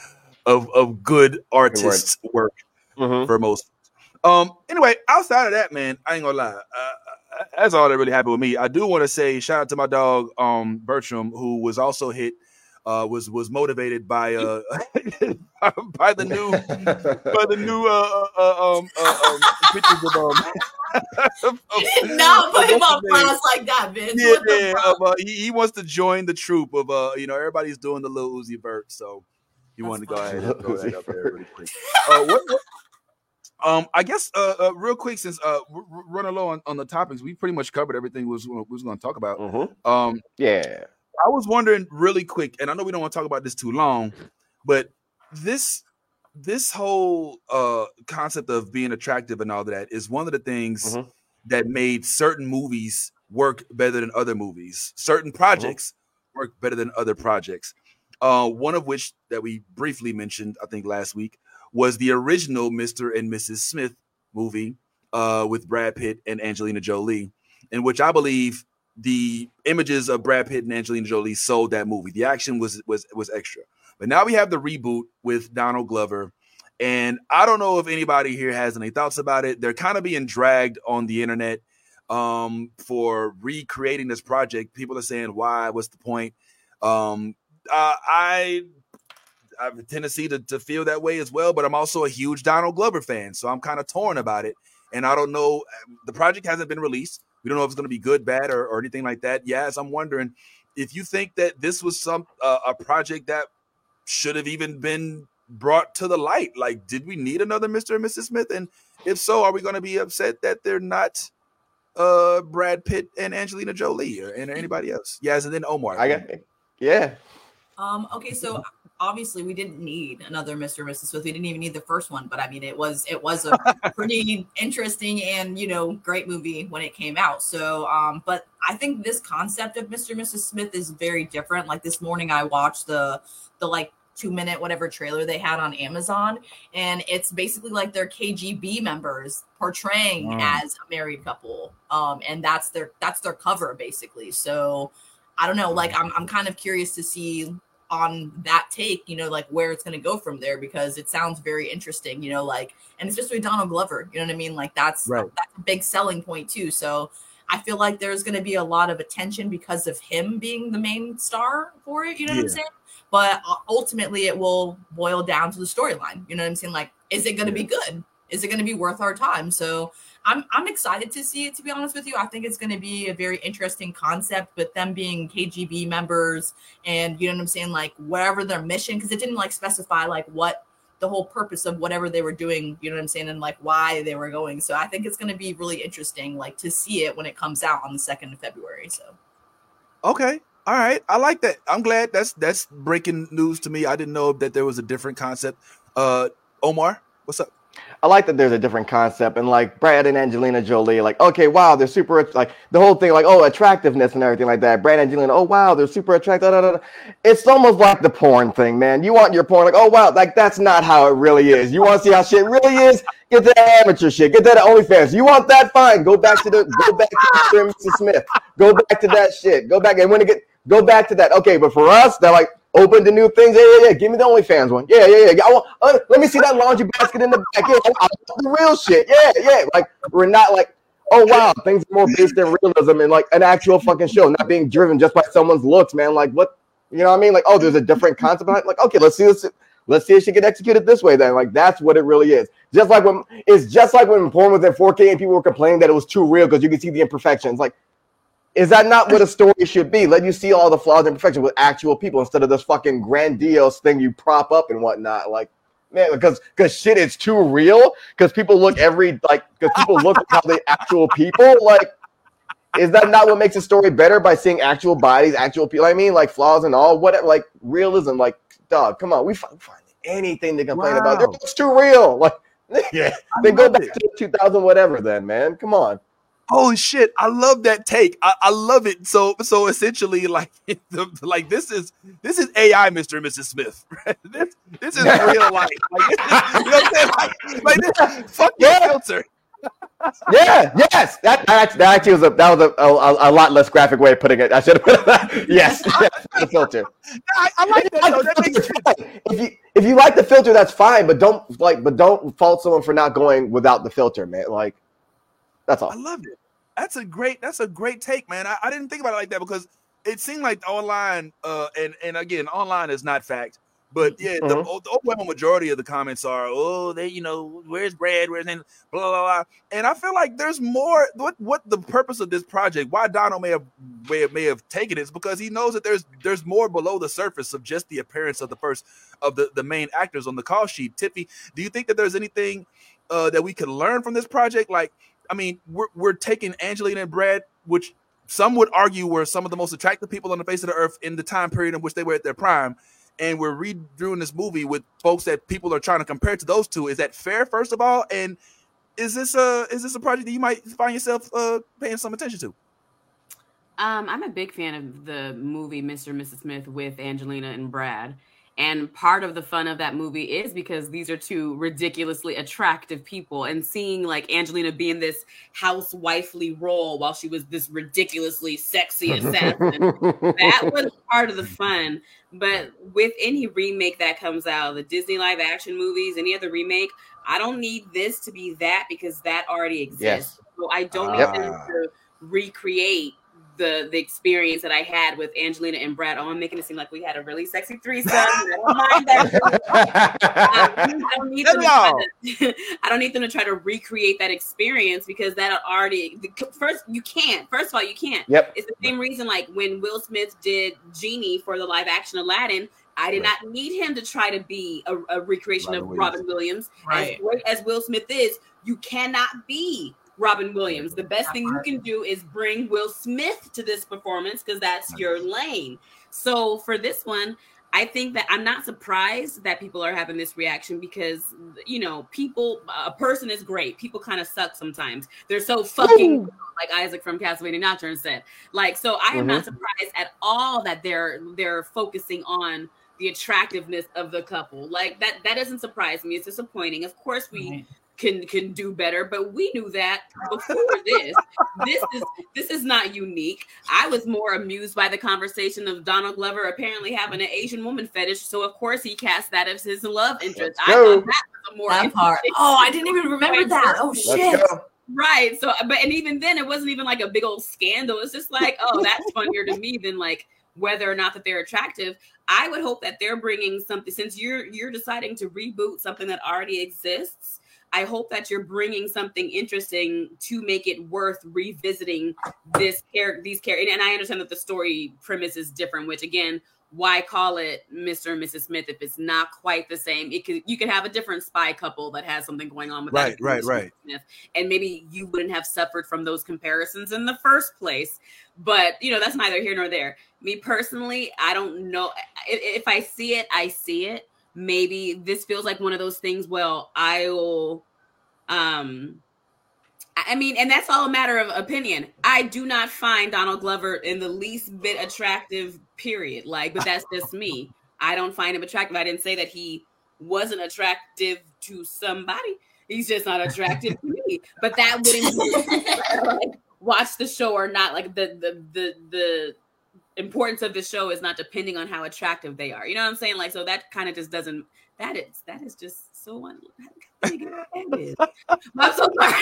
of of good artists work Mhm. for most. Um. Anyway, outside of that, man, I ain't gonna lie. Uh, that's all that really happened with me. I do want to say shout out to my dog, um, Bertram, who was also hit. Uh, was was motivated by [LAUGHS] uh [LAUGHS] by the new by the new uh, uh um uh, um pictures of um. [LAUGHS] of- You not put of him on blast like that, bitch. Yeah, What the yeah. fuck? Of, uh, he, he wants to join the troop of uh, you know, everybody's doing the little Uzi Vert, so he That's wanted to go ahead and throw that up there really quick. Uh, what, what- um, I guess uh, uh, real quick, since uh, we're we're running low on, on the topics, we pretty much covered everything we was, we was going to talk about. Mhm. Um, Yeah. I was wondering really quick, and I know we don't want to talk about this too long, but this this whole uh concept of being attractive and all that is one of the things Mhm. that made certain movies work better than other movies. Certain projects work better than other projects. Uh, one of which that we briefly mentioned, I think last week, was the original Mr. and Mrs. Smith movie uh, with Brad Pitt and Angelina Jolie, in which I believe the images of Brad Pitt and Angelina Jolie sold that movie. The action was was was extra. But now we have the reboot with Donald Glover. And I don't know if anybody here has any thoughts about it. They're kind of being dragged on the internet um, for recreating this project. People are saying, why? What's the point? Um, uh, I I have a tendency to, to feel that way as well, but I'm also a huge Donald Glover fan. So I'm kind of torn about it. And I don't know. The project hasn't been released. We don't know if it's going to be good, bad, or, or anything like that. Yes, I'm wondering if you think that this was some uh, a project that should have even been brought to the light. Like, did we need another Mr. and Mrs. Smith? And if so, are we going to be upset that they're not uh Brad Pitt and Angelina Jolie or and anybody else? Yes, and then Omar. I got yeah. Um, okay, so obviously we didn't need another Mr. and Mrs. Smith. We didn't even need the first one, but I mean it was it was a [LAUGHS] pretty interesting and you know great movie when it came out. So um, but I think this concept of Mr. and Mrs. Smith is very different. Like this morning I watched the the like two minute whatever trailer they had on Amazon, and it's basically like their KGB members portraying Mm. as a married couple. Um, and that's their that's their cover basically. So I don't know, like I'm I'm kind of curious to see on that take, you know, like where it's going to go from there because it sounds very interesting, you know, like and especially Donald Glover, you know what I mean? Like that's Right. that's a big selling point too. So I feel like there's going to be a lot of attention because of him being the main star for it, you know what I'm saying? But uh, ultimately it will boil down to the storyline, you know what I'm saying? Like is it going to be good? Is it going to be worth our time? So I'm I'm excited to see it. To be honest with you, I think it's going to be a very interesting concept. With them being KGB members, and you know what I'm saying, like whatever their mission, because it didn't like specify like what the whole purpose of whatever they were doing. You know what I'm saying, and like why they were going. So I think it's going to be really interesting, like to see it when it comes out on the second of February. So Okay. All right. I like that. I'm glad that's that's breaking news to me. I didn't know that there was a different concept. Uh Omar, what's up? I like that there's a different concept and like Brad and Angelina Jolie, like okay, wow, they're super like the whole thing, like oh, attractiveness and everything like that. Brad and Angelina, oh wow, they're super attractive. Da, da, da. It's almost like the porn thing, man. You want your porn, like oh wow, like that's not how it really is. You want to see how shit really is? Get that amateur shit. Get that OnlyFans. You want that? Fine. Go back to the go back to Mr. Smith. Go back to that shit. Go back and when it get go back to that. Okay, but for us, they're like open to new things. Yeah, yeah, yeah. Give me the OnlyFans one. Yeah, yeah, yeah. I want, uh, let me see that laundry basket in the back. Yeah, I want the real shit. Yeah, yeah. Like we're not like, oh wow, things are more based in realism and like an actual fucking show, not being driven just by someone's looks, man. Like what, you know what I mean? Like oh, there's a different concept. Like okay, let's see this. Let's see if she can execute it this way. Then, like that's what it really is. Just like when it's just like when porn was in 4K and people were complaining that it was too real because you can see the imperfections. Like is that not what a story should be? Let you see all the flaws and imperfections with actual people instead of this fucking grandiose thing you prop up and whatnot. Like, man, because because shit is too real. Because people look every like because people look how they actual people. Like, is that not what makes a story better by seeing actual bodies, actual people? I mean, like flaws and all, whatever, like realism. Like, dog, come on, we find, find anything to complain Wow. about. It's too real. [LAUGHS] Like, Yeah, then go back it. to 2000 whatever. Then, man, come on. Oh shit! I love that take. I, I love it. So so essentially, like [LAUGHS] the, like this is this is AI, Mister and Mrs. Smith. [LAUGHS] this this is real life. Like, this you know what I'm saying? Like, like this, fuck your Yeah. filter. Yeah, yes. That, that actually, that actually was a that was a, a, a lot less graphic way of putting it. I should have put that. [LAUGHS] Yes, yes, the filter. I, I like that. Though. the That makes filter. If you if you like the filter, that's fine. But don't like, but don't fault someone for not going without the filter, man. Like, that's all. I loved it. That's a great. That's a great take, man. I, I didn't think about it like that because it seemed like the online, uh, and and again, online is not fact. But yeah, the, Mhm. the overwhelming majority of the comments are, oh, they, you know, where's Brad? Where's and blah blah blah. And I feel like there's more. What what the purpose of this project? Why Donald may have may have, may have taken it is because he knows that there's there's more below the surface of just the appearance of the first of the the main actors on the call sheet. Tiffy, do you think that there's anything uh, that we could learn from this project? Like, I mean, we're we're taking Angelina and Brad, which some would argue were some of the most attractive people on the face of the earth in the time period in which they were at their prime, and we're redoing this movie with folks that people are trying to compare to those two. Is that fair? First of all, and is this a is this a project that you might find yourself uh, paying some attention to? Um, I'm a big fan of the movie Mr. and Mrs. Smith with Angelina and Brad. And part of the fun of that movie is because these are two ridiculously attractive people, and seeing like Angelina be in this housewifely role while she was this ridiculously sexy assassin, that [LAUGHS] was part of the fun. But with any remake that comes out, the Disney live action movies, any other remake, I don't need this to be that because that already exists. Yes. So I don't Yep. need them to recreate the the experience that I had with Angelina and Brad. Oh, I'm making it seem like we had a really sexy threesome. [LAUGHS] I don't mind that. I don't need them to try to, [LAUGHS] I don't need them to try to recreate that experience because that already first you can't. First of all, you can't. Yep. It's the same reason like when Will Smith did Genie for the live action Aladdin. I did not need him to try to be a, a recreation of Robin Robin Williams. Right. As as Will Smith is, you cannot be Robin Williams. The best thing you can do is bring Will Smith to this performance because that's your lane. So for this one, I think that I'm not surprised that people are having this reaction because you know, people a person is great. People kind of suck sometimes. They're so fucking like Isaac from Castlevania Nocturne said. Like, so I am not mm-hmm. surprised at all that they're they're focusing on the attractiveness of the couple. Like that that doesn't surprise me. It's disappointing. Of course we Right. Can can do better, but we knew that before this. this is this is not unique. I was more amused by the conversation of Donald Glover apparently having an Asian woman fetish, so of course he cast that as his love interest. I thought that was a more That part. Oh, I didn't even remember that. Oh Let's shit. go. Right. So, but and even then, it wasn't even like a big old scandal. It's just like, oh, that's funnier to me than like whether or not that they're attractive. I would hope that they're bringing something since you're you're deciding to reboot something that already exists. I hope that you're bringing something interesting to make it worth revisiting this character, these characters. And I understand that the story premise is different, which again, why call it Mr. and Mrs. Smith if it's not quite the same? It could you could have a different spy couple that has something going on with that Right, right, Mr. right. Smith, and maybe you wouldn't have suffered from those comparisons in the first place. But you know, that's neither here nor there. Me personally, I don't know if I see it, I see it. Maybe this feels like one of those things. Well, I'll Um, I mean, and that's all a matter of opinion. I do not find Donald Glover in the least bit attractive, period. Like, but that's just me. I don't find him attractive. I didn't say that he wasn't attractive to somebody. He's just not attractive to me. But that wouldn't [LAUGHS] like, watch the show or not. Like the the the the importance of the show is not depending on how attractive they are. You know what I'm saying? Like, so that kind of just doesn't. That is that is just so un. [LAUGHS] I'm so sorry.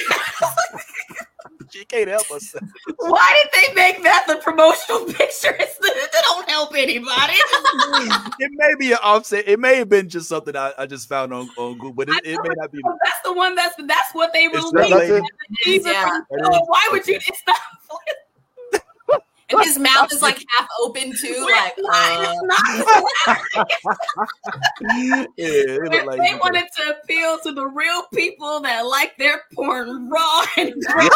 She can't help us. Why did they make that the promotional [LAUGHS] picture? It's, that don't help anybody. [LAUGHS] it may be an offset. It may have been just something I, I just found on, on Google, but it, it may not be. That's the one. That's that's what they It's released. not like- Even Yeah. why would you? It's not. And his mouth is like [LAUGHS] half open too. Like, uh, [LAUGHS] yeah, it like they wanted to appeal to the real people that like their porn raw [LAUGHS] and I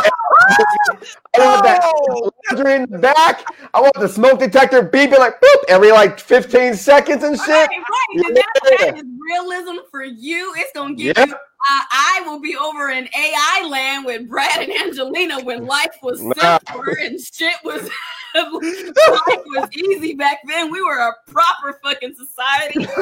want that laundry in the back. I want the smoke detector beeping like boop every like 15 seconds and shit. Right, right. And that, that is realism for you. It's gonna get Yep. you. Uh, I will be over in AI land with Brad and Angelina when [LAUGHS] life was Nah. simpler and shit was [LAUGHS] life was easy back then. We were a proper fucking society. [LAUGHS]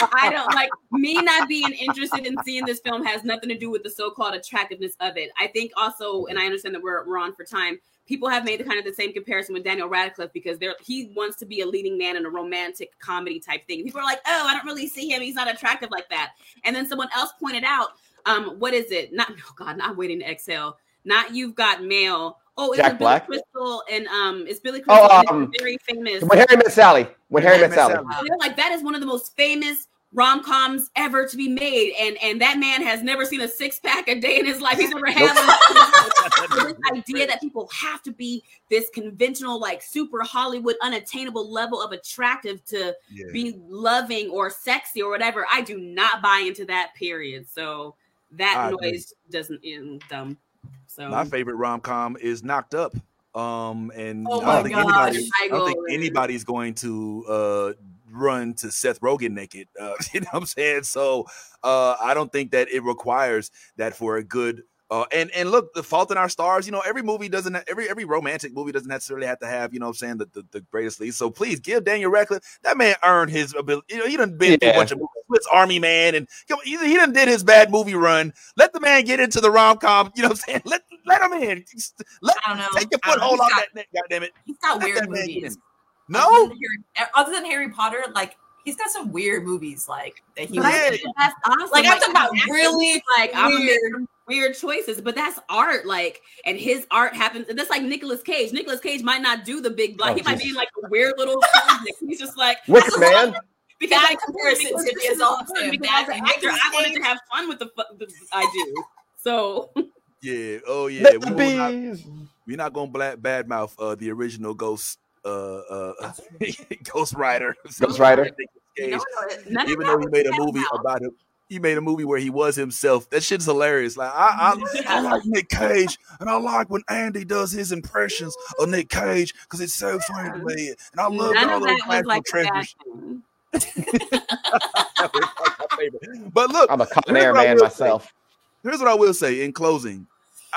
I don't like me not being interested in seeing this film has nothing to do with the so-called attractiveness of it. I think also, and I understand that we're we're on for time. People have made the kind of the same comparison with Daniel Radcliffe because they're he wants to be a leading man in a romantic comedy type thing. People are like, oh, I don't really see him. He's not attractive like that. And then someone else pointed out, um, what is it? Not oh God, not waiting to exhale. Not you've got mail. Oh, it's Jack with Black? Billy Crystal and um, it's Billy Crystal. Oh, um, very famous. When Harry met Sally. When Harry met Sally. And they're like that is one of the most famous rom-coms ever to be made and and that man has never seen a six-pack a day in his life he's never had [LAUGHS] this idea that people have to be this conventional like super hollywood unattainable level of attractive to Yeah. be loving or sexy or whatever i do not buy into that period so that I agree. noise doesn't end dumb so My favorite rom com is Knocked Up. Um, and Oh I don't gosh, anybody, I don't think anybody's going to uh run to Seth Rogen naked. Uh, [LAUGHS] you know what I'm saying? So uh, I don't think that it requires that for a good. Uh, and and look, the Fault in Our Stars. You know, every movie doesn't every every romantic movie doesn't necessarily have to have you know what I'm saying the, the, the greatest lead. So please give Daniel Radcliffe that man earned his ability. You know, he done been through a bunch of movies. Swiss Army Man, and come on, he, he done did his bad movie run. Let the man get into the rom com. You know what I'm saying? Let let him in. Let I don't know. take your I don't foothold He's off got- that neck. God damn it! he's got Let weird that man get movies. In. No, Other than, Harry, other than Harry Potter, like he's got some weird movies, like that he But was I in. think that's awesome. Like, I'm talking about really like I'm gonna make weird- weird choices, but that's art. Like, and his art happens. And that's like Nicolas Cage. Nicolas Cage might not do the big like Oh, he might be like a weird little. He's just like Wicker Man. because Bad I comparison, because Tiffany, this is all I'm fun. Because as an actor, I wanted to have fun with the, fu- the I do. So [LAUGHS] yeah, oh yeah. Let We the will not, bees. we're not gonna black badmouth uh, the original Ghost uh, uh, [LAUGHS] Ghost Rider. [LAUGHS] Ghost Rider. you know, none Even though he made a movie mouth. about him. He made a movie where he was himself. That shit's hilarious. Like I, I, [LAUGHS] I like Nick Cage, and I like when Andy does his impressions of Nick Cage because it's so funny to me. And I love None all those that national like a treasures. thing. But look, I'm a Con Air man will say. myself. here's what I will say in closing.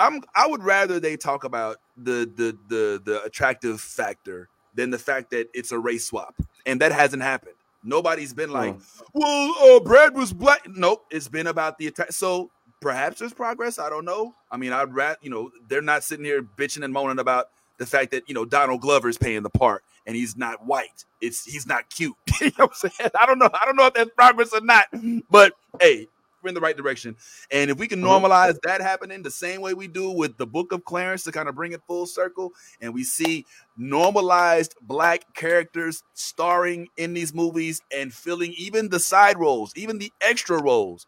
I'm I would rather they talk about the the the the attractive factor than the fact that it's a race swap, and that hasn't happened. Nobody's been like, well, uh, Brad was black. Nope, it's been about the attack. So perhaps there's progress. I don't know. I mean, I'd rather you know they're not sitting here bitching and moaning about the fact that you know Donald Glover's paying the part and he's not white. It's he's not cute. [LAUGHS] you know what I'm saying? I don't know. I don't know if that's progress or not. But hey, we're in the right direction. And if we can mm-hmm. normalize that happening the same way we do with the Book of Clarence to kind of bring it full circle, and we see normalized black characters starring in these movies and filling even the side roles, even the extra roles,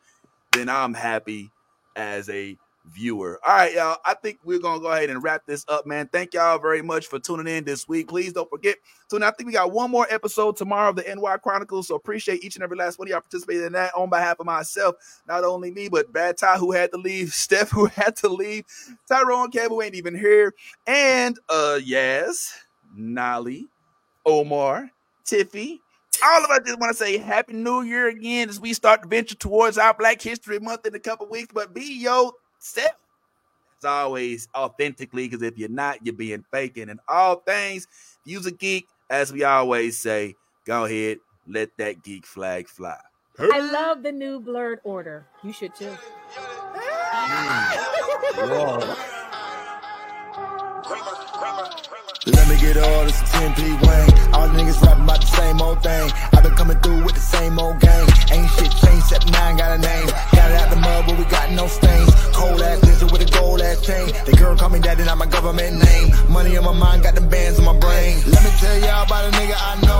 then I'm happy as a viewer. All right, y'all. I think we're gonna go ahead and wrap this up, man. Thank y'all very much for tuning in this week. Please don't forget. So now I think we got one more episode tomorrow of the NY Chronicles. So appreciate each and every last one of y'all participating in that on behalf of myself. Not only me, but Bad Ty who had to leave, [LAUGHS] Steph who had to leave, Tyrone Campbell ain't even here, and uh yes, Nolly, Omar, Tiffy, all of us just want to say Happy New Year again as we start to venture towards our Black History Month in a couple weeks. But be yourself as always, authentically, because if you're not, you're being faking. And all things, use a geek, as we always say, go ahead, let that geek flag fly. I love the new Blerd order. You should too. Whoa. Let me get all this 10p Wayne. All the niggas rapping about the same old thing. i been coming through with the same old gang. Ain't shit changed except nine got a name. Got it out the mud, but we got no stains. Cold ass ninja with a gold ass chain. The girl call me daddy, not my government name. Money on my mind, got the bands on my brain. Let me tell y'all about a nigga I know.